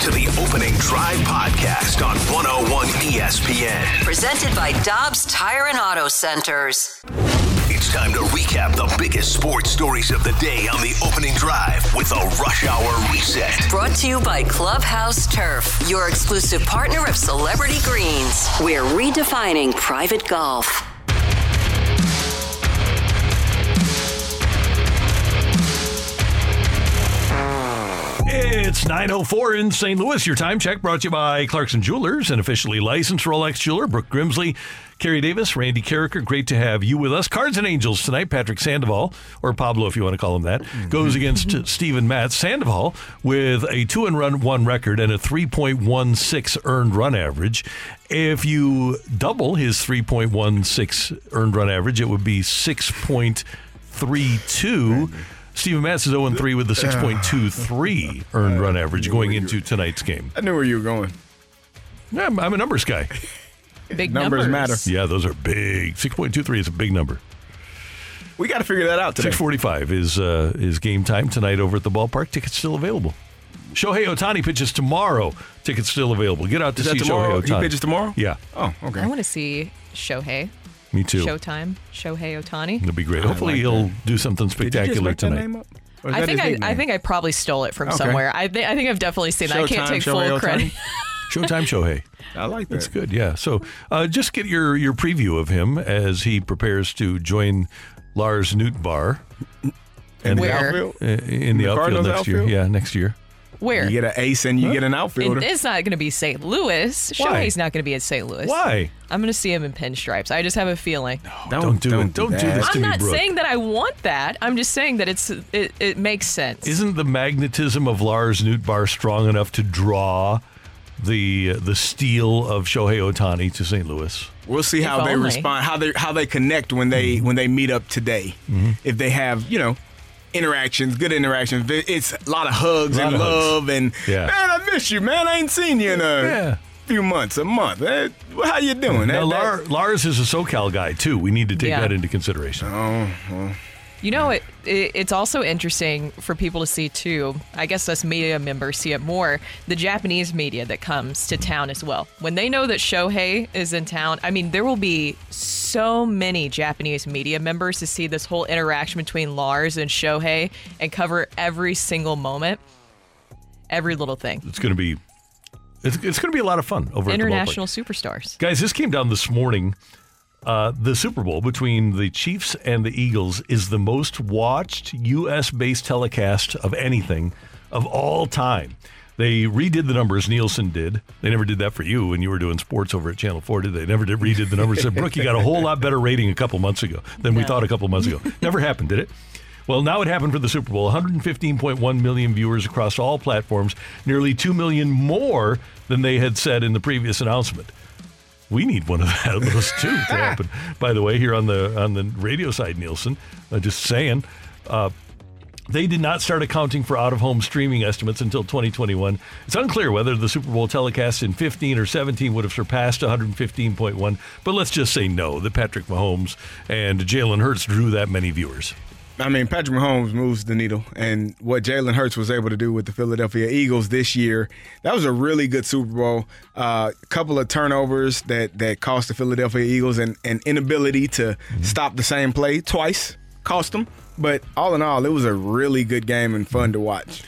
Speaker 1: To the opening drive podcast on 101 ESPN.
Speaker 2: Presented by Dobbs Tire and Auto Centers.
Speaker 1: It's time to recap the biggest sports stories of the day on the opening drive with a rush hour reset.
Speaker 2: Brought to you by Clubhouse Turf, your exclusive partner of Celebrity Greens. We're redefining private golf.
Speaker 3: It's 9.04 in St. Louis. Your time check brought to you by Clarkson Jewelers, an officially licensed Rolex jeweler. Brooke Grimsley, Carey Davis, Randy Karraker. Great to have you with us. Cards and Angels tonight. Patrick Sandoval, or Pablo if you want to call him that, mm-hmm. goes against Steven Matz. Sandoval with a two and run one record and a 3.16 earned run average. If you double his 3.16 earned run average, it would be 6.32. Steven Matz is 0 3 with the 6.23 earned run average going into tonight's game.
Speaker 5: I knew where you were going.
Speaker 3: Yeah, I'm, I'm a numbers guy.
Speaker 4: Big
Speaker 5: Numbers matter.
Speaker 3: Yeah, those are big. 6.23 is a big number.
Speaker 5: We got to figure that out today.
Speaker 3: 6:45 is uh, is game time tonight over at the ballpark. Tickets still available. Shohei Ohtani pitches tomorrow. Tickets still available. Get out to
Speaker 5: Is
Speaker 3: see
Speaker 5: that tomorrow?
Speaker 3: Shohei
Speaker 5: He
Speaker 3: Ohtani.
Speaker 5: pitches tomorrow?
Speaker 3: Yeah,
Speaker 5: Oh, okay.
Speaker 4: I want to see Shohei.
Speaker 3: Me too.
Speaker 4: Showtime. Shohei Ohtani.
Speaker 3: It'll be great. Hopefully
Speaker 5: like
Speaker 3: he'll
Speaker 5: that.
Speaker 3: do something
Speaker 5: Did you just
Speaker 3: spectacular
Speaker 5: make that
Speaker 3: tonight.
Speaker 5: name up?
Speaker 4: I think
Speaker 5: his
Speaker 4: I, I think I probably stole it from
Speaker 5: Okay.
Speaker 4: somewhere. I, thi- I think I've definitely seen that. I can't take
Speaker 5: Shohei
Speaker 4: full
Speaker 5: Ohtani?
Speaker 4: credit.
Speaker 3: Showtime Shohei.
Speaker 5: I like that.
Speaker 3: That's good. Yeah. So uh, just get your your preview of him as he prepares to join Lars Nootbaar
Speaker 5: In the outfield?
Speaker 3: uh, in the,
Speaker 5: The
Speaker 3: outfield
Speaker 5: Cardinals
Speaker 3: next year. Yeah, next year.
Speaker 4: Where?
Speaker 5: You get an ace and you get an outfielder.
Speaker 4: It's not going to be St. Louis.
Speaker 3: Why?
Speaker 4: Shohei's not going to be at St. Louis.
Speaker 3: Why?
Speaker 4: I'm going to see him in pinstripes. I just have a feeling.
Speaker 3: Don't, do it. Don't do
Speaker 5: that.
Speaker 3: this to
Speaker 4: I'm
Speaker 3: me,
Speaker 4: not
Speaker 3: Brooke.
Speaker 4: saying that I want that. I'm just saying that it's it, it makes sense.
Speaker 3: Isn't the magnetism of Lars Nootbaar strong enough to draw the the steel of Shohei Ohtani to St. Louis?
Speaker 5: We'll see
Speaker 4: If
Speaker 5: how they respond, how they how they connect when they when they meet up today.
Speaker 3: Mm-hmm.
Speaker 5: If they have, you know, interactions, good interactions. It's a lot of hugs
Speaker 3: lot
Speaker 5: and
Speaker 3: of hugs.
Speaker 5: love and
Speaker 3: Yeah.
Speaker 5: man, I miss you, man. I ain't seen you in a
Speaker 3: Yeah.
Speaker 5: few months, a month. Eh, how you doing?
Speaker 3: Now,
Speaker 5: That-
Speaker 3: Lar- Lars is a SoCal guy too. We need to take
Speaker 4: Yeah.
Speaker 3: that into consideration.
Speaker 5: Oh, well,
Speaker 4: You know, it, it it's also interesting for people to see too. I guess us media members see it more. The Japanese media that comes to town as well. When they know that Shohei is in town, I mean, there will be so many Japanese media members to see this whole interaction between Lars and Shohei and cover every single moment, every little thing.
Speaker 3: It's going to be it's, it's going to be a lot of fun over
Speaker 4: International
Speaker 3: at the ballpark.
Speaker 4: superstars.
Speaker 3: Guys, this came down this morning. Uh, the Super Bowl between the Chiefs and the Eagles is the most watched U.S. based telecast of anything of all time. They redid the numbers. Nielsen did. They never did that for you when you were doing sports over at Channel 4, did they? Never did redid the numbers. Said, Brooke, you got a whole lot better rating a couple months ago than we thought a couple months ago. Never happened, did it? Well, now it happened for the Super Bowl. 115.1 million viewers across all platforms, nearly 2 million more than they had said in the previous announcement. We need one of those two to happen. By the way, here on the on the radio side, Nielsen, uh, just saying, uh, they did not start accounting for out of home streaming estimates until 2021. It's unclear whether the Super Bowl telecasts in 15 or 17 would have surpassed 115.1, but let's just say no, that Patrick Mahomes and Jalen Hurts drew that many viewers.
Speaker 5: I mean, Patrick Mahomes moves the needle, and what Jalen Hurts was able to do with the Philadelphia Eagles this year, that was a really good Super Bowl. A uh, couple of turnovers that that cost the Philadelphia Eagles, and an inability to stop the same play twice cost them. But all in all, it was a really good game and fun to watch.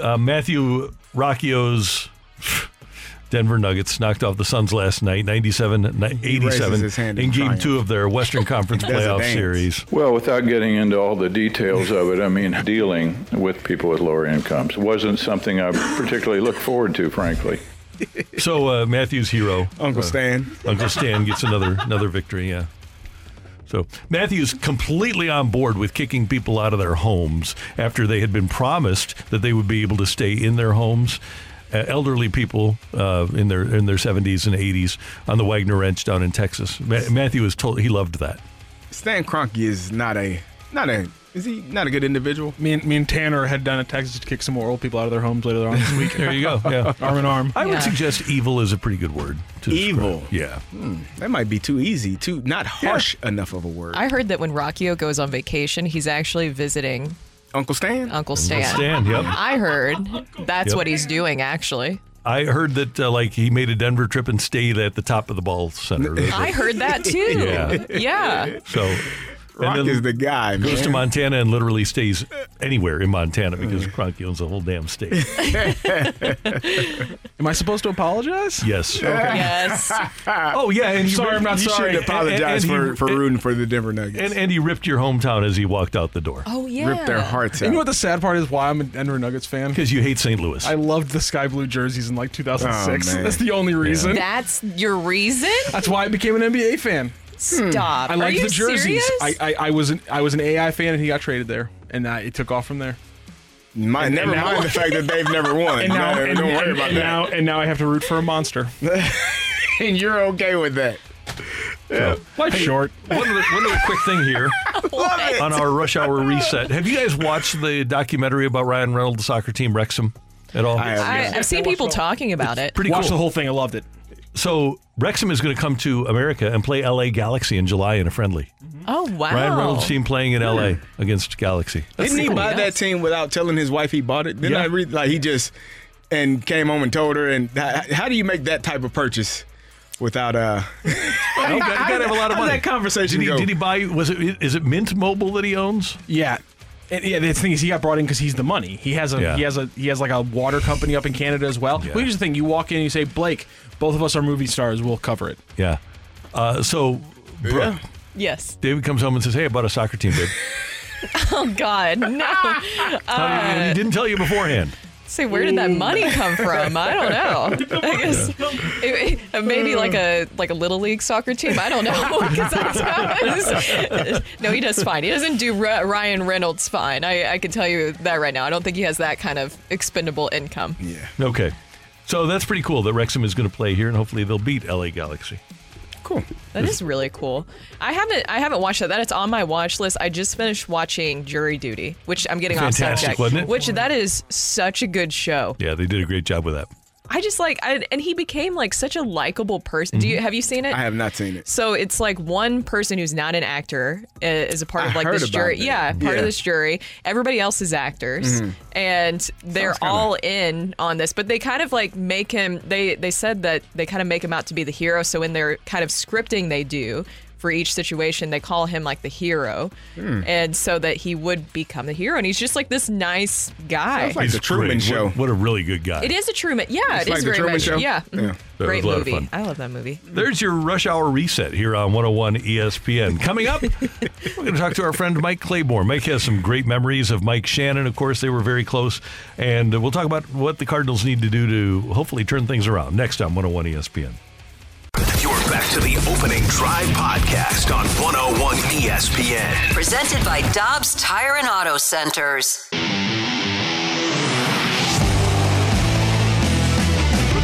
Speaker 3: uh, Matthew Rocchio's Denver Nuggets knocked off the Suns last night, 97 87, in
Speaker 5: in
Speaker 3: game
Speaker 5: triumph.
Speaker 3: two of their Western Conference playoff series.
Speaker 20: Well, without getting into all the details of it, I mean, dealing with people with lower incomes wasn't something I particularly looked forward to, frankly.
Speaker 3: So uh, Matthew's hero,
Speaker 5: Uncle
Speaker 3: uh,
Speaker 5: Stan.
Speaker 3: Uncle Stan gets another another victory. Yeah. So Matthew's completely on board with kicking people out of their homes after they had been promised that they would be able to stay in their homes. Uh, elderly people uh, in their in their 70s and 80s on the Waggoner Ranch down in Texas. Ma- Matthew was told he loved that.
Speaker 5: Stan Kroenke is not a not a is he not a good individual?
Speaker 7: Me and, me and Tanner head down to Texas to kick some more old people out of their homes later on this week.
Speaker 3: There you go. Yeah.
Speaker 7: arm in arm.
Speaker 3: I would suggest evil is a pretty good word. To describe.
Speaker 5: Evil.
Speaker 3: Yeah.
Speaker 5: Hmm, that might be too easy, too not harsh enough of a word.
Speaker 4: I heard that when Rocchio goes on vacation, he's actually visiting
Speaker 5: Uncle Stan.
Speaker 4: Uncle Stan.
Speaker 3: Stan, yep.
Speaker 4: I heard that's
Speaker 3: Yep.
Speaker 4: what he's doing actually.
Speaker 3: I heard that uh, like he made a Denver trip and stayed at the top of the ball center.
Speaker 4: I heard that too.
Speaker 3: Yeah.
Speaker 4: Yeah.
Speaker 3: So
Speaker 5: Rock is the guy,
Speaker 3: Goes to Montana and literally stays anywhere in Montana because Kroenke owns the whole damn state.
Speaker 7: Am I supposed to apologize?
Speaker 3: Yes.
Speaker 4: Yes.
Speaker 3: Oh yeah, and he
Speaker 7: sorry,
Speaker 3: ripped-
Speaker 7: I'm not
Speaker 5: you
Speaker 7: sorry.
Speaker 5: should apologize
Speaker 3: And- and
Speaker 5: for,
Speaker 3: he-
Speaker 5: for rooting for the Denver Nuggets.
Speaker 3: And and he ripped your hometown as he walked out the door
Speaker 4: Oh yeah.
Speaker 5: Rip their hearts out.
Speaker 7: you know what the sad part is? Why I'm a Denver Nuggets fan?
Speaker 3: because you hate St. Louis.
Speaker 7: I loved the sky blue jerseys in like 2006.
Speaker 5: Oh, man.
Speaker 7: That's the only reason.
Speaker 4: That's your reason?
Speaker 7: That's why I became an NBA fan.
Speaker 4: Stop.
Speaker 7: I
Speaker 4: Are
Speaker 7: liked
Speaker 4: you
Speaker 7: the jerseys.
Speaker 4: serious?
Speaker 7: I, I I was an I was an AI fan and he got traded there, and uh, it took off from there.
Speaker 5: My,
Speaker 7: and
Speaker 5: never
Speaker 7: now-
Speaker 5: mind the fact that they've never won.
Speaker 7: And now,
Speaker 5: No,
Speaker 7: and,
Speaker 5: don't worry
Speaker 7: and-
Speaker 5: about
Speaker 7: and
Speaker 5: that.
Speaker 7: now, and now I have to root for a monster.
Speaker 5: and you're okay with that.
Speaker 3: Yeah.
Speaker 7: Life's short.
Speaker 3: One other, one other quick thing here
Speaker 5: Love it.
Speaker 3: on our rush hour reset. Have you guys watched the documentary about Ryan Reynolds' soccer team Wrexham at all?
Speaker 5: I have,
Speaker 4: I,
Speaker 5: yes.
Speaker 4: I've seen people talking about it.
Speaker 3: Pretty
Speaker 7: Watched
Speaker 3: cool.
Speaker 7: the whole thing. I loved it.
Speaker 3: So Wrexham is going to come to America and play LA Galaxy in July in a friendly.
Speaker 4: Oh wow.
Speaker 3: Ryan Reynolds' team playing in LA against Galaxy.
Speaker 5: Didn't he buy that team without telling his wife he bought it? Didn't
Speaker 3: Yeah.
Speaker 5: I read like he just and came home and told her? And how, how do you make that type of purchase without uh?
Speaker 3: You got, you got to have a lot of
Speaker 5: How'd
Speaker 3: money.
Speaker 5: that conversation
Speaker 3: did he,
Speaker 5: go?
Speaker 3: did he buy? Was it? Is it Mint Mobile that he owns?
Speaker 7: Yeah. And yeah, the thing is, he got brought in because he's the money. He has a
Speaker 3: Yeah.
Speaker 7: he has a he has like a water company up in Canada as well.
Speaker 3: Yeah.
Speaker 7: Well, here's the thing: you walk in, and you say, "Blake, both of us are movie stars. We'll cover it."
Speaker 3: Yeah. Uh, so Brooke,
Speaker 4: Yes.
Speaker 3: David comes home and says, "Hey, I bought a soccer team, babe."
Speaker 4: Oh God, no.
Speaker 3: How do you- he didn't tell you beforehand.
Speaker 4: Say, where did that money come from? I don't know. I guess it- it- maybe like a like a little league soccer team. I don't know. that's how- no, he does fine. He doesn't do Ra- Ryan Reynolds fine. I, I can tell you that right now. I don't think he has that kind of expendable income.
Speaker 5: Yeah.
Speaker 3: Okay. So that's pretty cool that Wrexham is going to play here, and hopefully they'll beat LA Galaxy.
Speaker 5: Cool.
Speaker 4: That is really cool. I haven't I haven't watched that. That is on my watch list. I just finished watching Jury Duty, which I'm getting off
Speaker 3: Fantastic,
Speaker 4: subject.
Speaker 3: wasn't it?
Speaker 4: Which that is such a good show.
Speaker 3: Yeah, they did a great job with that.
Speaker 4: I just like I, and he became like such a likable person. Do
Speaker 3: Mm-hmm.
Speaker 4: you have you seen it?
Speaker 5: I have not seen it.
Speaker 4: So it's like one person who's not an actor uh, is a part
Speaker 5: I
Speaker 4: of like this jury.
Speaker 5: that.
Speaker 4: Yeah, part
Speaker 5: Yeah.
Speaker 4: of this jury. Everybody else is actors,
Speaker 5: Mhm.
Speaker 4: and they're
Speaker 5: kinda-
Speaker 4: all in on this. But they kind of like make him. They they said that they kind of make him out to be the hero. So in their kind of scripting they do for each situation, they call him like the hero,
Speaker 5: Hmm.
Speaker 4: and so that he would become the hero. And he's just like this nice guy.
Speaker 5: Sounds like
Speaker 3: He's
Speaker 5: the Truman
Speaker 3: great.
Speaker 5: Show.
Speaker 3: What, what a really good guy.
Speaker 4: it is a Truman. Yeah,
Speaker 5: It's
Speaker 4: it
Speaker 5: like
Speaker 4: is
Speaker 5: the
Speaker 4: very
Speaker 5: Truman
Speaker 4: much.
Speaker 5: Show?
Speaker 4: Yeah,
Speaker 5: Yeah.
Speaker 3: That was
Speaker 4: great
Speaker 3: a lot of
Speaker 4: movie. I love that movie.
Speaker 3: There's your rush hour reset here on 101 ESPN. Coming up, we're going to talk to our friend Mike Claiborne. Mike has some great memories of Mike Shannon. Of course, they were very close. And uh, we'll talk about what the Cardinals need to do to hopefully turn things around next on 101 ESPN.
Speaker 1: You're back to the opening drive podcast on 101 ESPN.
Speaker 2: Presented by Dobbs Tire and Auto Centers.
Speaker 3: Brooke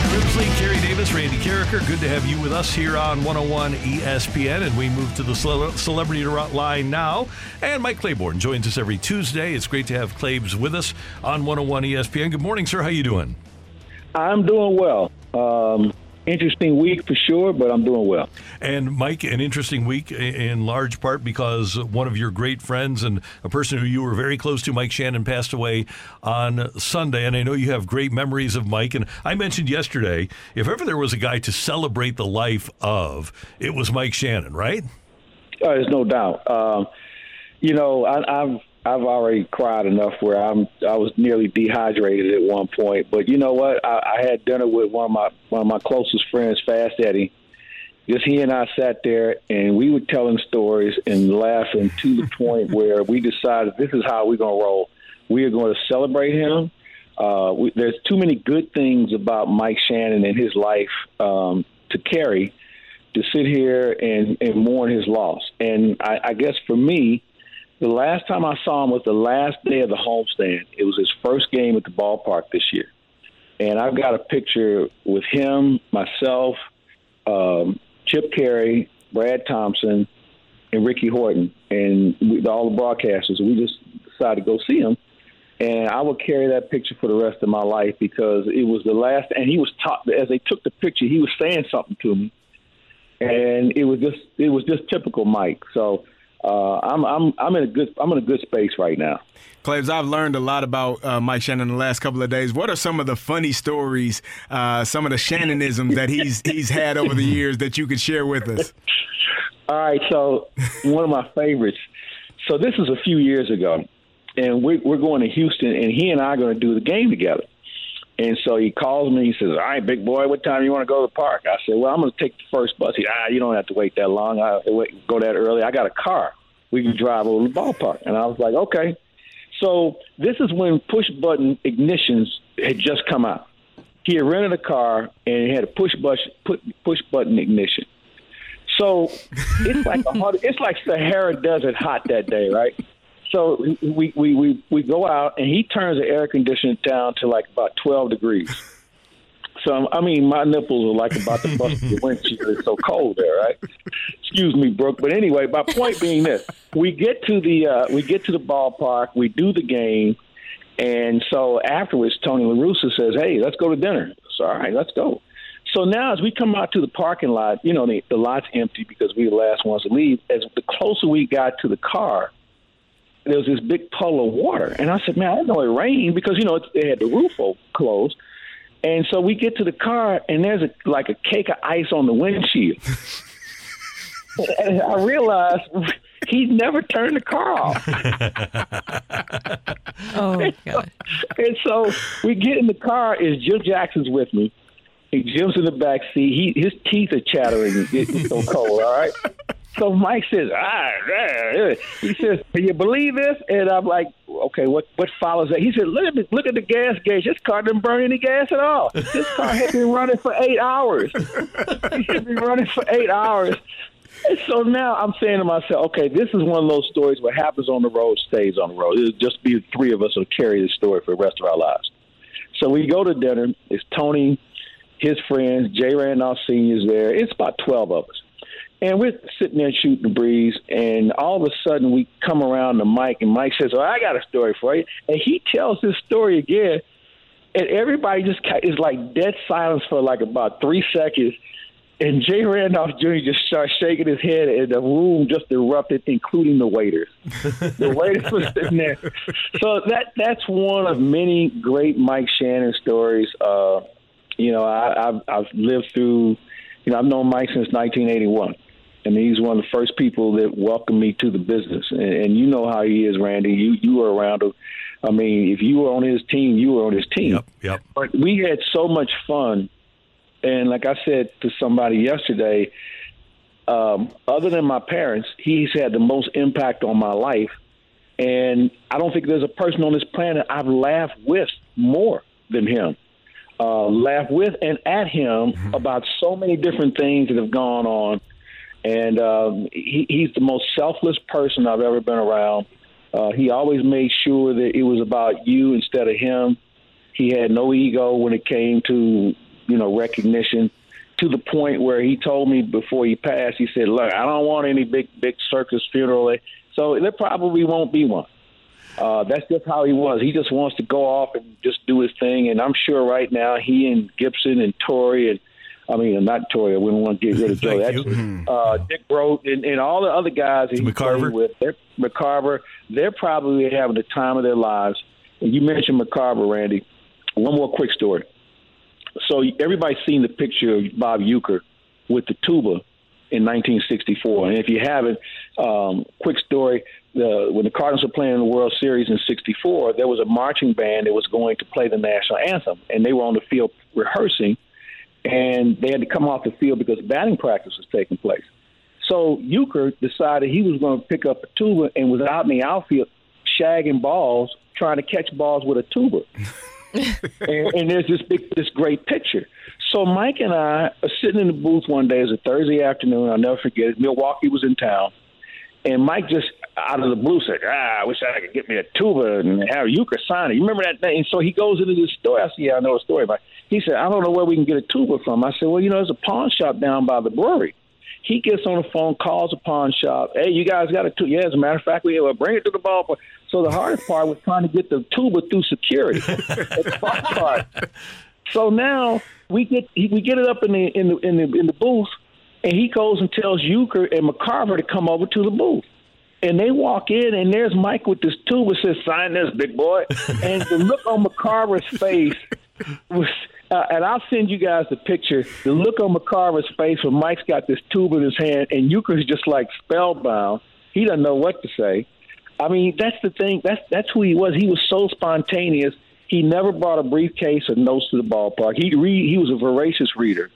Speaker 3: Grimsley, Carey Davis, Randy Karraker. Good to have you with us here on 101 ESPN. And we move to the cele- celebrity line now. And Mike Claiborne joins us every Tuesday. It's great to have Claibs with us on 101 ESPN. Good morning, sir. How you doing?
Speaker 21: I'm doing well. Um, interesting week for sure, but I'm doing well.
Speaker 3: And Mike, an interesting week in large part because one of your great friends and a person who you were very close to, Mike Shannon, passed away on Sunday. And I know you have great memories of Mike. And I mentioned yesterday, if ever there was a guy to celebrate the life of, it was Mike Shannon, right?
Speaker 21: Uh, there's no doubt. Um, you know, I, I've I've already cried enough where I'm I was nearly dehydrated at one point. But you know what? I, I had dinner with one of my one of my closest friends, Fast Eddie. Just he and I sat there and we were telling stories and laughing to the point where we decided this is how we're gonna roll. We are going to celebrate him. Uh, we, there's too many good things about Mike Shannon and his life um, to carry to sit here and, and mourn his loss. And I, I guess for me, the last time I saw him was the last day of the homestand. It was his first game at the ballpark this year. And I've got a picture with him, myself, um, Chip Caray, Brad Thompson, and Ricky Horton, and we, all the broadcasters. We just decided to go see him. And I will carry that picture for the rest of my life because it was the last. And he was taught as they took the picture, he was saying something to me, and it was just it was just typical Mike. So uh, I'm I'm I'm in a good I'm in a good space right now.
Speaker 5: Claibs, I've learned a lot about uh, Mike Shannon in the last couple of days. What are some of the funny stories, uh, some of the Shannonisms that he's he's had over the years that you could share with us?
Speaker 21: All right, so one of my favorites. So this is a few years ago, and we're, we're going to Houston, and he and I are going to do the game together. And so he calls me. He says, "All right, big boy, what time you want to go to the park?" I said, "Well, I'm going to take the first bus." He, "Ah, you don't have to wait that long. I wait, go that early. I got a car. We can drive over to the ballpark." And I was like, "Okay." So this is when push button ignitions had just come out. He had rented a car and it had a push button push button ignition. So it's like a hard, it's like Sahara Desert hot that day, right? So we, we, we, we go out and he turns the air conditioner down to like about 12 degrees. So I mean, my nipples are like about to bust the windshield. It's so cold there, right? Excuse me, Brooke. But anyway, my point being this: we get to the uh, we get to the ballpark, we do the game, and so afterwards, Tony La Russa says, "Hey, let's go to dinner." So all right, let's go. So now, as we come out to the parking lot, you know the, the lot's empty because we were the last ones to leave. As the closer we got to the car, there was this big puddle of water, and I said, "Man, I didn't know it rained because you know it, they had the roof closed." And so we get to the car, and there's a, like a cake of ice on the windshield. and I realized he never turned the car off.
Speaker 4: oh my god!
Speaker 21: And so we get in the car. Is Jim Jackson's with me? Jim's in the back seat. He his teeth are chattering. It's so cold. All right. So Mike says, ah, ah, he says, can you believe this? And I'm like, okay, what what follows that? He said, look at the, look at the gas gauge. This car didn't burn any gas at all. This car had been running for eight hours. He had been running for eight hours. And so now I'm saying to myself, okay, this is one of those stories what happens on the road stays on the road. It'll just be the three of us will carry this story for the rest of our lives. So we go to dinner. It's Tony, his friends, Jay Randolph Senior's there. It's about twelve of us. And we're sitting there shooting the breeze, and all of a sudden we come around to Mike, and Mike says, "Oh, I got a story for you." And he tells this story again, and everybody just is like dead silence for like about three seconds. And Jay Randolph Jr. just starts shaking his head, and the room just erupted, including the waiters. the waiters were sitting there. So that that's one of many great Mike Shannon stories. Uh, you know, I, I've I've lived through. You know, I've known Mike since 1981. Mean, he's one of the first people that welcomed me to the business, and, and you know how he is, Randy. You you were around him. I mean, if you were on his team, you were on his team.
Speaker 3: Yep. Yep.
Speaker 21: But we had so much fun, and like I said to somebody yesterday, um, other than my parents, he's had the most impact on my life. And I don't think there's a person on this planet I've laughed with more than him. Uh, laughed with and at him about so many different things that have gone on and um, he, he's the most selfless person I've ever been around. Uh, he always made sure that it was about you instead of him. He had no ego when it came to you know recognition. To the point where he told me before he passed, he said, "Look, I don't want any big big circus funeral, so there probably won't be one." Uh, that's just how he was. He just wants to go off and just do his thing. And I'm sure right now he and Gibson and Torre and I mean, not Torre. We don't want to get rid of Joe. That's uh, Dick Groat and, and all the other guys that he
Speaker 3: McCarver.
Speaker 21: played with. They're, McCarver. They're probably having the time of their lives. And you mentioned McCarver, Randy. One more quick story. So everybody's seen the picture of Bob Uecker with the tuba in 1964. And if you haven't, um, quick story. The, when the Cardinals were playing in the World Series in '64, there was a marching band that was going to play the national anthem, and they were on the field rehearsing and they had to come off the field because batting practice was taking place. So Uecker decided he was going to pick up a tuba and was out in the outfield shagging balls, trying to catch balls with a tuba. and, and there's this big, this great picture. So Mike and I are sitting in the booth one day. It was a Thursday afternoon. I'll never forget it. Milwaukee was in town, and Mike just out of the blue said, "Ah, I wish I could get me a tuba and have Uecker sign it." You remember that thing? And so he goes into this store. I said, "Yeah, I know a story about." It. He said, "I don't know where we can get a tuba from." I said, "Well, you know, there's a pawn shop down by the brewery." He gets on the phone, calls a pawn shop. Hey, you guys got a tuba? Yeah, as a matter of fact, we will bring it to the ballpark. So the hardest part was trying to get the tuba through security. That's the fun part. So now we get we get it up in the in the in the in the booth, and he goes and tells Uecker and McCarver to come over to the booth. And they walk in, and there's Mike with this tuba. Says, "Sign this, big boy." and the look on McCarver's face was Uh, and I'll send you guys the picture. The look on McCarver's face when Mike's got this tube in his hand, and Uecker's just like spellbound. He doesn't know what to say. I mean, that's the thing. That's that's who he was. He was so spontaneous. He never brought a briefcase or notes to the ballpark. He read. He was a voracious reader,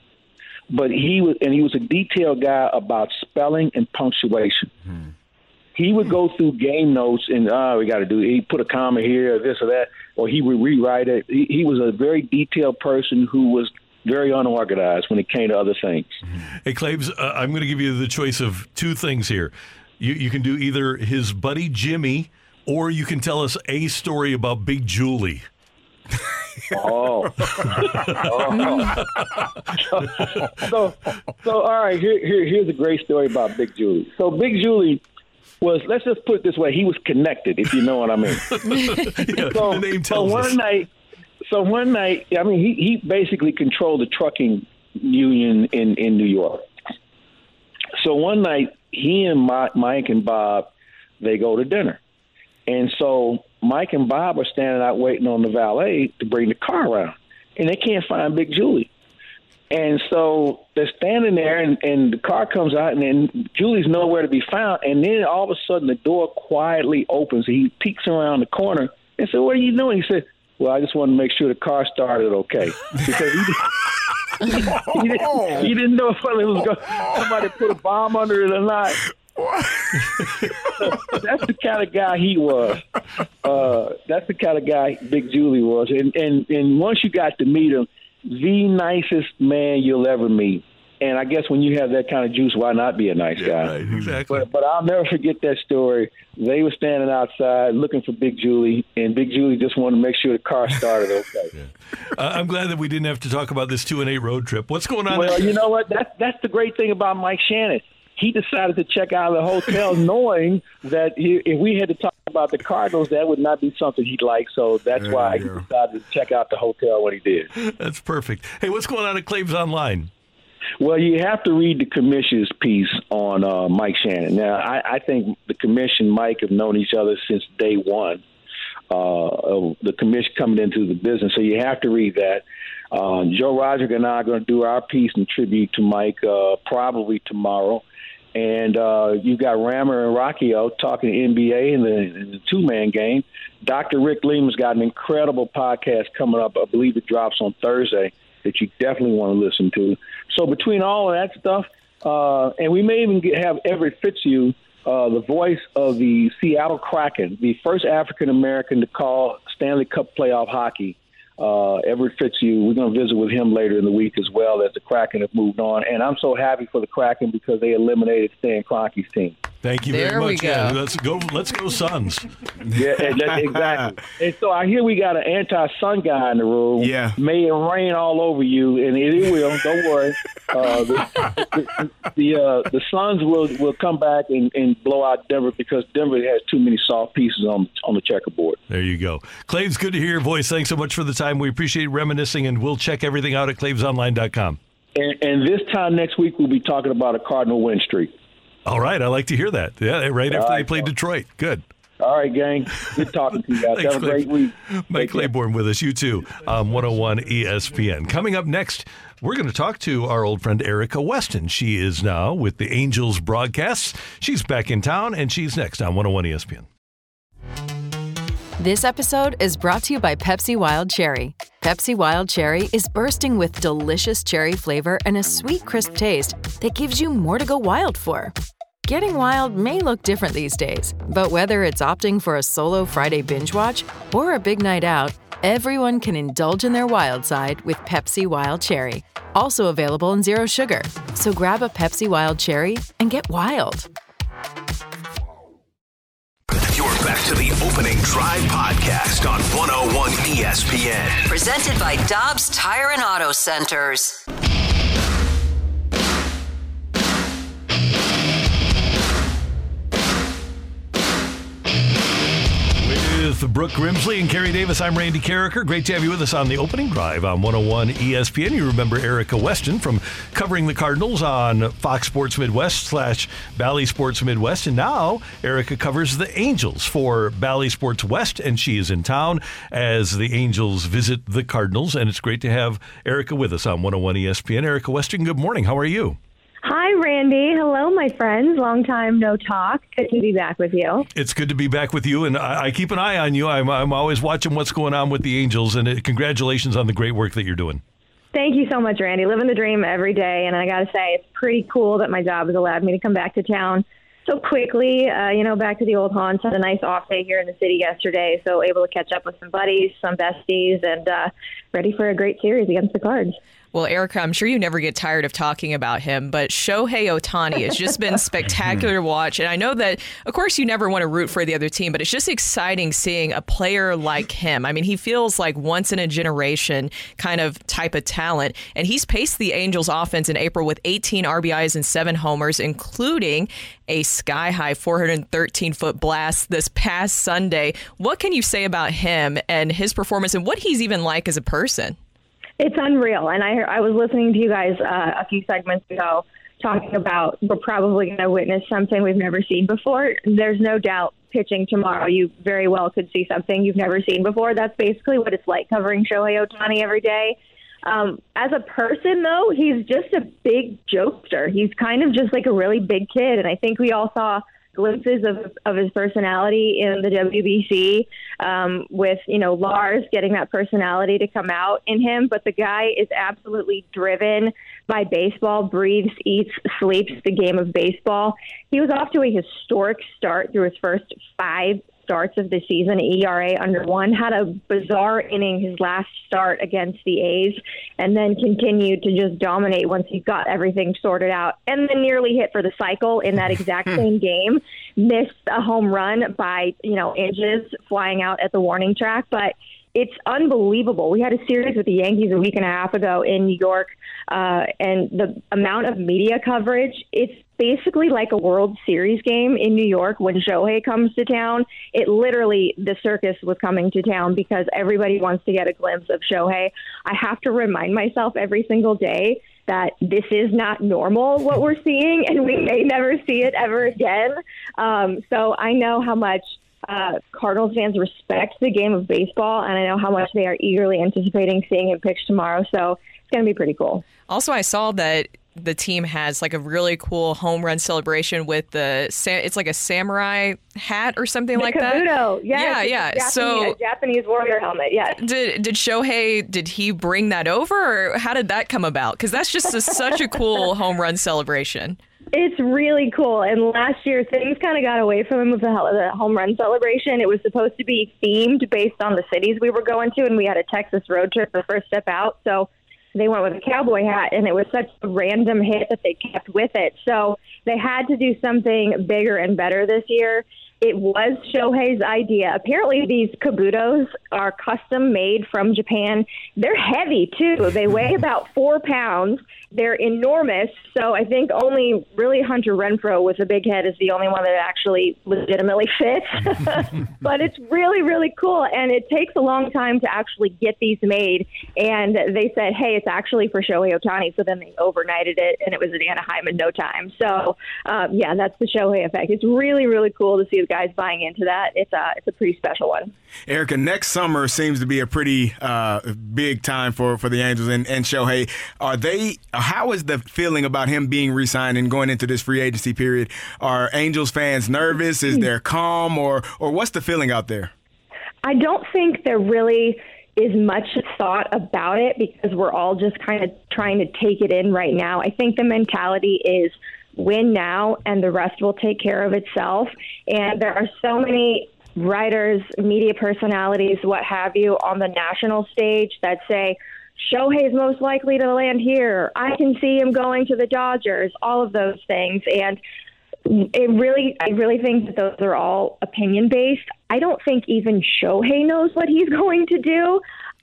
Speaker 21: but he was and he was a detailed guy about spelling and punctuation. He would go through game notes and ah, we got to do. He put a comma here, or this or that, or he would rewrite it. He, he was a very detailed person who was very unorganized when it came to other things.
Speaker 3: Hey, Claibs, uh, I'm going to give you the choice of two things here. You, you can do either his buddy Jimmy, or you can tell us a story about Big Julie.
Speaker 21: Oh. oh. so, so all right. Here, here, here's a great story about Big Julie. So, Big Julie was let's just put it this way: he was connected, if you know what I mean. so,
Speaker 3: the name
Speaker 21: so one
Speaker 3: us.
Speaker 21: night, so one night, I mean, he he basically controlled the trucking union in in New York. So one night, he and Mi- Mike and Bob, they go to dinner, and so Mike and Bob are standing out waiting on the valet to bring the car around, and they can't find Big Julie. And so they're standing there, and, and the car comes out, and then Julie's nowhere to be found. And then all of a sudden, the door quietly opens. He peeks around the corner and said, "What are you doing?" He said, "Well, I just wanted to make sure the car started okay." Because he, he, didn't, he didn't know if was going, somebody put a bomb under it or not. that's the kind of guy he was. Uh, that's the kind of guy Big Julie was. And, and and once you got to meet him, the nicest man you'll ever meet. And I guess when you have that kind of juice, why not be a nice guy?
Speaker 3: exactly.
Speaker 21: But, but I'll never forget that story. They were standing outside looking for Big Julie, and Big Julie just wanted to make sure the car started okay.
Speaker 3: Uh, I'm glad that we didn't have to talk about this two and eight road trip. What's going on?
Speaker 21: Well, you know what? That's that's the great thing about Mike Shannon. He decided to check out of the hotel knowing that he, if we had to talk about the Cardinals, that would not be something he'd like. So that's
Speaker 3: There
Speaker 21: why he
Speaker 3: go.
Speaker 21: decided to check out the hotel when he did.
Speaker 3: That's perfect. Hey, what's going on at Claibs Online?
Speaker 21: Well, you have to read the commission's piece on uh, Mike Shannon. Now, I, I think the commission and Mike have known each other since day one. Uh, of the commission coming into the business, so you have to read that. Uh, Joe Roderick and I are going to do our piece and tribute to Mike uh, probably tomorrow. And uh, you've got Rammer and Rocchio talking NBA in the, the two man game. Dr. Rick Lehman's got an incredible podcast coming up. I believe it drops on Thursday that you definitely want to listen to. So between all of that stuff, uh, and we may even get, have Everett Fitzhugh, uh, the voice of the Seattle Kraken, the first African American to call Stanley Cup playoff hockey. Uh, Everett Fitzhugh, we're going to visit with him later in the week as well as the Kraken have moved on. And I'm so happy for the Kraken because they eliminated Stan Kroenke's team.
Speaker 3: Thank you
Speaker 21: There
Speaker 3: very
Speaker 21: we
Speaker 3: much.
Speaker 21: go.
Speaker 3: Yeah, let's go. Let's go, Suns.
Speaker 21: Yeah, exactly. And so I hear we got an anti-sun guy in the room.
Speaker 5: Yeah.
Speaker 21: May it rain all over you, and it, it will. Don't worry. Uh, the the, the, uh, the Suns will will come back and, and blow out Denver because Denver has too many soft pieces on on the checkerboard.
Speaker 3: There you go. Claibs, good to hear your voice. Thanks so much for the time. We appreciate reminiscing, and we'll check everything out at claibsonline.com.
Speaker 21: And, and this time next week we'll be talking about a Cardinal win streak.
Speaker 3: All right. I like to hear that. Yeah, right after
Speaker 21: All
Speaker 3: they played Detroit. Good.
Speaker 21: All right, gang. Good talking to you guys.
Speaker 3: Thanks,
Speaker 21: have a great week.
Speaker 3: Mike Claiborne with us. You too. Um, 101 ESPN. Coming up next, we're going to talk to our old friend Erica Weston. She is now with the Angels broadcasts. She's back in town, and she's next on 101 ESPN.
Speaker 22: This episode is brought to you by Pepsi Wild Cherry. Pepsi Wild Cherry is bursting with delicious cherry flavor and a sweet, crisp taste that gives you more to go wild for. Getting wild may look different these days, but whether it's opting for a solo Friday binge watch or a big night out, everyone can indulge in their wild side with Pepsi Wild Cherry. Also available in Zero Sugar. So grab a Pepsi Wild Cherry and get wild.
Speaker 1: You're back to the opening drive podcast on 101 ESPN.
Speaker 2: Presented by Dobbs Tire and Auto Centers.
Speaker 3: With Brooke Grimsley and Carey Davis. I'm Randy Karraker. Great to have you with us on the opening drive on 101 ESPN. You remember Erica Weston from covering the Cardinals on Fox Sports Midwest slash Bally Sports Midwest. And now Erica covers the Angels for Bally Sports West, and she is in town as the Angels visit the Cardinals. And it's great to have Erica with us on 101 ESPN. Erica Weston, good morning. How are you?
Speaker 23: Hi, Randy. Hello, my friends. Long time no talk. Good to be back with you.
Speaker 3: It's good to be back with you, and I, I keep an eye on you. I'm, I'm always watching what's going on with the Angels, and uh, congratulations on the great work that you're doing.
Speaker 23: Thank you so much, Randy. Living the dream every day, and I got to say, it's pretty cool that my job has allowed me to come back to town so quickly. Uh, you know, back to the old haunts. Had a nice off day here in the city yesterday, so able to catch up with some buddies, some besties, and uh, ready for a great series against the Cards.
Speaker 4: Well, Erica, I'm sure you never get tired of talking about him, but Shohei Ohtani has just been spectacular to watch. And I know that, of course, you never want to root for the other team, but it's just exciting seeing a player like him. I mean, he feels like once in a generation kind of type of talent. And he's paced the Angels offense in April with 18 RBIs and seven homers, including a sky high 413 foot blast this past Sunday. What can you say about him and his performance and what he's even like as a person?
Speaker 23: It's unreal. And I I was listening to you guys uh, a few segments ago talking about we're probably going to witness something we've never seen before. There's no doubt pitching tomorrow, you very well could see something you've never seen before. That's basically what it's like covering Shohei Ohtani every day. Um, as a person, though, he's just a big jokester. He's kind of just like a really big kid, and I think we all saw glimpses of of his personality in the WBC um, with you know Lars getting that personality to come out in him. But the guy is absolutely driven by baseball, breathes, eats, sleeps the game of baseball. He was off to a historic start through his first five starts of the season, ERA under one, had a bizarre inning his last start against the A's, and then continued to just dominate once he got everything sorted out, and then nearly hit for the cycle in that exact same game. Missed a home run by, you know, inches flying out at the warning track, but it's unbelievable. We had a series with the Yankees a week and a half ago in New York, uh, and the amount of media coverage, it's basically like a World Series game in New York when Shohei comes to town. It literally, the circus was coming to town because everybody wants to get a glimpse of Shohei. I have to remind myself every single day that this is not normal what we're seeing, and we may never see it ever again. Um, so I know how much uh, Cardinals fans respect the game of baseball, and I know how much they are eagerly anticipating seeing him pitch tomorrow. So it's going to be pretty cool.
Speaker 4: Also, I saw that the team has like a really cool home run celebration with the it's like a samurai hat or something
Speaker 23: the
Speaker 4: like
Speaker 23: kabuto.
Speaker 4: that.
Speaker 23: Yes,
Speaker 4: yeah, yeah.
Speaker 23: Japanese,
Speaker 4: so
Speaker 23: Japanese warrior helmet. Yes.
Speaker 4: Did did Shohei did he bring that over or how did that come about? Because that's just a, such a cool home run celebration.
Speaker 23: It's really cool. And last year, things kind of got away from him with the, the home run celebration. It was supposed to be themed based on the cities we were going to, and we had a Texas road trip the first step out. So they went with a cowboy hat, and it was such a random hit that they kept with it. So they had to do something bigger and better this year. It was Shohei's idea. Apparently, these kabutos are custom made from Japan. They're heavy, too. They weigh about four pounds. They're enormous. So I think only really Hunter Renfroe with a big head is the only one that actually legitimately fits. but it's really, really cool. And it takes a long time to actually get these made. And they said, hey, it's actually for Shohei Ohtani. So then they overnighted it and it was in Anaheim in no time. So, um, yeah, that's the Shohei effect. It's really, really cool to see the guys buying into that. It's a, it's a pretty special one.
Speaker 5: Erica, next summer seems to be a pretty uh, big time for, for the Angels and, and Shohei. Are they? How is the feeling about him being re-signed and going into this free agency period? Are Angels fans nervous? Is there calm, or or what's the feeling out there?
Speaker 23: I don't think there really is much thought about it because we're all just kind of trying to take it in right now. I think the mentality is win now and the rest will take care of itself. And there are so many writers, media personalities, what have you, on the national stage that say, Shohei's most likely to land here. I can see him going to the Dodgers, all of those things. And it really, I really think that those are all opinion based. I don't think even Shohei knows what he's going to do.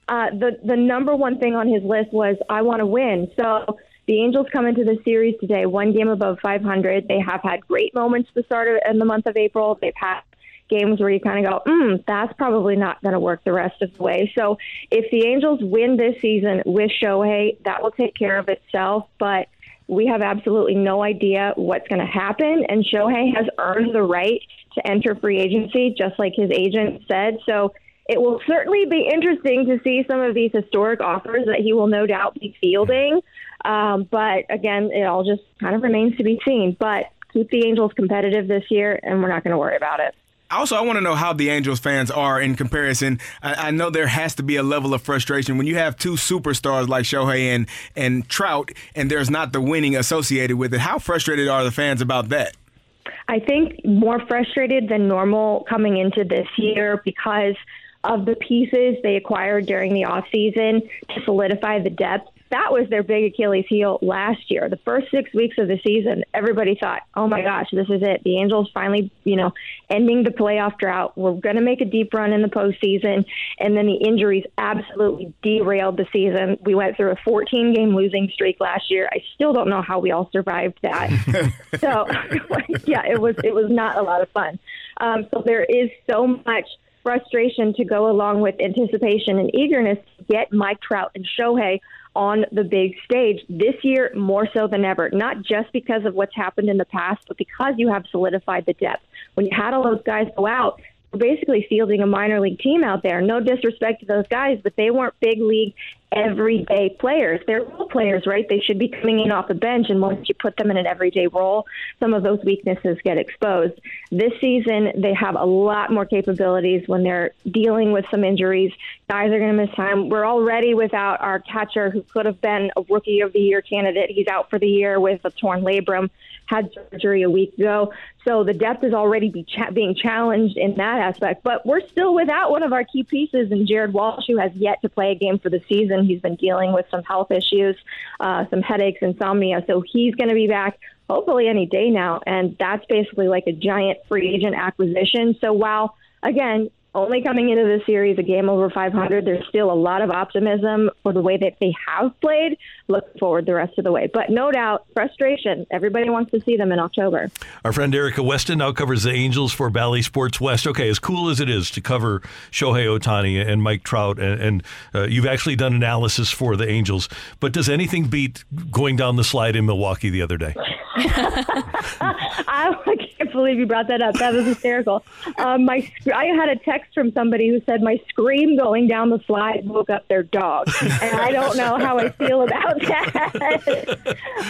Speaker 23: Uh, the the number one thing on his list was I want to win. So the Angels come into the series today, one game above 500. They have had great moments to start of in the month of April. They've had games where you kind of go, mm, that's probably not going to work the rest of the way. So if the Angels win this season with Shohei, that will take care of itself. But we have absolutely no idea what's going to happen. And Shohei has earned the right to enter free agency, just like his agent said. So it will certainly be interesting to see some of these historic offers that he will no doubt be fielding. Um, but again, it all just kind of remains to be seen. But keep the Angels competitive this year, and we're not going to worry about it.
Speaker 5: Also, I want to know how the Angels fans are in comparison. I, I, know there has to be a level of frustration when you have two superstars like Shohei and, and Trout, and there's not the winning associated with it. How frustrated are the fans about that?
Speaker 23: I think more frustrated than normal coming into this year because of the pieces they acquired during the offseason to solidify the depth that was their big Achilles heel last year. The first six weeks of the season, everybody thought, oh my gosh, this is it. The Angels finally, you know, ending the playoff drought. We're going to make a deep run in the postseason. And then the injuries absolutely derailed the season. We went through a 14 game losing streak last year. I still don't know how we all survived that. so, yeah, it was, it was not a lot of fun. Um, so there is so much frustration to go along with anticipation and eagerness to get Mike Trout and Shohei on the big stage this year more so than ever, not just because of what's happened in the past, but because you have solidified the depth. When you had all those guys go out, basically fielding a minor league team out there. No disrespect to those guys, but they weren't big league everyday players. They're role players, right? They should be coming in off the bench, and once you put them in an everyday role, some of those weaknesses get exposed. This season, they have a lot more capabilities when they're dealing with some injuries. Guys are going to miss time. We're already without our catcher, who could have been a Rookie of the Year candidate. He's out for the year with a torn labrum had surgery a week ago. So the depth is already be cha- being challenged in that aspect. But we're still without one of our key pieces in Jared Walsh, who has yet to play a game for the season. He's been dealing with some health issues, uh, some headaches, insomnia. So he's going to be back hopefully any day now. And that's basically like a giant free agent acquisition. So while, again, only coming into this series a game over 500. There's still a lot of optimism for the way that they have played. Look forward the rest of the way. But no doubt, frustration. Everybody wants to see them in October.
Speaker 3: Our friend Erica Weston now covers the Angels for Bally Sports West. Okay, as cool as it is to cover Shohei Ohtani and Mike Trout, and, and uh, you've actually done analysis for the Angels, but does anything beat going down the slide in Milwaukee the other day?
Speaker 23: I can't believe you brought that up. That was hysterical. Um, my I had a text from somebody who said my scream going down the slide woke up their dog, and I don't know how I feel about that.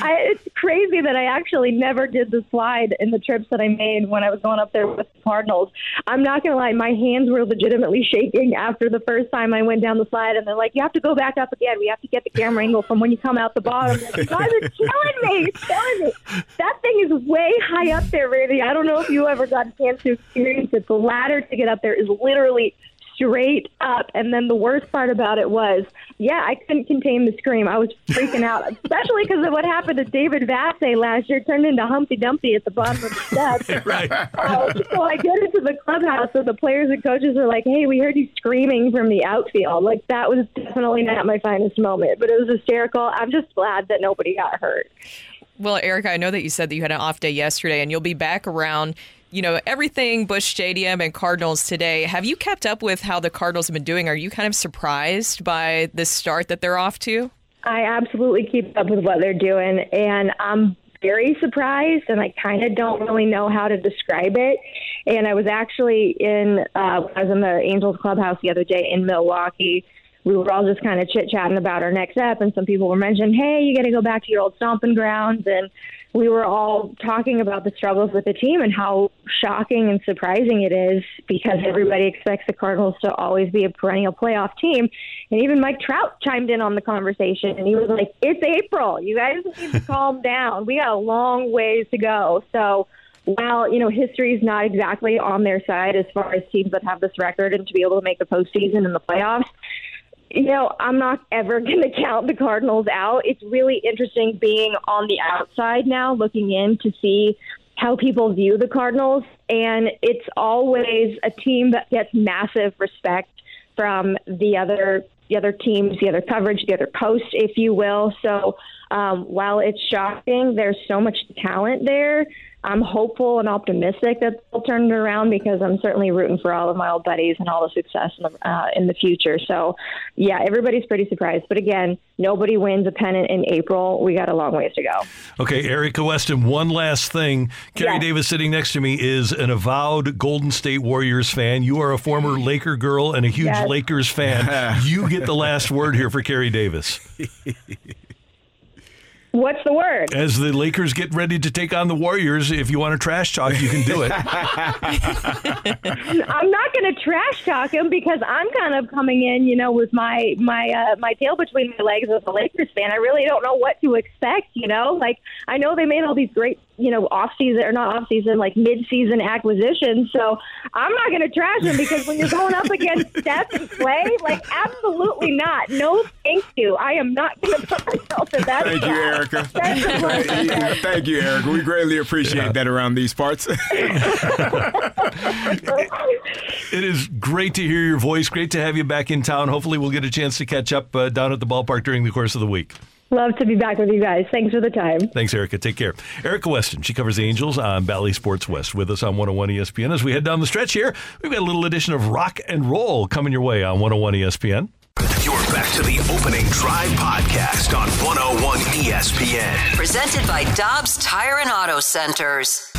Speaker 23: I, it's crazy that I actually never did the slide in the trips that I made when I was going up there with the Cardinals. I'm not gonna lie, my hands were legitimately shaking after the first time I went down the slide, and they're like, "You have to go back up again. We have to get the camera angle from when you come out the bottom." Like, you guys are killing me, killing me that thing is way high up there, Randy. I don't know if you ever got a chance to experience it. The ladder to get up there is literally straight up. And then the worst part about it was, yeah, I couldn't contain the scream. I was freaking out, especially because of what happened to David Vassegh last year. Turned into Humpty Dumpty at the bottom of the steps.
Speaker 3: right.
Speaker 23: Uh, so I get into the clubhouse, and the players and coaches are like, "Hey, we heard you screaming from the outfield." Like that was definitely not my finest moment, but it was hysterical. I'm just glad that nobody got hurt.
Speaker 4: Well, Erica, I know that you said that you had an off day yesterday and you'll be back around, you know, everything Busch Stadium and Cardinals today. Have you kept up with how the Cardinals have been doing? Are you kind of surprised by the start that they're off to?
Speaker 23: I absolutely keep up with what they're doing and I'm very surprised and I kind of don't really know how to describe it. And I was actually in uh, I was in the Angels clubhouse the other day in Milwaukee we were all just kind of chit chatting about our next step, and some people were mentioning, "Hey, you got to go back to your old stomping grounds," and we were all talking about the struggles with the team and how shocking and surprising it is because everybody expects the Cardinals to always be a perennial playoff team. And even Mike Trout chimed in on the conversation and he was like, It's April. You guys need to calm down. We got a long ways to go. So while, you know, history is not exactly on their side as far as teams that have this record and to be able to make the postseason and the playoffs, you know, I'm not ever going to count the Cardinals out. It's really interesting being on the outside now, looking in to see how people view the Cardinals. And it's always a team that gets massive respect from the other the other teams, the other coverage, the other post, if you will. So um, while it's shocking, there's so much talent there. I'm hopeful and optimistic that they'll turn it around because I'm certainly rooting for all of my old buddies and all the success in the, uh, in the future. So, yeah, everybody's pretty surprised. But again, nobody wins a pennant in April. We got a long ways to go.
Speaker 3: Okay, Erica Weston, one last thing. Carey
Speaker 23: Yes.
Speaker 3: Davis sitting next to me is an avowed Golden State Warriors fan. You are a former Laker girl and a huge
Speaker 23: Yes.
Speaker 3: Lakers fan. you get the last word here for Carey Davis.
Speaker 23: What's the word?
Speaker 3: As the Lakers get ready to take on the Warriors, if you want to trash talk, you can do it.
Speaker 23: I'm not going to trash talk him because I'm kind of coming in, you know, with my my uh, my tail between my legs as a Lakers fan. I really don't know what to expect. You know, like I know they made all these great, you know, off season or not off season, like mid season acquisitions. So I'm not going to trash him because when you're going up against Steph and Klay, like absolutely not. No, thank you. I am not going to put myself in that.
Speaker 5: Thank you. Erica.
Speaker 23: That's a.
Speaker 5: Thank you, Erica. We greatly appreciate that around these parts.
Speaker 3: It is great to hear your voice. Great to have you back in town. Hopefully, we'll get a chance to catch up uh, down at the ballpark during the course of the week.
Speaker 23: Love to be back with you guys. Thanks for the time.
Speaker 3: Thanks, Erica. Take care. Erica Weston, she covers the Angels on Bally Sports West with us on 101 ESPN. As we head down the stretch here, we've got a little edition of Rock and Roll coming your way on 101 ESPN.
Speaker 1: You're back to the opening drive podcast on 101 ESPN.
Speaker 2: Presented by Dobbs Tire and Auto Centers.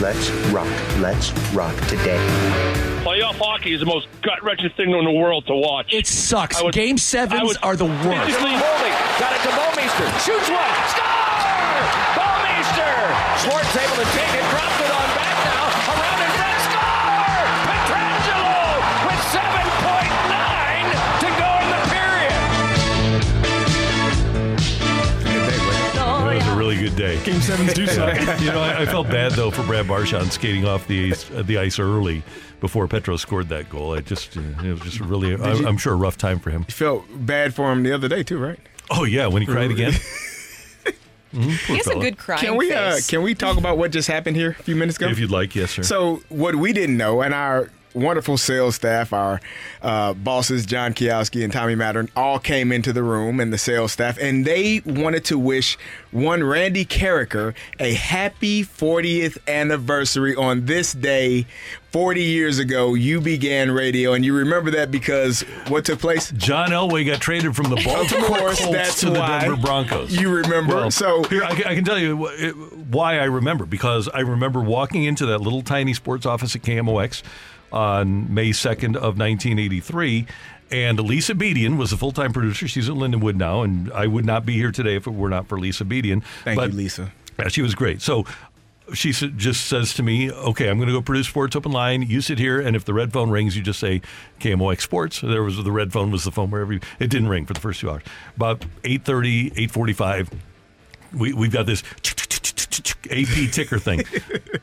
Speaker 24: Let's rock. Let's rock today.
Speaker 25: Playoff hockey is the most gut wrenching thing in the world to watch. It
Speaker 15: sucks. Game sevens are the worst.
Speaker 25: Holding, got it to Bouwmeester, shoots one, score! Bouwmeester! Schwartz able to take it
Speaker 7: Game sevens do suck.
Speaker 3: you know, I, I felt bad though for Brad Marchand skating off the ice, uh, the ice early before Petro scored that goal. I just, uh, it was just really, I,
Speaker 5: you-
Speaker 3: I'm sure, a rough time for him.
Speaker 5: You felt bad for him the other day too, right?
Speaker 3: Oh yeah, when he cried again. Mhm, poor
Speaker 4: He has a
Speaker 3: fella.
Speaker 4: good crying
Speaker 5: Can we uh, can we talk about what just happened here a few minutes ago?
Speaker 3: If you'd like, yes, sir.
Speaker 5: So what we didn't know, and our wonderful sales staff, our uh, bosses John Kiowski and Tommy Mattern, all came into the room, and the sales staff, and they wanted to wish one Randy Karraker a happy 40th anniversary on this day. 40 years ago, you began radio, and you remember that because what took place?
Speaker 3: John Elway got traded from the Baltimore
Speaker 5: course,
Speaker 3: Colts
Speaker 5: that's
Speaker 3: to the Denver Broncos.
Speaker 5: you remember.
Speaker 3: Well,
Speaker 5: So-
Speaker 3: here I, I can tell you why I remember because I remember walking into that little tiny sports office at KMOX on May 2nd of 1983. And Lisa Bedian was a full-time producer. She's at Lindenwood now, and I would not be here today if it were not for Lisa Bedian.
Speaker 5: Thank
Speaker 3: But-
Speaker 5: you, Lisa.
Speaker 3: yeah, she was great. So she just says to me, "Okay, I'm going to go produce Sports Open Line. You sit here, and if the red phone rings, you just say KMOX Sports." There was the red phone was the phone wherever you, it didn't ring for the first two hours. About 8:30, 8:45, we we've got this AP ticker thing.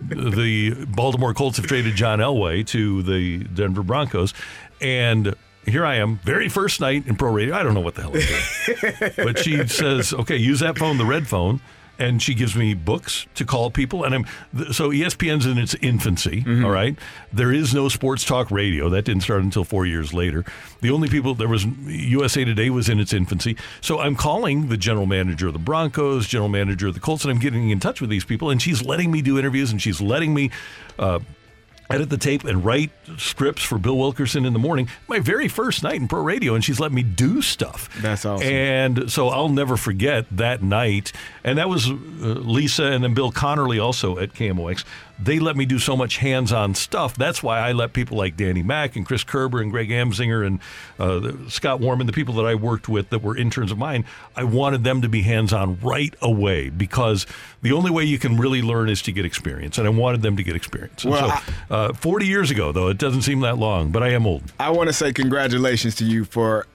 Speaker 3: the Baltimore Colts have traded John Elway to the Denver Broncos, and here I am, very first night in pro radio. I don't know what the hell I'm doing, but she says, "Okay, use that phone, the red phone." And she gives me books to call people, and I'm so ESPN's in its infancy. all right, there is no sports talk radio that didn't start until four years later. The only people there was USA Today was in its infancy, so I'm calling the general manager of the Broncos, general manager of the Colts, and I'm getting in touch with these people, and she's letting me do interviews, and she's letting me. Uh, edit the tape and write scripts for Bill Wilkerson in the morning. My very first night in pro radio, and she's let me do stuff.
Speaker 5: That's awesome.
Speaker 3: And so I'll never forget that night. And that was uh, Lisa and then Bill Connerly also at KMOX. They let me do so much hands-on stuff. That's why I let people like Danny Mack and Chris Kerber and Greg Amsinger and uh, Scott Warmann, the people that I worked with that were interns of mine, I wanted them to be hands-on right away because the only way you can really learn is to get experience, and I wanted them to get experience. And
Speaker 5: Well,
Speaker 3: so, uh, 40 years ago, though, it doesn't seem that long, but I am old.
Speaker 5: I want to say congratulations to you for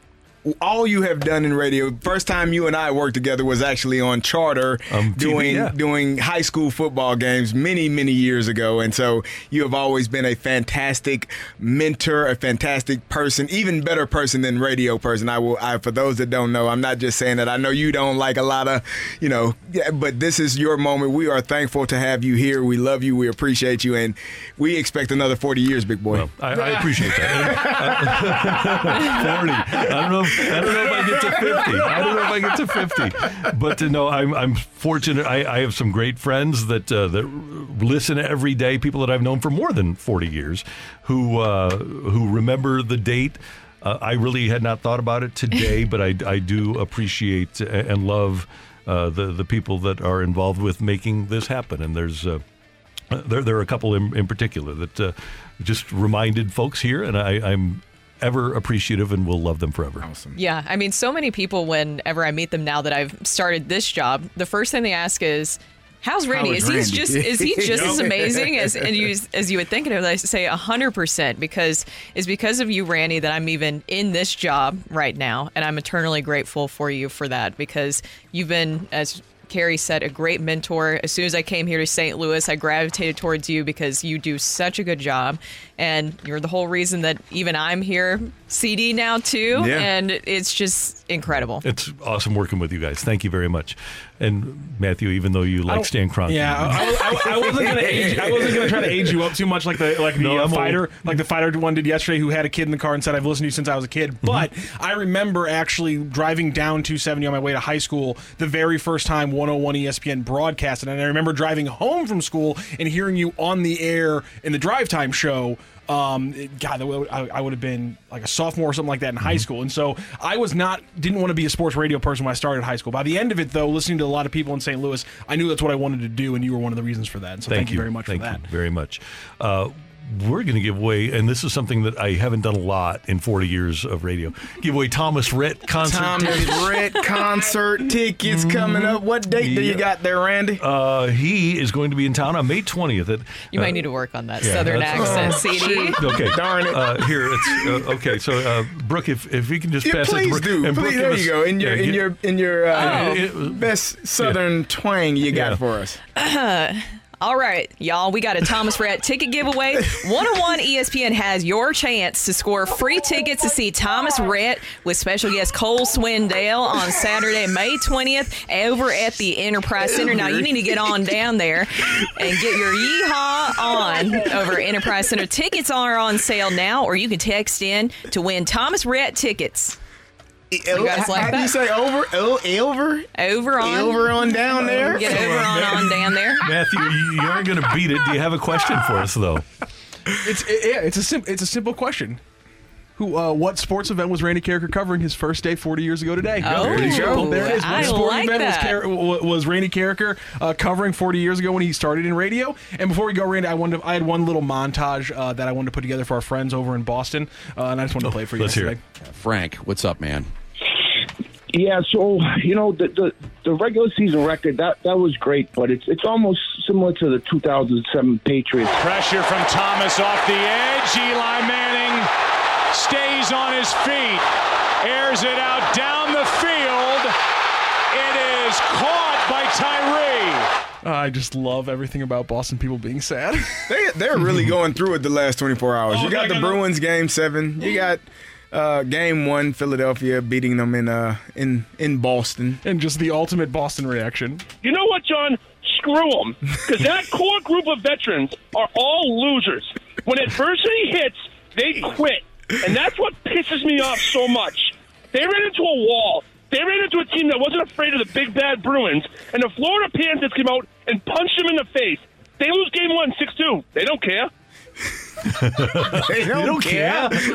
Speaker 5: all you have done in radio. First time you and I worked together was actually on Charter
Speaker 3: Um, TV,
Speaker 5: doing
Speaker 3: yeah.
Speaker 5: doing high school football games many many years ago, and so you have always been a fantastic mentor, a fantastic person, even better person than radio person. I will. I, for those that don't know, I'm not just saying that. I know you don't like a lot of, you know, yeah, but this is your moment. We are thankful to have you here. We love you. We appreciate you, and we expect another 40 years, big boy.
Speaker 3: I, I appreciate that. Uh, 40. I don't know I don't know if I get to 50. I don't know if I get to 50. But to know, I'm, I'm fortunate. I, I have some great friends that uh, that listen every day. People that I've known for more than 40 years, who uh, who remember the date. Uh, I really had not thought about it today, but I, I do appreciate and love uh, the the people that are involved with making this happen. And there's uh, there there are a couple in, in particular that uh, just reminded folks here, and I, I'm ever appreciative and will love them forever.
Speaker 5: Awesome.
Speaker 4: Yeah, I mean, so many people, whenever I meet them now that I've started this job, the first thing they ask is, "How's Randy?
Speaker 5: How
Speaker 4: is
Speaker 5: is
Speaker 4: he
Speaker 5: Randy?"
Speaker 4: just is he just as amazing as and you, as you would think?" And I say hundred percent because it's because of you, Randy, that I'm even in this job right now, and I'm eternally grateful for you for that because you've been as. Carey said, a great mentor. As soon as I came here to St. Louis, I gravitated towards you because you do such a good job. And you're the whole reason that even I'm here, CD now too.
Speaker 3: Yeah.
Speaker 4: And it's just incredible.
Speaker 3: It's awesome working with you guys. Thank you very much. And Matthew, even though you like Stan Kroenke,
Speaker 7: Yeah, I, I, I wasn't gonna age. I wasn't gonna try to age you up too much, like the like the
Speaker 3: No,
Speaker 7: uh, fighter, like the fighter one did yesterday, who had a kid in the car and said, "I've listened to you since I was a kid."
Speaker 3: Mm-hmm.
Speaker 7: But I remember actually driving down 270 on my way to high school the very first time 101 ESPN broadcasted, and I remember driving home from school and hearing you on the air in the drive time show. Um, God, I, I would have been like a sophomore or something like that in
Speaker 3: Mm-hmm.
Speaker 7: high school, and so I was not didn't want to be a sports radio person when I started high school. By the end of it, though, listening to a lot of people in St. Louis, I knew that's what I wanted to do, and you were one of the reasons for that. And so thank, you very much
Speaker 3: Thank
Speaker 7: for that.
Speaker 3: you very much. Uh, we're going to give away, and this is something that I haven't done a lot in 40 years of radio. Give away Thomas Rhett concert.
Speaker 5: Thomas
Speaker 3: tickets.
Speaker 5: Rhett concert tickets coming up. What date do you got there, Randy?
Speaker 3: Uh, he is going to be in town on May 20th. At,
Speaker 4: You
Speaker 3: uh,
Speaker 4: might need to work on that
Speaker 3: yeah,
Speaker 4: southern accent,
Speaker 3: Oh,
Speaker 4: CD.
Speaker 3: Okay,
Speaker 5: Darn it.
Speaker 3: Uh, here, it's uh, okay. So, uh, Brooke, if if you can just
Speaker 5: Yeah,
Speaker 3: pass it, to
Speaker 5: please
Speaker 3: Brooke,
Speaker 5: do.
Speaker 3: and Brooke,
Speaker 5: Please,
Speaker 3: give
Speaker 5: there
Speaker 3: us-
Speaker 5: you go. In your
Speaker 3: yeah,
Speaker 5: in your in your uh,
Speaker 3: Oh.
Speaker 5: Best southern twang you got
Speaker 3: Yeah.
Speaker 5: for us.
Speaker 4: All right, y'all, we got a Thomas Rhett ticket giveaway. 101 ESPN has your chance to score free tickets to see Thomas Rhett with special guest Cole Swindell on Saturday, May 20th over at the Enterprise Center. Now, you need to get on down there and get your yeehaw on over Enterprise Center. Tickets are on sale now, or you can text in to win Thomas Rhett tickets. You guys like
Speaker 5: How do you say over? Oh, over?
Speaker 4: Over on.
Speaker 5: Over on down there?
Speaker 4: Get over on, on down there.
Speaker 3: Matthew, you, you aren't going to beat it. Do you have a question for us, though?
Speaker 7: It's it, yeah, it's a sim- it's a simple question. Who uh, what sports event was Randy Karraker covering his first day 40 years ago today?
Speaker 4: Oh,
Speaker 7: there you go. There it is. What
Speaker 4: I
Speaker 7: sporting
Speaker 4: like
Speaker 7: event was,
Speaker 4: that.
Speaker 7: Car- w- was Randy Karraker uh, covering 40 years ago when he started in radio? And before we go, Randy, I wanted to, I had one little montage uh, that I wanted to put together for our friends over in Boston, uh, and I just wanted to play it for you.
Speaker 15: let's
Speaker 7: guys
Speaker 15: hear it.
Speaker 7: today.
Speaker 15: Frank, what's up, man?
Speaker 26: Yeah, so you know the, the the regular season record that that was great, but it's it's almost similar to the 2007 Patriots.
Speaker 27: Pressure from Thomas off the edge. Eli Manning stays on his feet, airs it out down the field. It is caught by Tyree.
Speaker 7: I just love everything about Boston people being sad.
Speaker 5: They they're really going through it the last 24 hours.
Speaker 7: Oh,
Speaker 5: you got the
Speaker 7: no, no.
Speaker 5: Bruins game seven. You mm. got uh, game one, Philadelphia beating them in uh in in Boston.
Speaker 7: and just the ultimate Boston reaction.
Speaker 17: You know what, John? Screw them. Because that core group of veterans are all losers. When adversity hits, they quit. And that's what pisses me off so much. They ran into a wall. They ran into a team that wasn't afraid of the big bad Bruins, and the Florida Panthers came out and punched them in the face. They lose game one, 6 2. They don't care.
Speaker 5: They
Speaker 3: don't care.
Speaker 7: Do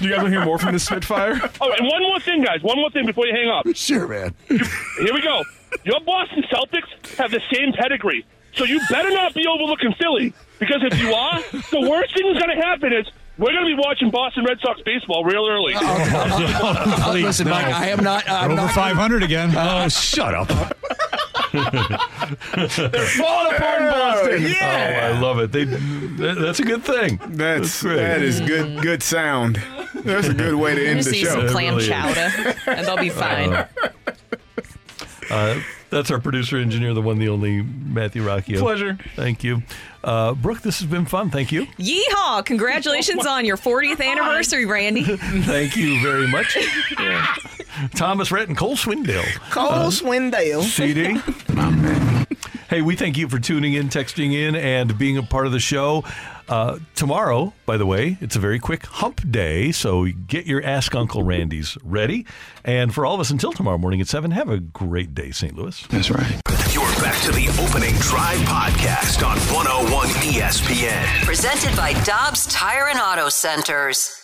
Speaker 7: you guys want to hear more from this Spitfire?
Speaker 17: Oh, and one more thing, guys. One more thing before you hang up.
Speaker 15: Sure, man.
Speaker 17: Here we go. Your Boston Celtics have the same pedigree. So you better not be overlooking Philly. Because if you are, the worst thing that's going to happen is we're going to be watching Boston Red Sox baseball real early.
Speaker 15: Uh, listen, Mike, I am not. I'm
Speaker 28: Over
Speaker 15: not
Speaker 28: 500 again.
Speaker 3: Oh, shut up.
Speaker 7: They're falling apart in Boston.
Speaker 3: Oh, I love it. They, that- that's a good thing.
Speaker 5: That's
Speaker 3: great.
Speaker 5: that is good good sound. That's a good way to end
Speaker 4: Just
Speaker 5: the
Speaker 4: eat some clam
Speaker 3: really is.
Speaker 4: chowder, and they'll be fine.
Speaker 3: Uh, that's our producer engineer, the one, the only Matthew Rocchio.
Speaker 7: Pleasure.
Speaker 3: Thank you, uh, Brooke. This has been fun. Thank you.
Speaker 4: Yeehaw! Congratulations on your 40th anniversary, Randy.
Speaker 3: Thank you very much, Yeah. Thomas Rhett and Cole Swindell.
Speaker 5: Cole
Speaker 3: Uh,
Speaker 5: Swindell.
Speaker 3: CD. Hey, we thank you for tuning in, texting in, and being a part of the show. Uh, tomorrow, by the way, it's a very quick hump day, so get your Ask Uncle Randy's ready. And for all of us until tomorrow morning at 7, have a great day, St. Louis.
Speaker 15: That's right.
Speaker 1: You're back to the opening drive podcast on 101 ESPN.
Speaker 2: Presented by Dobbs Tire and Auto Centers.